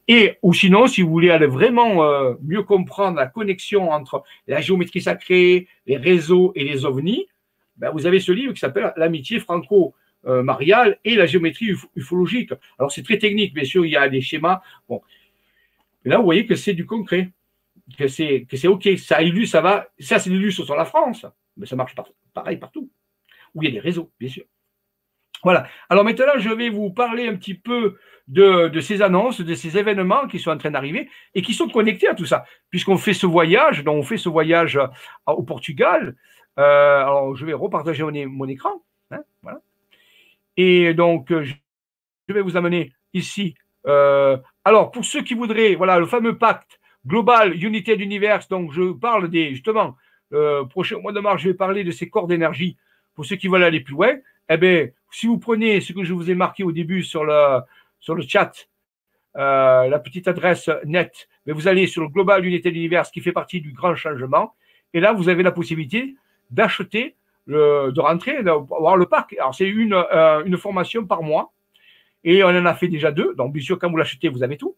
Et ou sinon, si vous voulez aller vraiment euh, mieux comprendre la connexion entre la géométrie sacrée, les réseaux et les ovnis, ben, vous avez ce livre qui s'appelle L'amitié franco mariale et la géométrie ufologique. Alors c'est très technique, bien sûr, il y a des schémas. Bon, là, vous voyez que c'est du concret, que c'est, que c'est OK. Ça illustre, ça va. Ça, c'est l'illustre sur la France, mais ça marche pareil partout, où il y a des réseaux, bien sûr. Voilà. Alors maintenant, je vais vous parler un petit peu de, ces annonces, de ces événements qui sont en train d'arriver et qui sont connectés à tout ça. Puisqu'on fait ce voyage, donc on fait ce voyage au Portugal. Euh, alors, je vais repartager mon, écran. Hein, voilà. Et donc, je vais vous amener ici euh, alors, pour ceux qui voudraient, voilà, le fameux pacte global, unité d'univers, donc je parle des, justement, euh, prochain mois de mars, je vais parler de ces corps d'énergie. Pour ceux qui veulent aller plus loin, eh bien, si vous prenez ce que je vous ai marqué au début sur le, sur le chat, euh, la petite adresse net, mais vous allez sur le global unité d'univers qui fait partie du grand changement, et là, vous avez la possibilité d'acheter, de rentrer, d'avoir le parc. Alors, c'est une, euh, une formation par mois et on en a fait déjà deux. Donc, bien sûr, quand vous l'achetez, vous avez tout.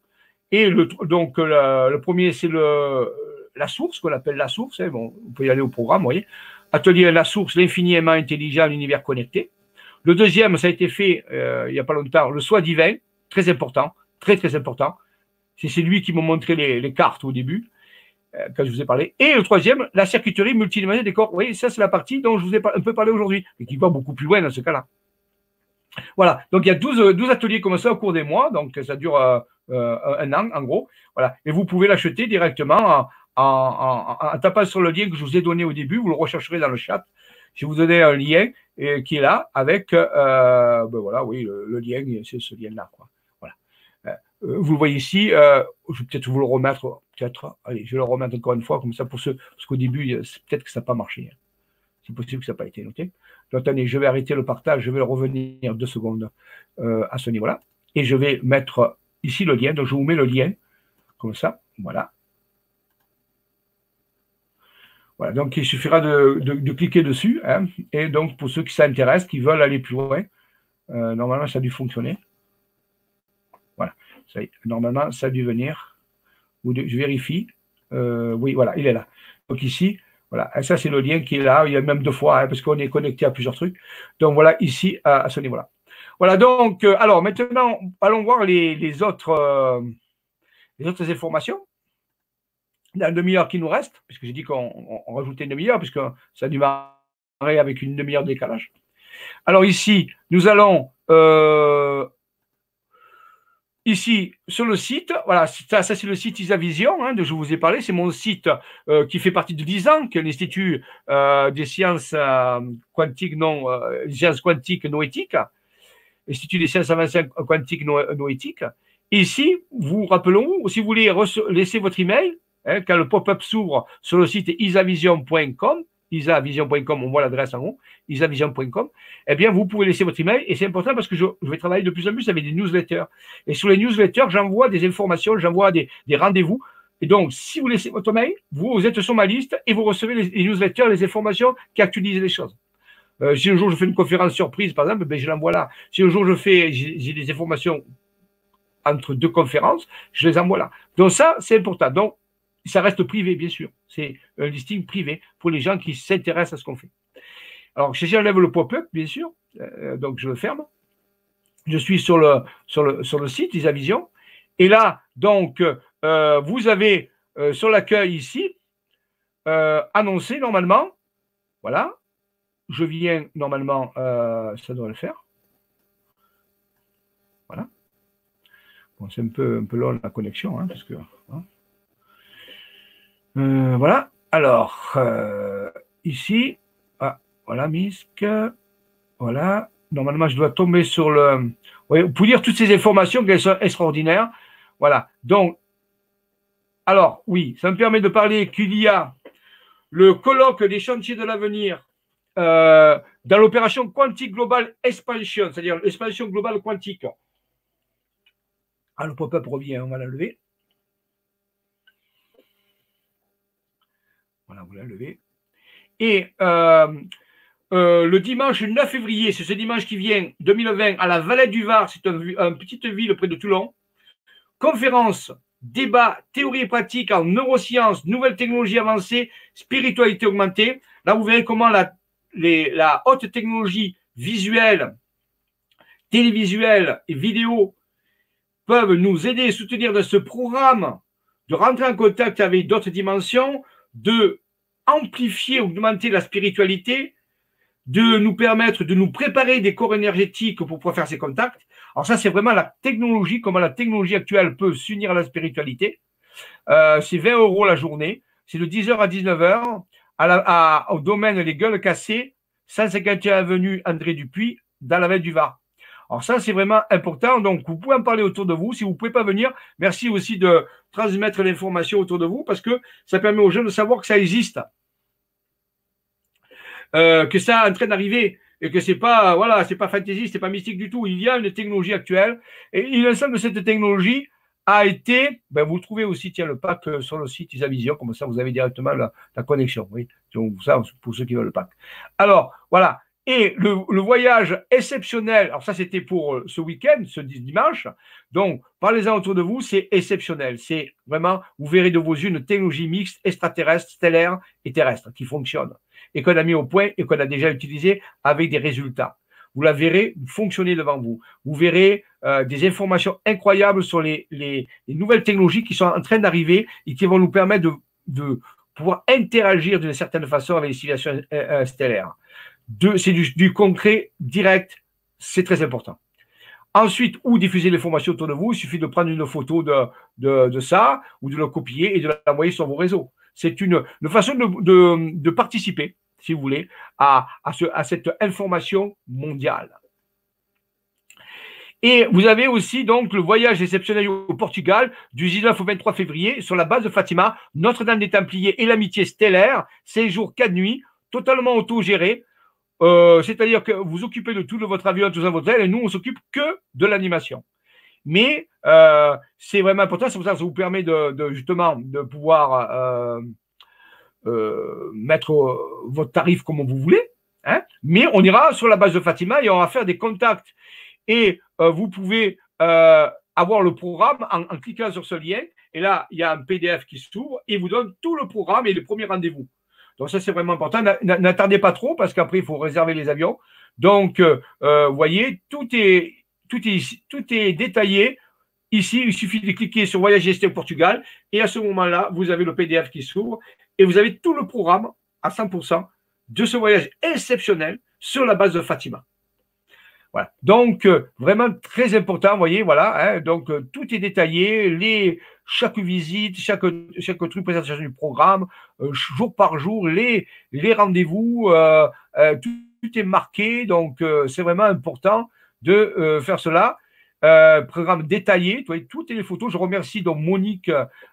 Et le, donc, le, premier, c'est le, la source, qu'on appelle la source. Hein. Bon, vous pouvez y aller au programme, vous voyez. Atelier La source, l'infiniment intelligent, l'univers connecté. Le deuxième, ça a été fait euh, il n'y a pas longtemps, le soi divin, très important, très très important. C'est lui qui m'a montré les, les, cartes au début, euh, quand je vous ai parlé. Et le troisième, la circuiterie multidimensionnelle des corps. Vous voyez, ça c'est la partie dont je vous ai un peu parlé aujourd'hui, et qui va beaucoup plus loin dans ce cas-là. Voilà, donc il y a 12, 12, ateliers comme ça au cours des mois, donc ça dure euh, euh, un an en gros. Voilà, et vous pouvez l'acheter directement en, tapant sur le lien que je vous ai donné au début, vous le rechercherez dans le chat. Je vais vous donner un lien et, qui est là avec, euh, ben voilà, oui, le, lien, c'est ce lien-là. Voilà. vous le voyez ici, je vais peut-être vous le remettre, peut-être, allez, je vais le remettre encore une fois, comme ça pour ceux, parce qu'au début, peut-être que ça n'a pas marché. Hein. C'est possible que ça n'a pas été noté. Donc, attendez, je vais arrêter le partage, je vais revenir deux secondes euh, à ce niveau-là. Et je vais mettre ici le lien. Donc, je vous mets le lien, comme ça. Voilà. Voilà, donc il suffira de, cliquer dessus. Hein. et donc, pour ceux qui s'intéressent, qui veulent aller plus loin, euh, normalement, ça a dû fonctionner. Voilà. Ça normalement, ça a dû venir. Je vérifie. Euh, oui, voilà, il est là. Donc ici, voilà, et ça c'est le lien qui est là, il y a même deux fois, hein, parce qu'on est connecté à plusieurs trucs. Donc voilà, ici, à, ce niveau-là. Voilà, donc, euh, alors maintenant, allons voir les, autres, euh, les autres informations. La demi-heure qui nous reste, puisque j'ai dit qu'on rajoutait une demi-heure, puisque ça a avec une demi-heure de décalage. Alors ici, nous allons euh, ici sur le site. Voilà, ça, c'est le site Isavision hein, dont je vous ai parlé. C'est mon site euh, qui fait partie de l'ISAN, qui est l'Institut des sciences quantiques non sciences quantiques non éthiques, Institut des sciences avancées quantiques éthiques. Ici, vous rappelons, si vous voulez laisser votre email, hein, quand le pop-up s'ouvre sur le site isavision.com, isavision.com, on voit l'adresse en haut, isavision.com, eh bien, vous pouvez laisser votre email et c'est important parce que je, vais travailler de plus en plus avec des newsletters. Et sur les newsletters, j'envoie des informations, j'envoie des, rendez-vous. Et donc, si vous laissez votre mail, vous, êtes sur ma liste et vous recevez les, newsletters, les informations qui actualisent les choses. Euh, si un jour je fais une conférence surprise, par exemple, ben, je l'envoie là. Si un jour je fais, j'ai des informations entre deux conférences, je les envoie là. Donc ça, c'est important. Donc, ça reste privé, bien sûr. C'est un listing privé pour les gens qui s'intéressent à ce qu'on fait. Alors, j'enlève le pop-up, bien sûr, euh, donc je le ferme. Je suis sur le, sur le, sur le site Isavision. Et là, donc, euh, vous avez sur l'accueil ici, annoncé normalement, voilà, je viens normalement, ça doit le faire. Voilà. Bon, c'est un peu, un long la connexion, hein, que. Hein. Euh, voilà. Alors, euh, ici, ah, voilà, MISC. Voilà. Normalement, je dois tomber sur le. Vous pouvez lire toutes ces informations qu'elles sont extraordinaires. Voilà. Donc, alors, oui, ça me permet de parler qu'il y a le colloque des chantiers de l'avenir euh, dans l'opération Quantique Global Expansion, c'est-à-dire l'expansion globale quantique. Ah, le pop-up revient, on va la lever. Voilà, vous la levez. Et euh, euh, le dimanche 9 février, c'est ce dimanche qui vient, 2020, à la Vallée du Var, c'est une petite ville près de Toulon. Conférence, débat, théorie et pratique en neurosciences, nouvelles technologies avancées, spiritualité augmentée. Là, vous verrez comment la, la haute technologie visuelle, télévisuelle et vidéo peuvent nous aider et soutenir dans ce programme de rentrer en contact avec d'autres dimensions, de amplifier, augmenter la spiritualité, de nous permettre de nous préparer des corps énergétiques pour pouvoir faire ces contacts. Alors ça, c'est vraiment la technologie, comment la technologie actuelle peut s'unir à la spiritualité. Euh, c'est 20 euros la journée. C'est de 10h à 19h à au domaine Les Gueules Cassées, 151 avenue André Dupuis, dans la veille du Var. Alors ça, c'est vraiment important. Donc, vous pouvez en parler autour de vous. Si vous ne pouvez pas venir, merci aussi de transmettre l'information autour de vous parce que ça permet aux jeunes de savoir que ça existe. Euh, que ça est en train d'arriver et que c'est pas, voilà, c'est pas fantaisiste, c'est pas mystique du tout. Il y a une technologie actuelle et l'ensemble de cette technologie a été, ben vous trouvez aussi, tiens, le pack euh, sur le site Isavision, comme ça vous avez directement la, connexion, oui. Pour ceux qui veulent le pack. Alors, voilà, et le, voyage exceptionnel, alors ça c'était pour euh, ce week-end, ce dimanche, donc parlez-en autour de vous, c'est exceptionnel. C'est vraiment, vous verrez de vos yeux une technologie mixte extraterrestre, stellaire et terrestre qui fonctionne et qu'on a mis au point et qu'on a déjà utilisé avec des résultats. Vous la verrez fonctionner devant vous. Vous verrez euh, des informations incroyables sur les, nouvelles technologies qui sont en train d'arriver et qui vont nous permettre de, pouvoir interagir d'une certaine façon avec les civilisations euh, stellaires c'est du, concret, direct, c'est très important. Ensuite, où diffuser l'information autour de vous, il suffit de prendre une photo de, de, ça ou de le copier et de l'envoyer sur vos réseaux. C'est une, façon de, de, participer, si vous voulez, à, à, ce, à cette information mondiale. Et vous avez aussi donc le voyage exceptionnel au Portugal du 19 au 23 février sur la base de Fatima, Notre-Dame des Templiers et l'amitié stellaire, jours, 4 nuits, totalement autogéré, euh, c'est-à-dire que vous occupez de tout de votre avion, tout ça, votre aile, et nous, on s'occupe que de l'animation. Mais euh, c'est vraiment important, c'est pour ça que ça vous permet de, justement de pouvoir euh, mettre votre tarif comme vous voulez. Hein. mais on ira sur la base de Fatima et on va faire des contacts. Et vous pouvez avoir le programme en, cliquant sur ce lien. Et là, il y a un PDF qui s'ouvre et vous donne tout le programme et les premiers rendez-vous. Donc ça, c'est vraiment important. N'attendez pas trop parce qu'après, il faut réserver les avions. Donc, euh, euh, vous voyez, tout est, tout, est, tout est détaillé. Ici, il suffit de cliquer sur Voyage au Portugal et à ce moment-là, vous avez le PDF qui s'ouvre et vous avez tout le programme à 100% de ce voyage exceptionnel sur la base de Fatima. Voilà. Donc, euh, vraiment très important, vous voyez, voilà. Hein, donc, euh, tout est détaillé, chaque visite, chaque, chaque truc, présentation du programme, euh, jour par jour, les, les rendez-vous, tout, est marqué. Donc, c'est vraiment important de faire cela. Euh, programme détaillé, toutes les photos. Je remercie donc Monique,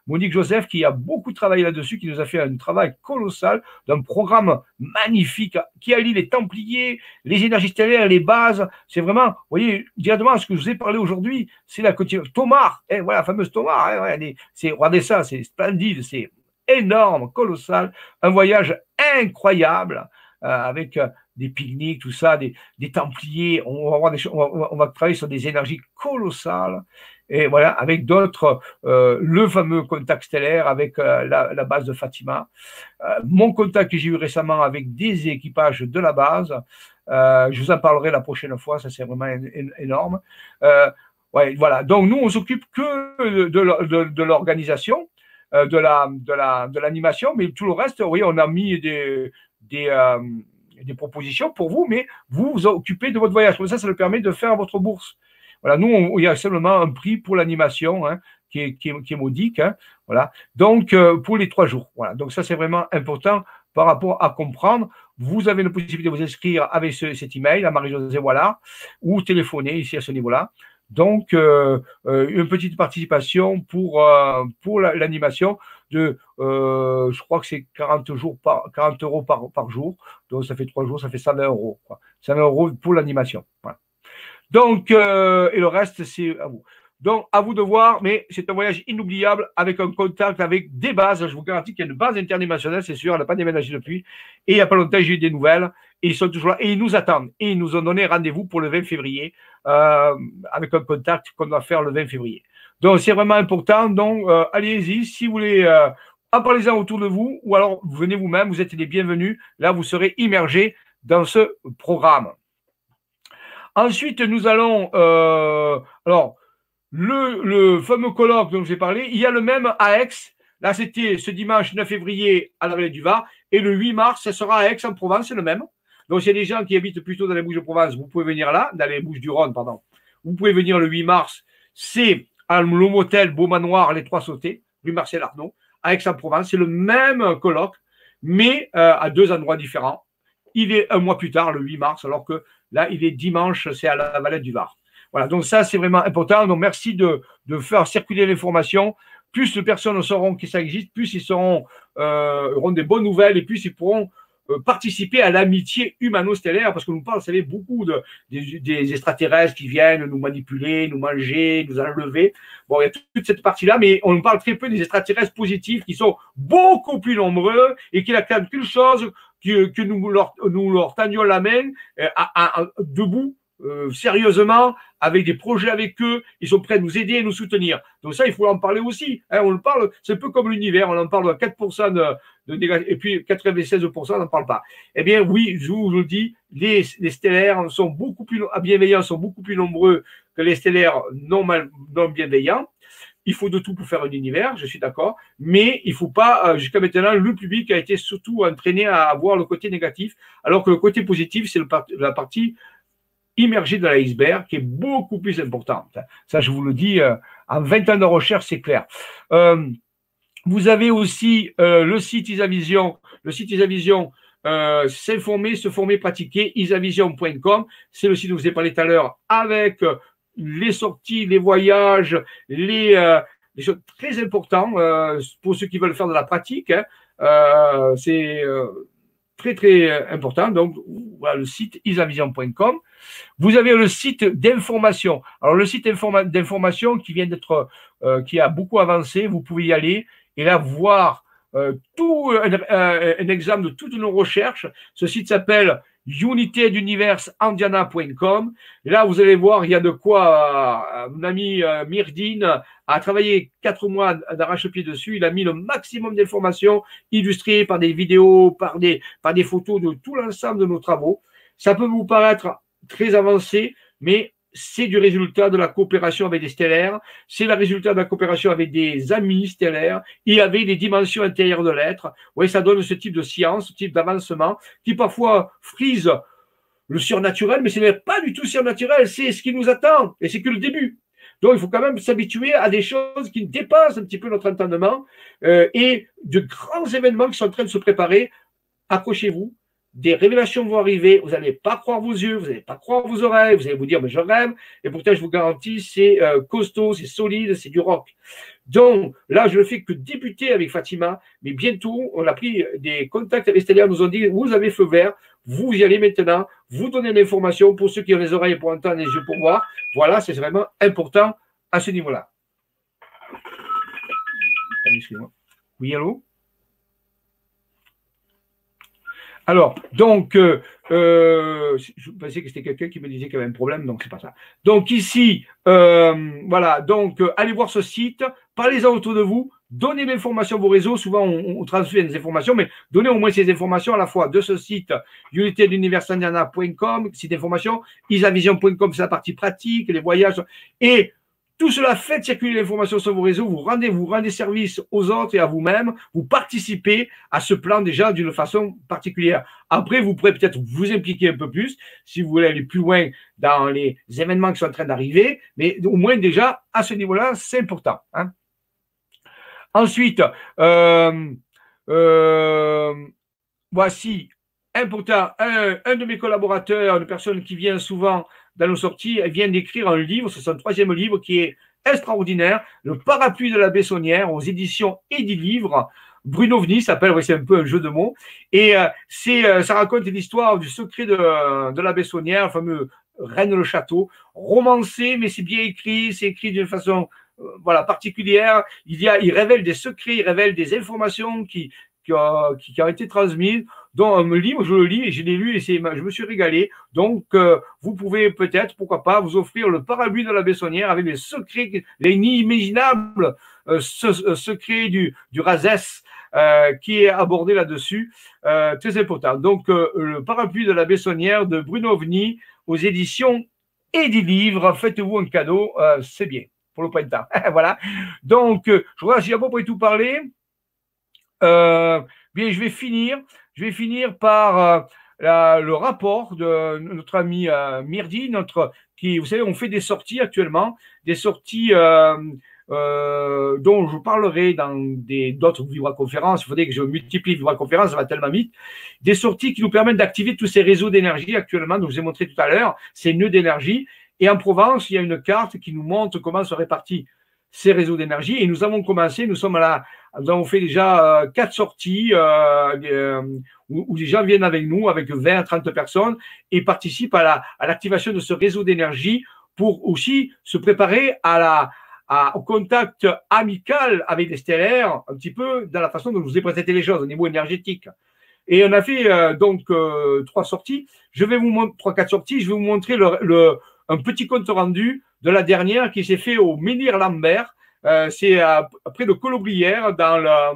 Monique Joseph qui a beaucoup travaillé là-dessus, qui nous a fait un travail colossal d'un programme magnifique qui allie les Templiers, les énergies stellaires, les bases. C'est vraiment, vous voyez, directement ce que je vous ai parlé aujourd'hui, c'est la continuité. Tomar, eh, voilà, la fameuse Tomar, hein, c'est, regardez ça, c'est splendide, c'est énorme, colossal, un voyage incroyable avec euh, des pique-niques, tout ça, des, templiers. On va, travailler sur des énergies colossales. Et voilà, avec d'autres, euh, le fameux contact stellaire avec euh, la, base de Fatima. Euh, mon contact que j'ai eu récemment avec des équipages de la base. Euh, je vous en parlerai la prochaine fois, ça c'est vraiment énorme. ouais, voilà, donc nous on s'occupe que de, l'organisation, de de la de l'animation, mais tout le reste, oui, on a mis des des des propositions pour vous, mais vous vous occupez de votre voyage. Comme ça, ça le permet de faire votre bourse. Voilà, nous, il y a seulement un prix pour l'animation hein, qui, est, qui, est, modique. Hein, voilà. Donc, euh, pour les trois jours. Voilà. Donc, ça, c'est vraiment important par rapport à comprendre. Vous avez la possibilité de vous inscrire avec cet email à Marie-Josée Voilà ou téléphoner ici à ce niveau-là. Donc, euh, euh, une petite participation pour, euh, pour l'animation de, je crois que c'est 40, jours par, 40 euros par, jour. Donc, ça fait trois jours, ça fait 120 euros. Quoi. 120 euros pour l'animation. Voilà. Donc, et le reste, c'est à vous. Donc, à vous de voir, mais c'est un voyage inoubliable avec un contact avec des bases. Je vous garantis qu'il y a une base internationale, c'est sûr, elle n'a pas déménagé depuis. Et il n'y a pas longtemps, j'ai eu des nouvelles. Et ils sont toujours là. Et ils nous attendent. Et ils nous ont donné rendez-vous pour le 20 février euh, avec un contact qu'on va faire le 20 février. Donc, c'est vraiment important. Donc, euh, allez-y. Si vous voulez, euh, en parlez-en autour de vous ou alors venez vous-même. Vous êtes les bienvenus. Là, vous serez immergés dans ce programme. Ensuite, nous allons. Euh, alors, le, fameux colloque dont j'ai parlé, il y a le même à Aix. Là, c'était ce dimanche 9 février à la vallée du Var. Et le 8 mars, ce sera à Aix-en-Provence, c'est le même. Donc, s'il y a des gens qui habitent plutôt dans les Bouches-de-Provence, vous pouvez venir là, dans les Bouches-du-Rhône, pardon. Vous pouvez venir le 8 mars. C'est le motel Beau Manoir, les Trois Sautés, rue Marcel Arnaud, à Aix-en-Provence. C'est le même colloque, mais euh, à deux endroits différents. Il est un mois plus tard, le 8 mars, alors que là, il est dimanche, c'est à la Valette du Var. Voilà, donc ça, c'est vraiment important. Donc, merci de, faire circuler l'information. Plus de personnes sauront que ça existe, plus ils seront, euh, auront des bonnes nouvelles et plus ils pourront participer à l'amitié humano-stellaire, parce que nous parle, vous savez, beaucoup de, des, extraterrestres qui viennent nous manipuler, nous manger, nous enlever. Bon, il y a toute cette partie-là, mais on parle très peu des extraterrestres positifs qui sont beaucoup plus nombreux et qui n'attendent qu'une chose, que, que, nous leur, nous leur tenions la main euh, à, à, debout euh, sérieusement, avec des projets avec eux, ils sont prêts à nous aider et nous soutenir. Donc ça, il faut en parler aussi. Hein, on le parle, c'est un peu comme l'univers, on en parle à 4% de, de et puis 96%, on n'en parle pas. Eh bien, oui, je vous, le dis, les, stellaires sont beaucoup plus bienveillants, sont beaucoup plus nombreux que les stellaires non, bienveillants. Il faut de tout pour faire un univers, je suis d'accord, mais il faut pas, euh, jusqu'à maintenant, le public a été surtout entraîné à avoir le côté négatif, alors que le côté positif, c'est la partie immergé dans l'iceberg qui est beaucoup plus importante. Ça, je vous le dis, euh, en 20 ans de recherche, c'est clair. Euh, vous avez aussi euh, le site Isavision, le site Isavision, euh, s'informer, se former, pratiquer, isavision.com. C'est le site dont je vous ai parlé tout à l'heure avec les sorties, les voyages, les, les choses très importantes pour ceux qui veulent faire de la pratique. Hein. c'est très très euh, important. Donc voilà le site isavision.com. Vous avez le site d'information. Alors le site d'information qui vient d'être, euh, qui a beaucoup avancé. Vous pouvez y aller et là voir euh, tout un, un, exemple de toutes nos recherches. Ce site s'appelle unité d'univers-andiana.com. Et là, vous allez voir, il y a de quoi, euh, mon ami euh, Myrdine a travaillé quatre mois d'arrache-pied dessus. Il a mis le maximum d'informations illustrées par des vidéos, par des, par des photos de tout l'ensemble de nos travaux. Ça peut vous paraître très avancé, mais c'est du résultat de la coopération avec des stellaires, c'est le résultat de la coopération avec des amis stellaires, il y avait des dimensions intérieures de l'être. Oui, ça donne ce type de science, ce type d'avancement qui parfois frise le surnaturel, mais ce n'est pas du tout surnaturel, c'est ce qui nous attend, et c'est que le début. Donc, il faut quand même s'habituer à des choses qui dépassent un petit peu notre entendement euh, et de grands événements qui sont en train de se préparer. Accrochez-vous, des révélations vont arriver, vous n'allez pas croire vos yeux, vous n'allez pas croire vos oreilles, vous allez vous dire, mais je rêve, et pourtant, je vous garantis, c'est euh, costaud, c'est solide, c'est du rock. Donc, là, je ne fais que débuter avec Fatima, mais bientôt, on a pris des contacts avec Stélia, nous ont dit, vous avez feu vert, vous y allez maintenant, vous donnez l'information pour ceux qui ont les oreilles pour entendre, les yeux pour voir. Voilà, c'est vraiment important à ce niveau-là. Oui, allô? Alors, donc, euh, euh, je pensais que c'était quelqu'un qui me disait qu'il y avait un problème, donc c'est pas ça. Donc ici, euh, voilà, donc allez voir ce site, parlez-en autour de vous, donnez l'information à vos réseaux. Souvent, on, transmet des informations, mais donnez au moins ces informations à la fois de ce site, unitéduniversindiana.com, site d'information, isavision.com, c'est la partie pratique, les voyages, et tout cela fait circuler l'information sur vos réseaux, vous rendez, vous rendez service aux autres et à vous-même, vous participez à ce plan déjà d'une façon particulière. Après, vous pourrez peut-être vous impliquer un peu plus si vous voulez aller plus loin dans les événements qui sont en train d'arriver, mais au moins déjà à ce niveau-là, c'est important. Hein. Ensuite, euh, euh, voici important, un, un de mes collaborateurs, une personne qui vient souvent dans nos sorties, elle vient d'écrire un livre, c'est son troisième livre qui est extraordinaire, Le parapluie de la Bessonnière aux éditions Livre. Bruno Vni s'appelle, c'est un peu un jeu de mots. Et euh, euh, ça raconte l'histoire du secret de, la Bessonnière, le fameux Reine le Château, romancé, mais c'est bien écrit, c'est écrit d'une façon euh, voilà, particulière. Il, y a, il révèle des secrets, il révèle des informations qui, qui, ont été transmises dans un livre, je le lis je l'ai lu et je me suis régalé. Donc, euh, vous pouvez peut-être, pourquoi pas, vous offrir le parapluie de la Bessonnière avec les secrets, les inimaginables euh, euh, secrets du, du Razès qui est abordé là-dessus. très important. Donc, le parapluie de la Bessonnière de Bruno Vni aux éditions et des livres. Faites-vous un cadeau, c'est bien pour le printemps. (laughs) voilà. Donc, je crois que j'ai à peu près tout parlé. bien, je vais finir. Je vais finir par euh, le rapport de notre ami euh, Mirdi, notre, qui, vous savez, on fait des sorties actuellement, des sorties euh, dont je parlerai dans d'autres conférences. Il faudrait que je multiplie les conférences, ça va tellement vite. Des sorties qui nous permettent d'activer tous ces réseaux d'énergie actuellement, dont je vous ai montré tout à l'heure, ces nœuds d'énergie. Et en Provence, il y a une carte qui nous montre comment se répartit ces réseaux d'énergie. Et nous avons commencé, nous sommes à la, nous avons fait déjà euh, quatre sorties euh, euh, où, où, les gens viennent avec nous, avec 20 30 personnes, et participent à la, à l'activation de ce réseau d'énergie pour aussi se préparer à la, à, au contact amical avec les stellaires, un petit peu dans la façon dont je vous ai présenté les choses au niveau énergétique. Et on a fait donc trois sorties. Je vais vous montrer trois, quatre sorties. Je vais vous montrer le, le, un petit compte rendu de la dernière qui s'est fait au Menhir Lambert. Euh, c'est près de Colobrières, dans,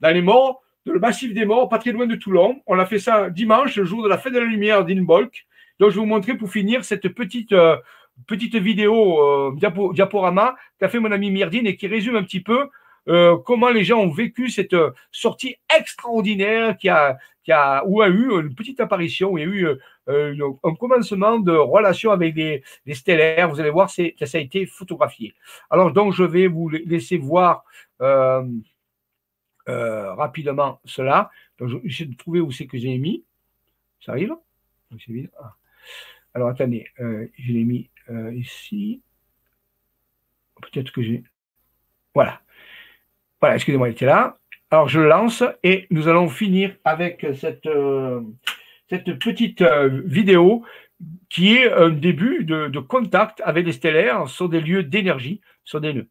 dans les morts, le massif des morts, pas très loin de Toulon. On a fait ça dimanche, le jour de la fête de la lumière d'Inbolk. Donc, je vais vous montrer pour finir cette petite, euh, vidéo euh, diaporama qu'a fait mon ami Myrdine et qui résume un petit peu euh, comment les gens ont vécu cette euh, sortie extraordinaire qui a, qui a, où a eu une petite apparition, où il y a eu euh, un commencement de relation avec les, stellaires. Vous allez voir, ça a été photographié. Alors donc, je vais vous laisser voir rapidement cela. Donc, j'essaie de trouver où c'est que j'ai mis. Ça arrive? Ah. Alors, attendez, je l'ai mis ici. Peut-être que j'ai. Voilà. Voilà, excusez-moi, il était là. Alors je lance et nous allons finir avec cette, euh, cette petite euh, vidéo qui est un début de, de contact avec les stellaires sur des lieux d'énergie, sur des nœuds.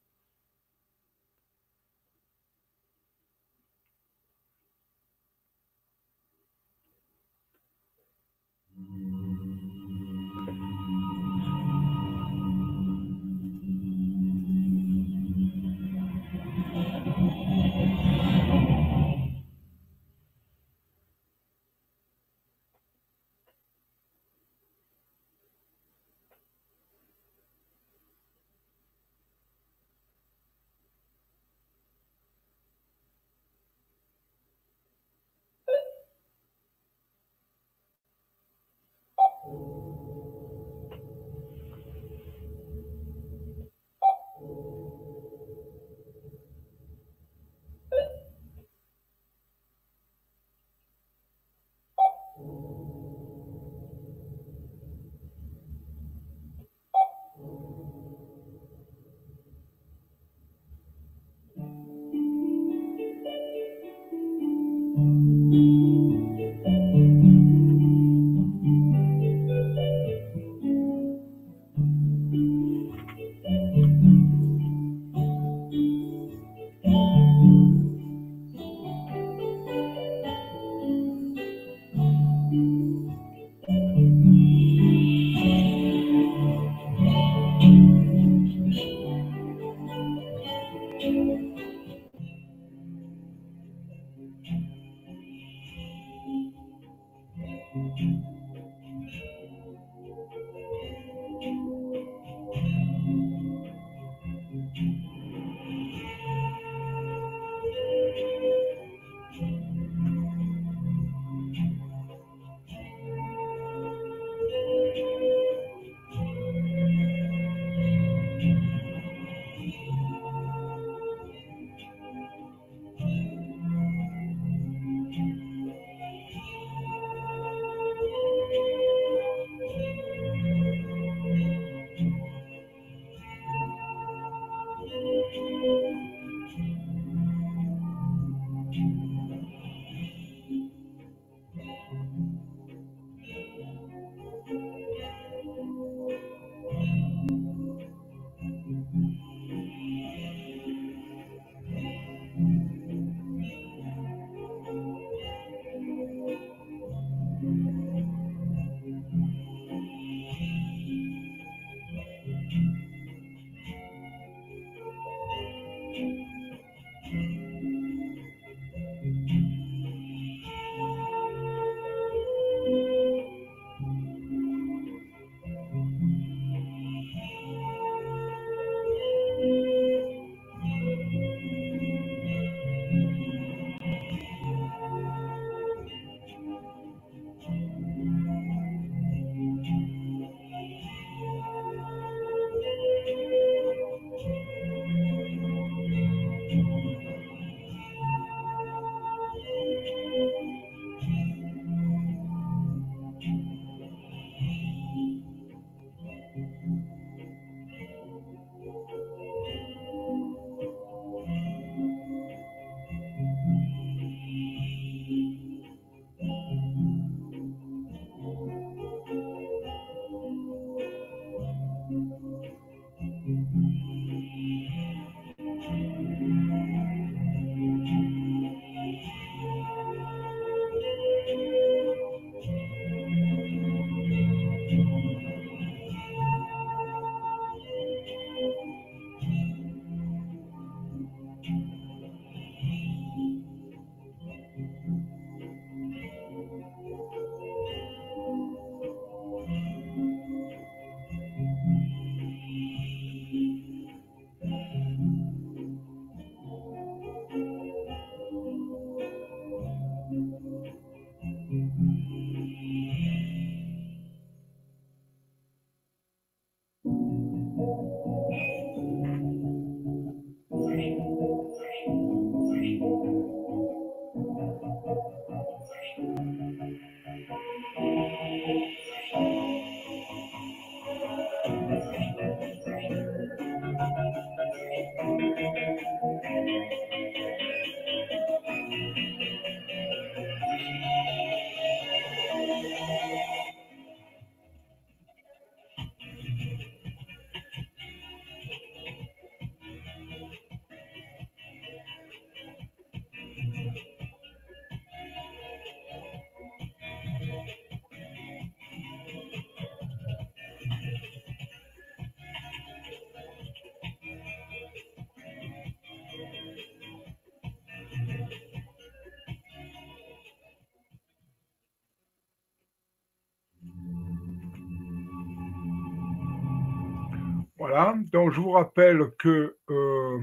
Voilà, donc je vous rappelle que euh,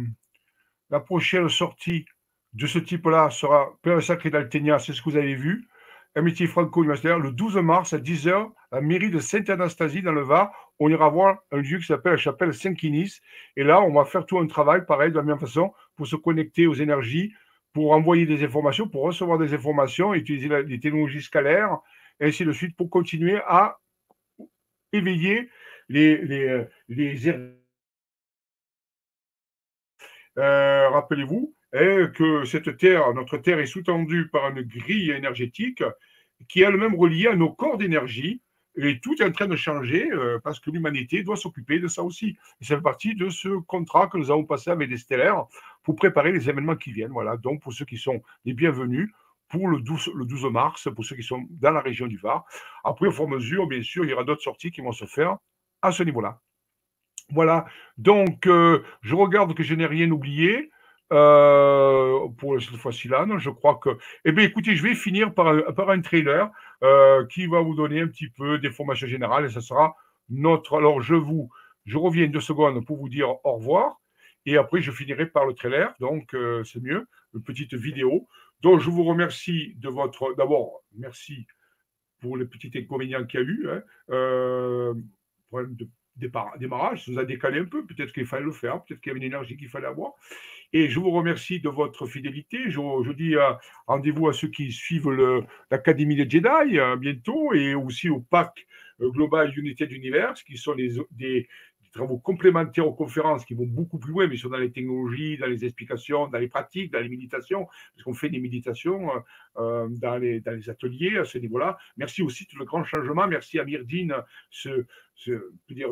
la prochaine sortie de ce type-là sera Père Sacré d'Altenia, c'est ce que vous avez vu, Amitié franco-universitaire, le 12 mars à 10h, la mairie de Sainte-Anastasie dans le Var. On ira voir un lieu qui s'appelle la chapelle Saint-Quinis. Et là, on va faire tout un travail, pareil, de la même façon, pour se connecter aux énergies, pour envoyer des informations, pour recevoir des informations, utiliser les technologies scalaires, et ainsi de suite, pour continuer à éveiller les, les, les Euh, rappelez-vous hein, que cette terre, notre terre est sous-tendue par une grille énergétique qui est elle-même reliée à nos corps d'énergie. Et tout est en train de changer euh, parce que l'humanité doit s'occuper de ça aussi. Et ça fait partie de ce contrat que nous avons passé avec les stellaires pour préparer les événements qui viennent. Voilà. Donc, pour ceux qui sont les bienvenus, pour le 12, le 12 mars, pour ceux qui sont dans la région du Var. Après, au fur et à mesure, bien sûr, il y aura d'autres sorties qui vont se faire à ce niveau-là. Voilà, donc euh, je regarde que je n'ai rien oublié. Euh, pour cette fois-ci-là, je crois que. Eh bien, écoutez, je vais finir par, par un trailer euh, qui va vous donner un petit peu des formations générales et ce sera notre. Alors, je vous, je reviens deux secondes pour vous dire au revoir et après, je finirai par le trailer. Donc, c'est mieux, une petite vidéo. Donc, je vous remercie de votre. D'abord, merci pour les petits inconvénients qu'il y a eu. Hein. Problème de démarrage, ça nous a décalé un peu, peut-être qu'il fallait le faire, peut-être qu'il y avait une énergie qu'il fallait avoir. Et je vous remercie de votre fidélité. Je, je dis euh, rendez-vous à ceux qui suivent l'Académie des Jedi euh, bientôt et aussi au PAC euh, Global Unité d'Univers, qui sont des, travaux complémentaires aux conférences qui vont beaucoup plus loin, mais sont dans les technologies, dans les explications, dans les pratiques, dans les méditations, parce qu'on fait des méditations euh, euh, dans, les, ateliers à ce niveau-là. Merci aussi tout le grand changement. Merci à Myrdine, ce,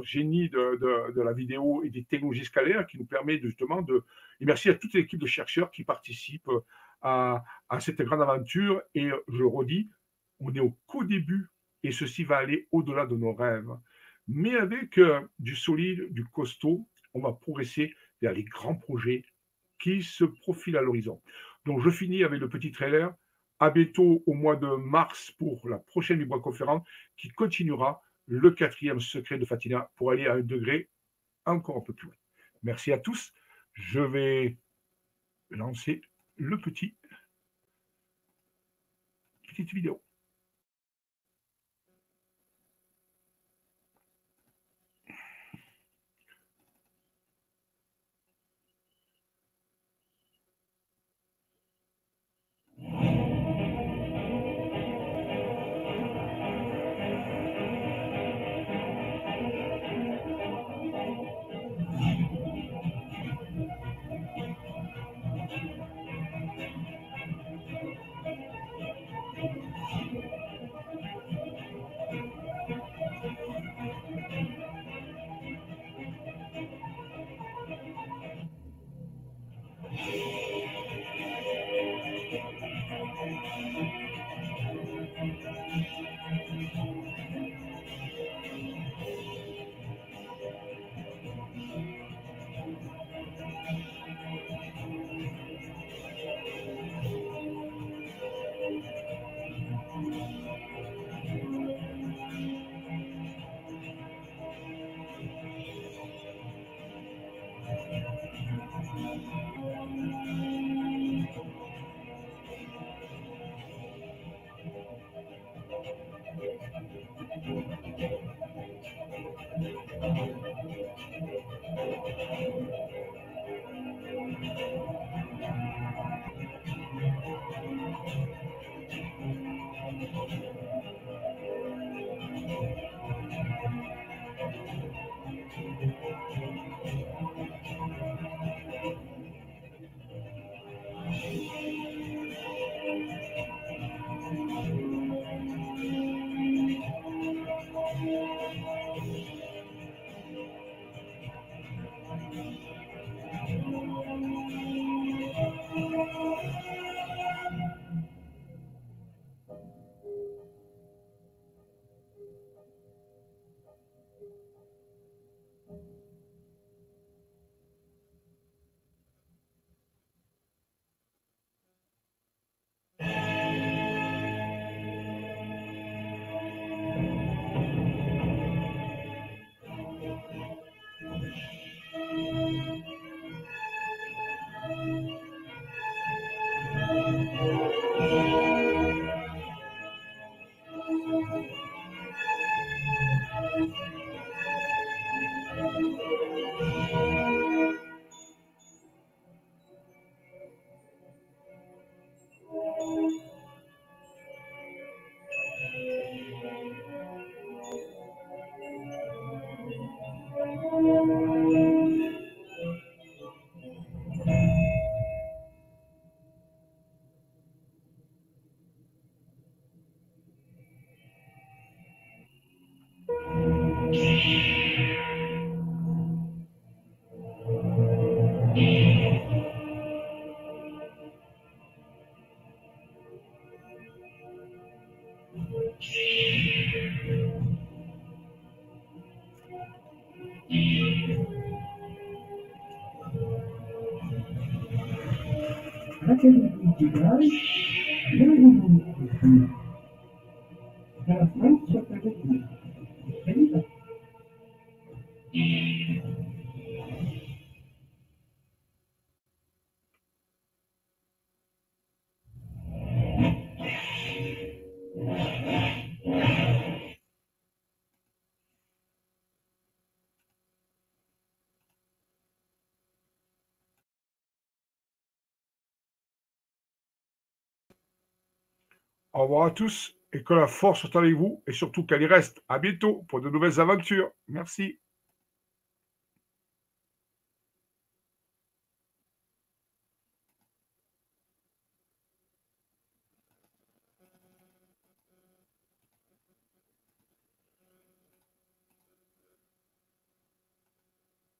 génie de, la vidéo et des technologies scalaires qui nous permet justement de. Et merci à toute l'équipe de chercheurs qui participent à, à cette grande aventure. Et je redis, on est au qu'au début et ceci va aller au-delà de nos rêves. Mais avec euh, du solide, du costaud, on va progresser vers les grands projets qui se profilent à l'horizon. Donc, je finis avec le petit trailer. À bientôt au mois de mars pour la prochaine Libre Conférence qui continuera le quatrième secret de Fatina pour aller à un degré encore un peu plus loin. Merci à tous. Je vais lancer le petit petite vidéo. Au revoir à tous et que la force soit avec vous et surtout qu'elle y reste. À bientôt pour de nouvelles aventures. Merci.